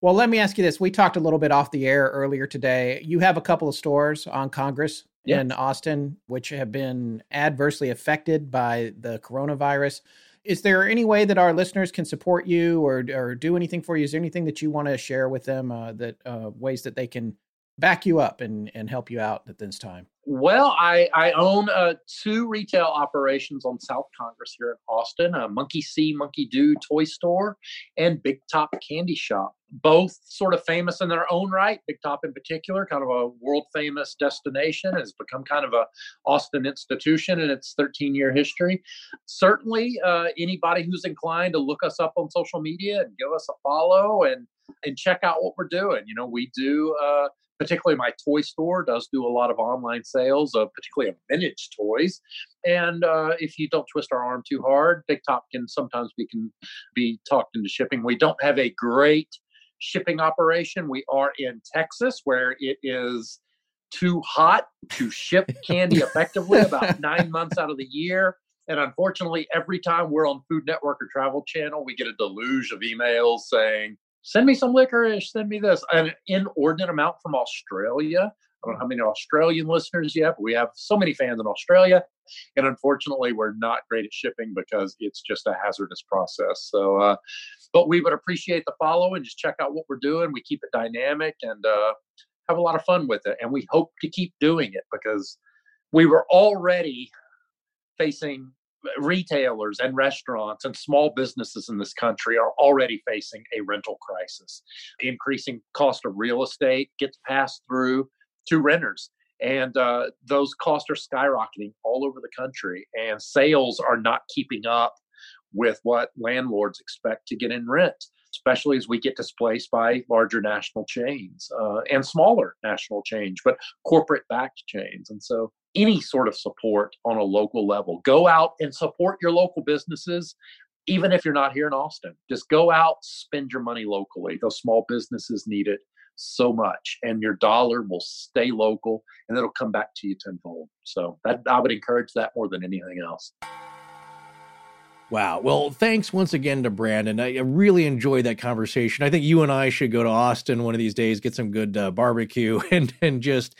well, let me ask you this. We talked a little bit off the air earlier today. You have a couple of stores on Congress Yeah. in Austin, which have been adversely affected by the coronavirus. Is there any way that our listeners can support you or, or do anything for you? Is there anything that you want to share with them uh, that uh, ways that they can back you up and, and help you out at this time? Well, I, I own uh, two retail operations on South Congress here in Austin a Monkey See, Monkey Do toy store and Big Top Candy Shop. Both sort of famous in their own right. Big Top, in particular, kind of a world famous destination, has become kind of a Austin institution in its 13 year history. Certainly, uh, anybody who's inclined to look us up on social media and give us a follow and and check out what we're doing. You know, we do. Uh, particularly my toy store does do a lot of online sales of particularly of vintage toys and uh, if you don't twist our arm too hard big top can sometimes we can be talked into shipping we don't have a great shipping operation we are in texas where it is too hot to ship candy effectively about nine months out of the year and unfortunately every time we're on food network or travel channel we get a deluge of emails saying send me some licorice, send me this. An inordinate amount from Australia. I don't know how many Australian listeners yet, but we have so many fans in Australia. And unfortunately, we're not great at shipping because it's just a hazardous process. So, uh, but we would appreciate the follow and just check out what we're doing. We keep it dynamic and uh, have a lot of fun with it. And we hope to keep doing it because we were already facing retailers and restaurants and small businesses in this country are already facing a rental crisis. The increasing cost of real estate gets passed through to renters. And uh, those costs are skyrocketing all over the country, and sales are not keeping up with what landlords expect to get in rent, especially as we get displaced by larger national chains uh, and smaller national chains, but corporate backed chains. And so any sort of support on a local level. Go out and support your local businesses, even if you're not here in Austin. Just go out, spend your money locally. Those small businesses need it so much, and your dollar will stay local and it'll come back to you tenfold. So that I would encourage that more than anything else. Wow. Well, thanks once again to Brandon. I really enjoyed that conversation. I think you and I should go to Austin one of these days, get some good uh, barbecue, and and just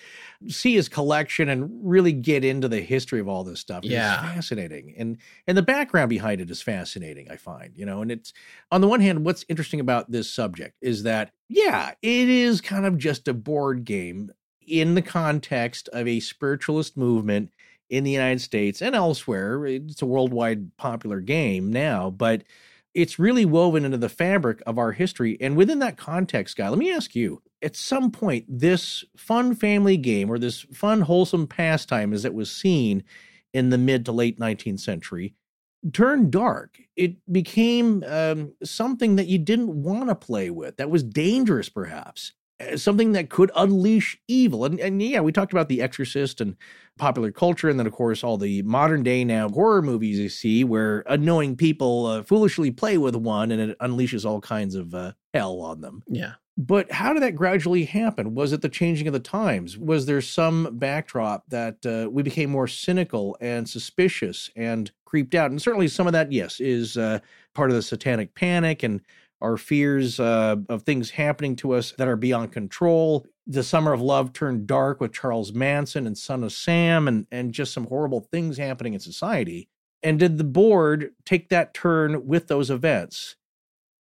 see his collection and really get into the history of all this stuff. Yeah, it's fascinating, and and the background behind it is fascinating. I find you know, and it's on the one hand, what's interesting about this subject is that yeah, it is kind of just a board game in the context of a spiritualist movement in the United States and elsewhere. It's a worldwide popular game now, but it's really woven into the fabric of our history. And within that context, guy, let me ask you at some point, this fun family game or this fun, wholesome pastime as it was seen in the mid to late 19th century turned dark. It became um, something that you didn't want to play with, that was dangerous, perhaps. Something that could unleash evil. And, and yeah, we talked about The Exorcist and popular culture, and then, of course, all the modern day now horror movies you see where unknowing people uh, foolishly play with one and it unleashes all kinds of uh, hell on them. Yeah. But how did that gradually happen? Was it the changing of the times? Was there some backdrop that uh, we became more cynical and suspicious and creeped out? And certainly some of that, yes, is uh, part of the satanic panic and our fears uh, of things happening to us that are beyond control. The Summer of Love turned dark with Charles Manson and Son of Sam, and, and just some horrible things happening in society. And did the board take that turn with those events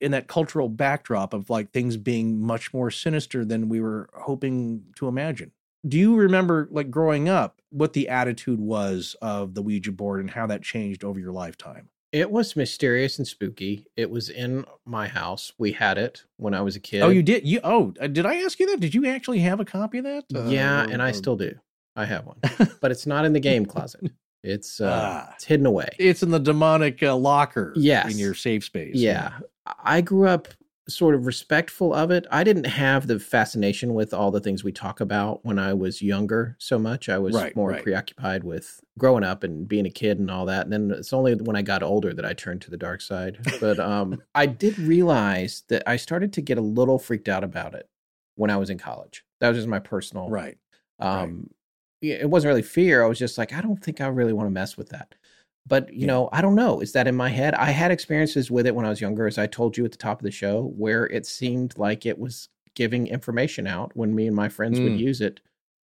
in that cultural backdrop of like things being much more sinister than we were hoping to imagine? Do you remember, like growing up, what the attitude was of the Ouija board and how that changed over your lifetime? It was mysterious and spooky. It was in my house. We had it when I was a kid. Oh, you did? You oh, uh, did I ask you that? Did you actually have a copy of that? Uh, yeah, and I still do. I have one, but it's not in the game closet. It's uh, ah, it's hidden away. It's in the demonic uh, locker. Yes. in your safe space. Yeah. yeah. I grew up sort of respectful of it. I didn't have the fascination with all the things we talk about when I was younger so much. I was right, more right. preoccupied with growing up and being a kid and all that. And then it's only when I got older that I turned to the dark side. But um, I did realize that I started to get a little freaked out about it when I was in college. That was just my personal right. Um, right. It wasn't really fear. I was just like, I don't think I really want to mess with that. But you yeah. know, I don't know. Is that in my head? I had experiences with it when I was younger, as I told you at the top of the show, where it seemed like it was giving information out when me and my friends mm. would use it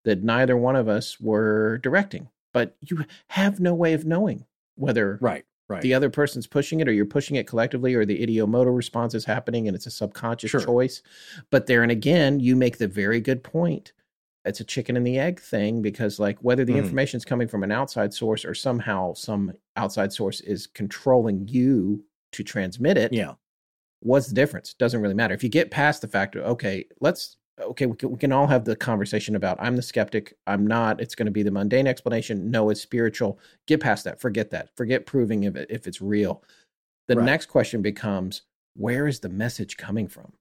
that neither one of us were directing. But you have no way of knowing whether right, right. the other person's pushing it or you're pushing it collectively or the ideomotor response is happening and it's a subconscious sure. choice. But there and again, you make the very good point it's a chicken and the egg thing because like whether the Mhm. information is coming from an outside source or somehow some outside source is controlling you to transmit it Yeah. what's the difference doesn't really matter if you get past the fact of okay let's okay we can, we can all have the conversation about i'm the skeptic i'm not it's going to be the mundane explanation no it's spiritual get past that forget that forget proving if, it, if it's real the Right. next question becomes where is the message coming from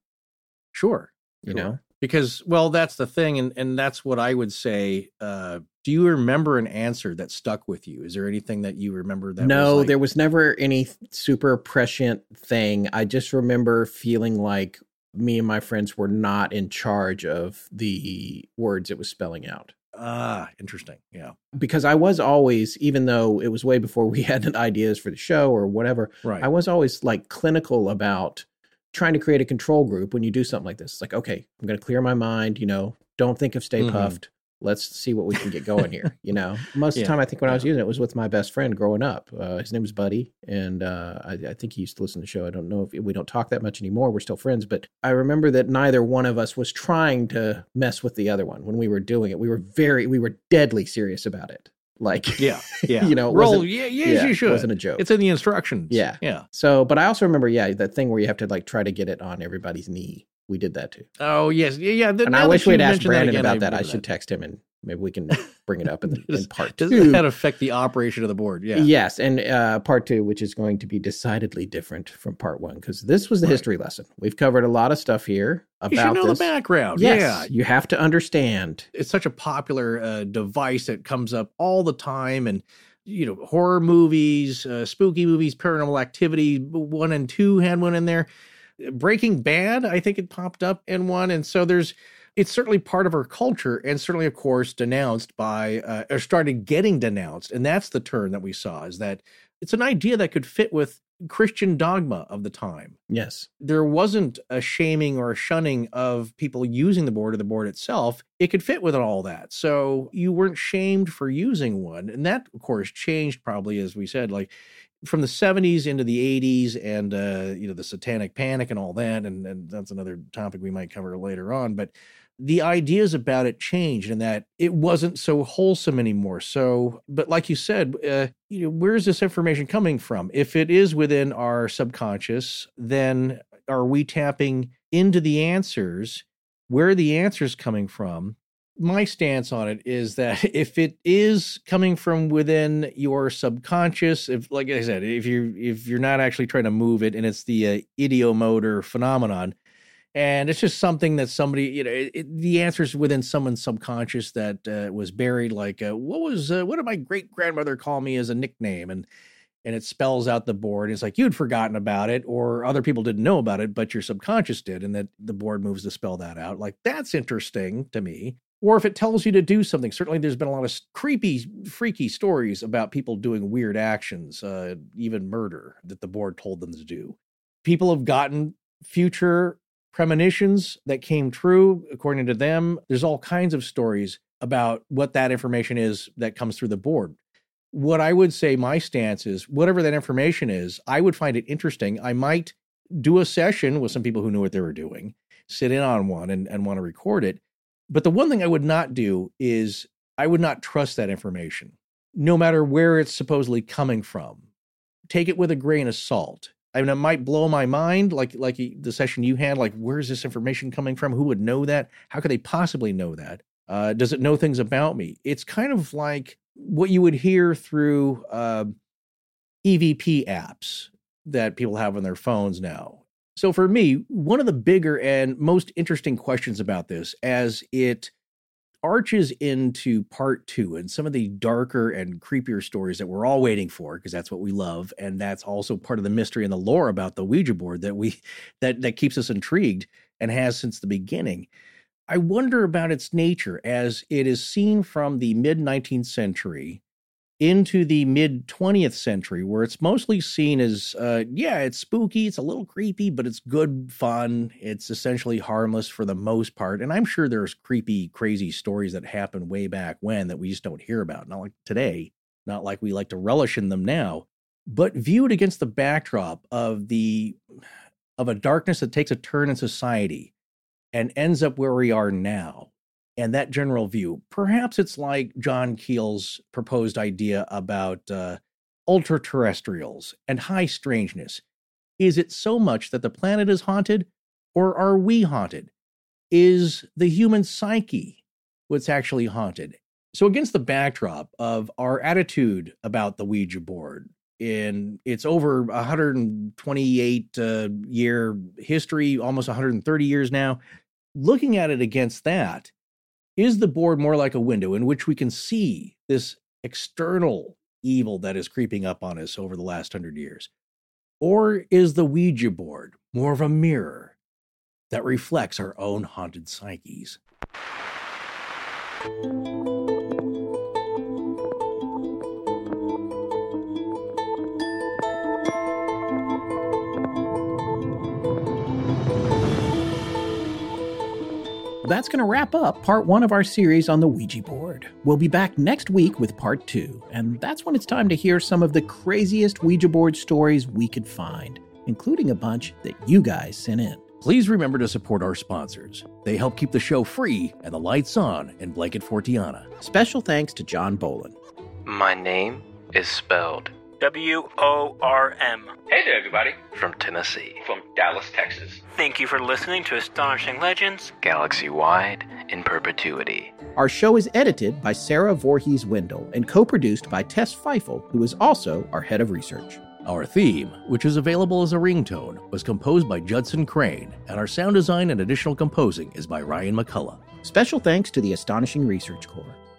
Sure. you Sure. know Because well, that's the thing, and and that's what I would say. Uh, do you remember an answer that stuck with you? Is there anything that you remember that? no, was like, there was never any super prescient thing. I just remember feeling like me and my friends were not in charge of the words it was spelling out. ah interesting. Yeah. Because I was always, even though it was way before we had ideas for the show or whatever, Right. I was always like clinical about trying to create a control group when you do something like this. It's like, okay, I'm going to clear my mind, you know, don't think of Stay Mhm. Puft. Let's see what we can get going here. You know, most of the time, I think when I was using it, it was with my best friend growing up. Uh, his name was Buddy, and uh, I, I think he used to listen to the show. I don't know if we don't talk that much anymore. We're still friends, but I remember that neither one of us was trying to mess with the other one when we were doing it. We were very, we were deadly serious about it. Like, Yeah. Yeah. you know, it roll. Yeah. Yes, yeah, you it should. wasn't a joke. It's in the instructions. Yeah. Yeah. So, but I also remember, yeah, that thing where you have to like try to get it on everybody's knee. We did that too. Oh yes. Yeah. Yeah. the- and I wish we'd asked Brandon again, about that. I should text him and maybe we can bring it up in, the, in Does- part Does two. that affect the operation of the board? Yeah. Yes, and uh, part two, which is going to be decidedly different from part one, because this was the Right. history lesson. We've covered a lot of stuff here about You should know this. the background. Yes, Yeah. you have to understand. it's such a popular uh, device that comes up all the time and you know horror movies uh, spooky movies paranormal activity one and two had one in there breaking bad i think it popped up in one and so there's it's certainly part of our culture and certainly of course denounced by uh, or started getting denounced and that's the turn that we saw is that it's an idea that could fit with christian dogma of the time Yes, there wasn't a shaming or a shunning of people using the board or the board itself. It could fit with all that. So you weren't shamed for using one. And that, of course, changed probably, as we said, like from the 70s into the 80s and, uh, you know, the satanic panic and all that. And, and that's another topic we might cover later on. But the ideas about it changed and that it wasn't so wholesome anymore. So, but like you said, uh, you know, where's this information coming from? If it is within our subconscious, then are we tapping into the answers? Where are the answers coming from? My stance on it is that if it is coming from within your subconscious, if like I said, if you if you're not actually trying to move it and it's the uh, ideomotor phenomenon, and it's just something that somebody you know it, it- the answers within someone's subconscious that uh, was buried like uh, what was uh, what did my great grandmother call me as a nickname? And and it spells out the board it's like you'd forgotten about it or other people didn't know about it but your subconscious did and that the board moves to spell that out. Like that's interesting to me. Or if it tells you to do something certainly there's been a lot of creepy freaky stories about people doing weird actions uh, even murder that the board told them to do. People have gotten future premonitions that came true according to them. There's all kinds of stories about what that information is that comes through the board. What i would say my stance is whatever that information is i would find it interesting. I might do a session with some people who knew what they were doing sit in on one and, and want to record it. But the one thing i would not do is i would not trust that information no matter where it's supposedly coming from. Take it with a grain of salt I mean, it might blow my mind, like like the session you had. Like, where's this information coming from? Who would know that? How could they possibly know that? Uh, does it know things about me? It's kind of like what you would hear through uh, EVP apps that people have on their phones now. So for me, one of the bigger and most interesting questions about this, as it arches into part two and some of the darker and creepier stories that we're all waiting for because that's what we love and that's also part of the mystery and the lore about the ouija board that we that that keeps us intrigued and has since the beginning. I wonder about its nature as it is seen from the mid 19th century into the mid 20th century where it's mostly seen as uh yeah it's spooky it's a little creepy but it's good fun. It's essentially harmless for the most part and i'm sure there's creepy crazy stories that happened way back when that we just don't hear about not like today not like we like to relish in them now but viewed against the backdrop of the of a darkness that takes a turn in society and ends up where we are now and that general view. Perhaps it's like John Keel's proposed idea about uh, ultra terrestrials and high strangeness. Is it so much that the planet is haunted, or are we haunted? Is the human psyche what's actually haunted? So, against the backdrop of our attitude about the Ouija board, in its over 128 uh, year history, almost 130 years now, looking at it against that, is the board more like a window in which we can see this external evil that is creeping up on us over the last hundred years? Or is the Ouija board more of a mirror that reflects our own haunted psyches? That's going to wrap up part one of our series on the Ouija board. We'll be back next week with part two, and that's when it's time to hear some of the craziest Ouija board stories we could find, including a bunch that you guys sent in. Please remember to support our sponsors. They help keep the show free and the lights on in Blanket Fortiana. Special thanks to John Boland. My name is spelled W O R M. Hey there, everybody. from Tennessee, From Dallas, Texas. Thank you for listening to Astonishing Legends. galaxy wide in perpetuity. Our show is edited by Sarah Voorhees Wendell and co produced by Tess Feifel, who is also our head of research. Our theme, which is available as a ringtone, was composed by Judson Crane, and our sound design and additional composing is by Ryan McCullough. Special thanks to the Astonishing Research Corps.